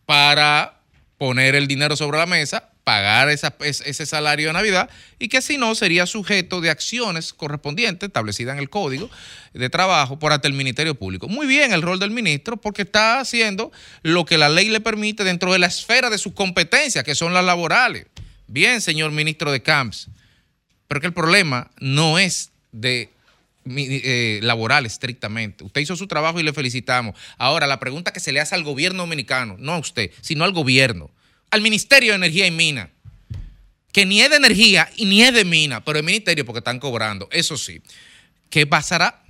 para poner el dinero sobre la mesa, pagar ese salario de Navidad y que si no sería sujeto de acciones correspondientes establecidas en el Código de Trabajo por ante el Ministerio Público. Muy bien el rol del ministro porque está haciendo lo que la ley le permite dentro de la esfera de sus competencias, que son las laborales. Bien, señor ministro de Camps, pero que el problema no es de eh, laboral estrictamente. Usted hizo su trabajo y le felicitamos. Ahora, la pregunta que se le hace al gobierno dominicano, no a usted, sino al gobierno, al Ministerio de Energía y Mina, que ni es de energía y ni es de mina, pero el ministerio porque están cobrando, eso sí. ¿Qué pasará?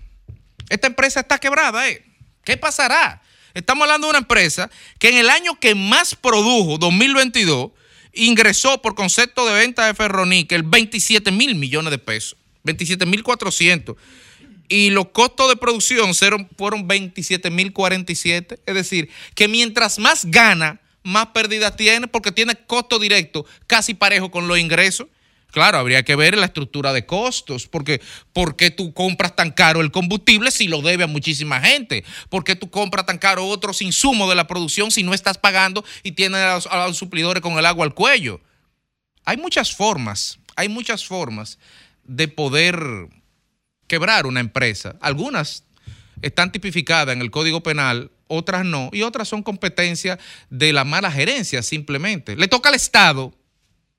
Esta empresa está quebrada, ¿eh? ¿Qué pasará? Estamos hablando de una empresa que en el año que más produjo, 2022, ingresó por concepto de venta de ferroníquel 27 mil millones de pesos, 27 mil 400. Y los costos de producción fueron- fueron 27 mil 47. Es decir, que mientras más gana, más pérdidas tiene porque tiene costo directo casi parejo con los ingresos. Claro, habría que ver la estructura de costos, porque ¿por qué tú compras tan caro el combustible si lo debe a muchísima gente? ¿Por qué tú compras tan caro otros insumos de la producción si no estás pagando y tienes a los, a los suplidores con el agua al cuello? Hay muchas formas, hay muchas formas de poder quebrar una empresa. Algunas están tipificadas en el Código Penal, otras no, y otras son competencia de la mala gerencia simplemente. Le toca al Estado,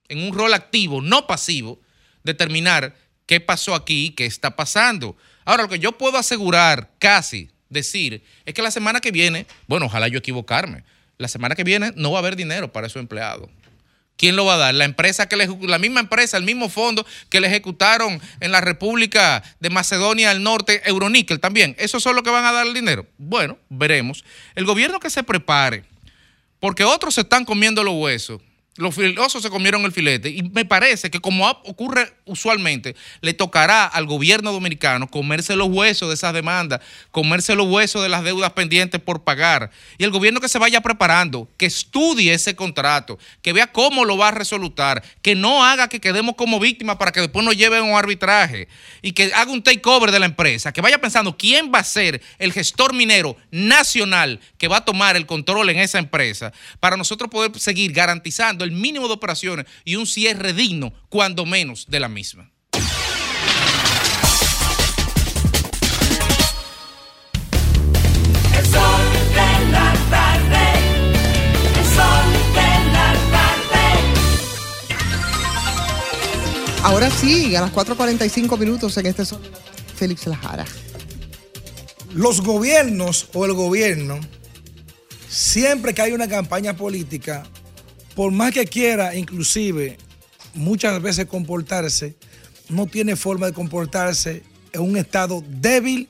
en un rol activo, no pasivo, determinar qué pasó aquí, qué está pasando. Ahora, lo que yo puedo asegurar, casi decir, es que la semana que viene, bueno, ojalá yo equivocarme, la semana que viene no va a haber dinero para esos empleados. ¿Quién lo va a dar? La empresa que le la misma empresa, el mismo fondo que le ejecutaron en la República de Macedonia del Norte, Euroníquel también. ¿Esos son los que van a dar el dinero? Bueno, veremos. El gobierno que se prepare, porque otros se están comiendo los huesos. Los filosos se comieron el filete y me parece que como ocurre usualmente, le tocará al gobierno dominicano comerse los huesos de esas demandas, comerse los huesos de las deudas pendientes por pagar. Y el gobierno que se vaya preparando, que estudie ese contrato, que vea cómo lo va a resolutar, que no haga que quedemos como víctimas para que después nos lleven un arbitraje y que haga un takeover de la empresa, que vaya pensando quién va a ser el gestor minero nacional que va a tomar el control en esa empresa para nosotros poder seguir garantizando el mínimo de operaciones y un cierre digno, cuando menos, de la misma. Ahora sí, a las 4.45 minutos en este son Félix Lajara. los gobiernos o el gobierno, siempre que hay una campaña política, por más que quiera, inclusive, muchas veces comportarse, no tiene forma de comportarse en un estado débil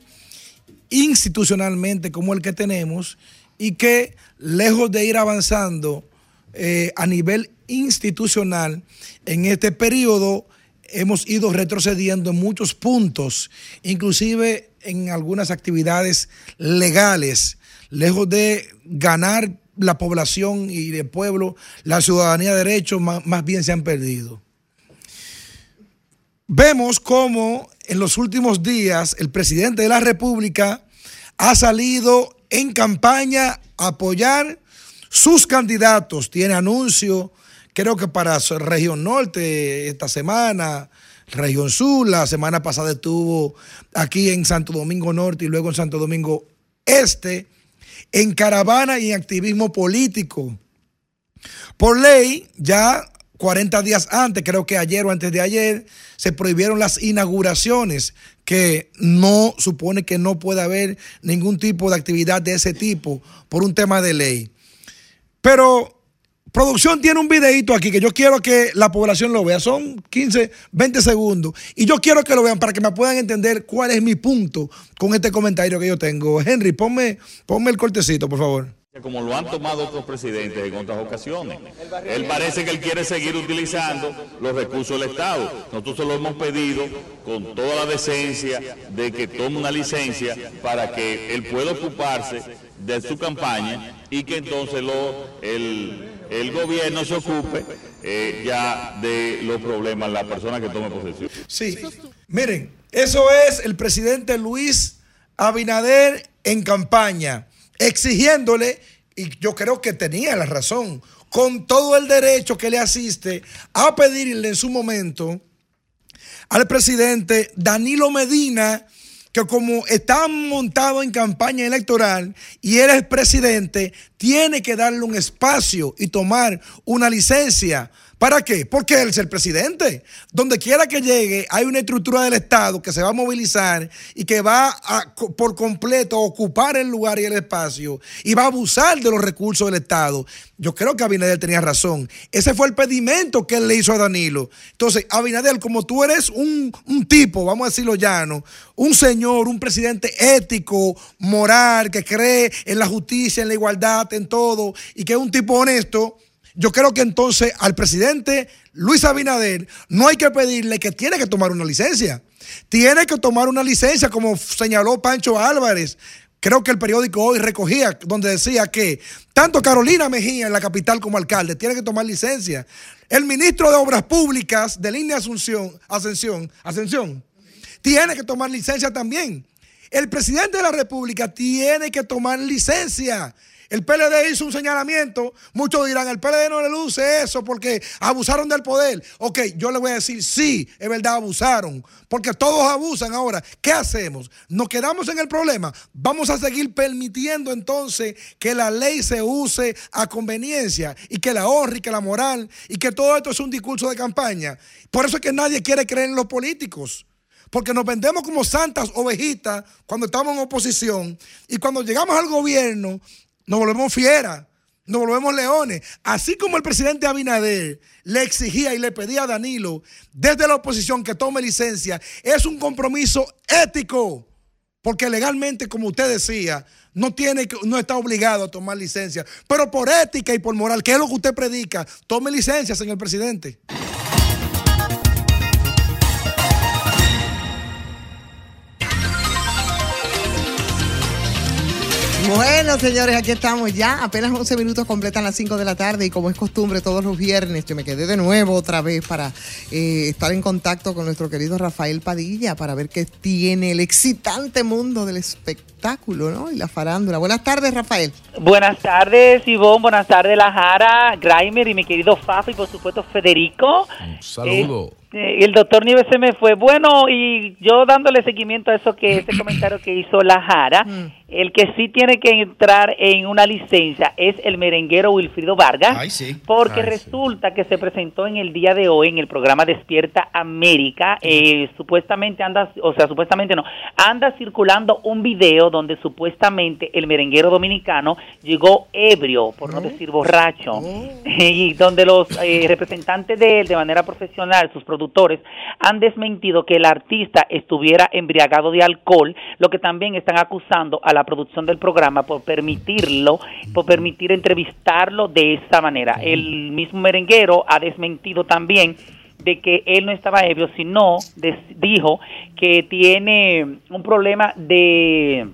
institucionalmente como el que tenemos y que lejos de ir avanzando eh, a nivel institucional en este periodo hemos ido retrocediendo en muchos puntos, inclusive en algunas actividades legales, lejos de ganar la población y el pueblo, la ciudadanía de derechos, más, más bien se han perdido. Vemos cómo en los últimos días el presidente de la República ha salido en campaña a apoyar sus candidatos. Tiene anuncio, creo que para región norte esta semana, región sur, la semana pasada estuvo aquí en Santo Domingo Norte y luego en Santo Domingo Este, en caravana y en activismo político. Por ley, ya 40 días antes, creo que ayer o antes de ayer, se prohibieron las inauguraciones, que no supone que no puede haber ningún tipo de actividad de ese tipo por un tema de ley. Pero producción tiene un videito aquí que yo quiero que la población lo vea. Son 15, 20 segundos. Y yo quiero que lo vean para que me puedan entender cuál es mi punto con este comentario que yo tengo. Henry, ponme, ponme el cortecito, por favor. Como lo han tomado otros presidentes en otras ocasiones. Él parece que él quiere seguir utilizando los recursos del Estado. Nosotros se lo hemos pedido con toda la decencia de que tome una licencia para que él pueda ocuparse de su campaña y que entonces lo, el, el gobierno se ocupe eh, ya de los problemas, la persona que tome posesión. Sí, miren, eso es el presidente Luis Abinader en campaña, exigiéndole, y yo creo que tenía la razón, con todo el derecho que le asiste, a pedirle en su momento al presidente Danilo Medina, que como está montado en campaña electoral y él es presidente, tiene que darle un espacio y tomar una licencia. ¿Para qué? Porque él es el presidente. Donde quiera que llegue, hay una estructura del Estado que se va a movilizar y que va a, por completo a ocupar el lugar y el espacio y va a abusar de los recursos del Estado. Yo creo que Abinader tenía razón. Ese fue el pedimento que él le hizo a Danilo. Entonces, Abinader, como tú eres un, un tipo, vamos a decirlo llano, un señor, un presidente ético, moral, que cree en la justicia, en la igualdad, en todo, y que es un tipo honesto, yo creo que entonces al presidente Luis Abinader no hay que pedirle que tiene que tomar una licencia. Tiene que tomar una licencia, como señaló Pancho Álvarez. Creo que el periódico hoy recogía donde decía que tanto Carolina Mejía en la capital como alcalde tiene que tomar licencia. El ministro de Obras Públicas de línea Asunción, Ascensión, Ascensión, tiene que tomar licencia también. El presidente de la República tiene que tomar licencia. El PLD hizo un señalamiento. Muchos dirán, el PLD no le luce eso porque abusaron del poder. Ok, yo le voy a decir, sí, es verdad, abusaron. Porque todos abusan ahora. ¿Qué hacemos? ¿Nos quedamos en el problema? Vamos a seguir permitiendo entonces que la ley se use a conveniencia y que la honra y que la moral y que todo esto es un discurso de campaña. Por eso es que nadie quiere creer en los políticos. Porque nos vendemos como santas ovejitas cuando estamos en oposición y cuando llegamos al gobierno nos volvemos fieras, nos volvemos leones. Así como el presidente Abinader le exigía y le pedía a Danilo desde la oposición que tome licencia, es un compromiso ético. Porque legalmente, como usted decía, no, tiene, no está obligado a tomar licencia. Pero por ética y por moral, que es lo que usted predica, tome licencia, señor presidente. Bueno, señores, aquí estamos ya. Apenas 11 minutos completan las 5 de la tarde y como es costumbre todos los viernes, yo me quedé de nuevo otra vez para eh, estar en contacto con nuestro querido Rafael Padilla para ver qué tiene el excitante mundo del espectáculo, ¿no? Y la farándula. Buenas tardes, Rafael. Buenas tardes, Ivonne. Buenas tardes, La Jara, Graimer y mi querido Fafa y por supuesto Federico. Saludo. Eh, el doctor Nieves se me fue. Bueno, y yo dándole seguimiento a eso que ese comentario que hizo La Jara, el que sí tiene que entrar en una licencia es el merenguero Wilfrido Vargas. Ay, sí. Porque Ay, sí. resulta que se presentó en el día de hoy en el programa Despierta América. eh, supuestamente anda, o sea, supuestamente no, anda circulando un video donde supuestamente el merenguero dominicano llegó ebrio, por no decir borracho, y donde los eh, representantes de él, de manera profesional, sus productores, han desmentido que el artista estuviera embriagado de alcohol, lo que también están acusando a la producción del programa por permitirlo, por permitir entrevistarlo de esa manera. El mismo merenguero ha desmentido también de que él no estaba ebrio, sino des- dijo que tiene un problema de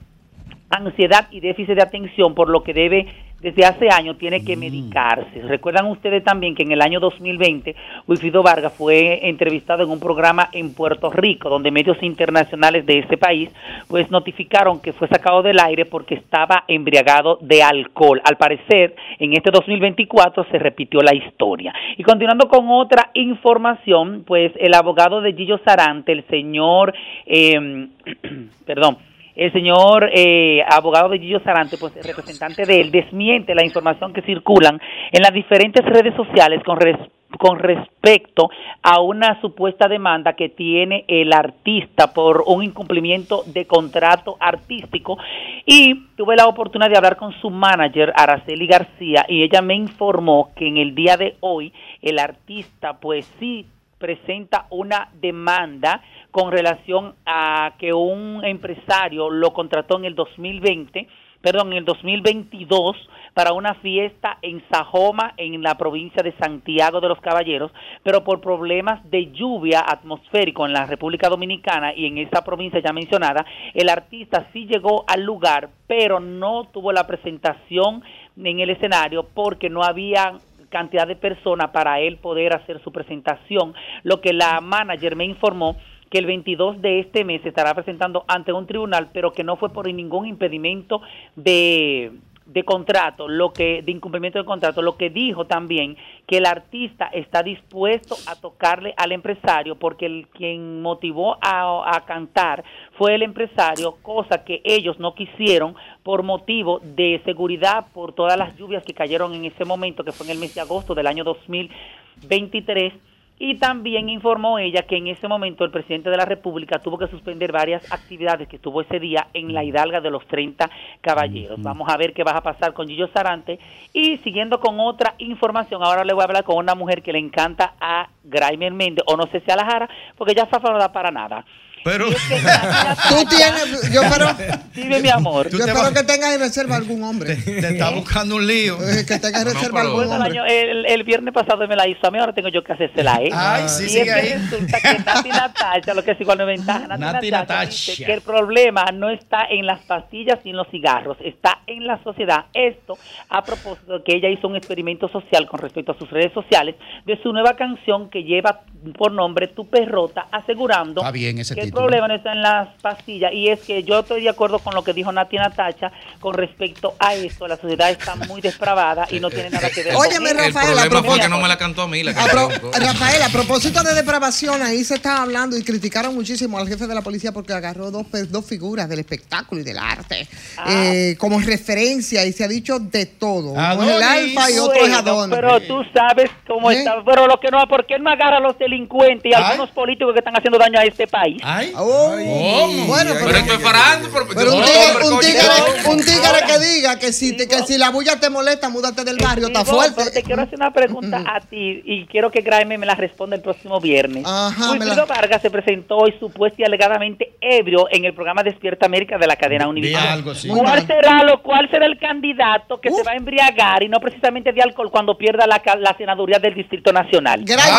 ansiedad y déficit de atención, por lo que debe desde hace años tiene que medicarse. Recuerdan ustedes también que en el año 2020 Wilfrido Vargas fue entrevistado en un programa en Puerto Rico, donde medios internacionales de ese país pues notificaron que fue sacado del aire porque estaba embriagado de alcohol. Al parecer, en este 2024 se repitió la historia. Y continuando con otra información, pues el abogado de Gillo Sarante, el señor, eh, perdón, el señor eh, abogado de Gillo Sarante, pues representante de él, desmiente la información que circulan en las diferentes redes sociales con, res- con respecto a una supuesta demanda que tiene el artista por un incumplimiento de contrato artístico. Y tuve la oportunidad de hablar con su manager Araceli García y ella me informó que en el día de hoy el artista pues sí presenta una demanda con relación a que un empresario lo contrató en el 2020, perdón, en el 2022 para una fiesta en Sajoma, en la provincia de Santiago de los Caballeros, pero por problemas de lluvia atmosférico en la República Dominicana y en esa provincia ya mencionada, el artista sí llegó al lugar, pero no tuvo la presentación en el escenario porque no había cantidad de personas para él poder hacer su presentación, lo que la manager me informó que el 22 de este mes se estará presentando ante un tribunal, pero que no fue por ningún impedimento de, de contrato, lo que de incumplimiento de contrato, lo que dijo también que el artista está dispuesto a tocarle al empresario porque el quien motivó a, a cantar fue el empresario, cosa que ellos no quisieron por motivo de seguridad por todas las lluvias que cayeron en ese momento, que fue en el mes de agosto del año 2023 y también informó ella que en ese momento el presidente de la República tuvo que suspender varias actividades que tuvo ese día en la hidalga de los 30 caballeros. Vamos a ver qué va a pasar con Gillo Sarante. Y siguiendo con otra información, ahora le voy a hablar con una mujer que le encanta a Graimer Méndez, o no sé si a la Jara, porque ya Fafa no da para nada. Pero Tú tienes, yo espero, Dime, mi amor. yo espero que tengas en reserva algún hombre. Te está buscando un lío. Que tengas en reserva algún hombre. año- el- el viernes pasado me la hizo a mí, ahora tengo yo que hacérsela, ¿eh? Ay, sí, y sigue es que resulta que Nati Natacha, lo que es igual no es ventaja, Nati, Nati Natacha, Natacha. dice que el problema no está en las pastillas ni en los cigarros, está en la sociedad. Esto a propósito de que ella hizo un experimento social con respecto a sus redes sociales de su nueva canción que lleva por nombre Tu Perrota, asegurando Está bien ese título. Problema no está en las pastillas y es que yo estoy de acuerdo con lo que dijo Nati Natacha con respecto a esto, la sociedad está muy depravada y no tiene nada que ver Óyeme, con El Rafael, a problema fue que no me la cantó a mí la A pro-. Rafael, a propósito de depravación, ahí se estaba hablando y criticaron muchísimo al jefe de la policía porque agarró dos, dos figuras del espectáculo y del arte eh, como referencia y se ha dicho de todo. Uno es el alfa y otro es Adonis. Pero tú sabes cómo ¿Eh? está. Pero lo que no, ¿por qué no agarra a los delincuentes y a algunos políticos que están haciendo daño a este país? Oh, Bueno, Pero pero, esto es farando. Pero, pero un No, tigre, un tigre- un tigre que diga que si, te- que si la bulla te molesta, múdate del barrio, está pero fuerte. te quiero hacer una pregunta a ti y quiero que Graeme me la responda el próximo viernes. Ajá, me Wilfrido la- Vargas se presentó hoy supuesto y alegadamente ebrio en el programa Despierta América de la cadena Univision. algo, sí. ¿Cuál será lo cuál será el candidato que se va a embriagar y no precisamente de alcohol cuando pierda la, senaduría del Distrito Nacional? Gracias,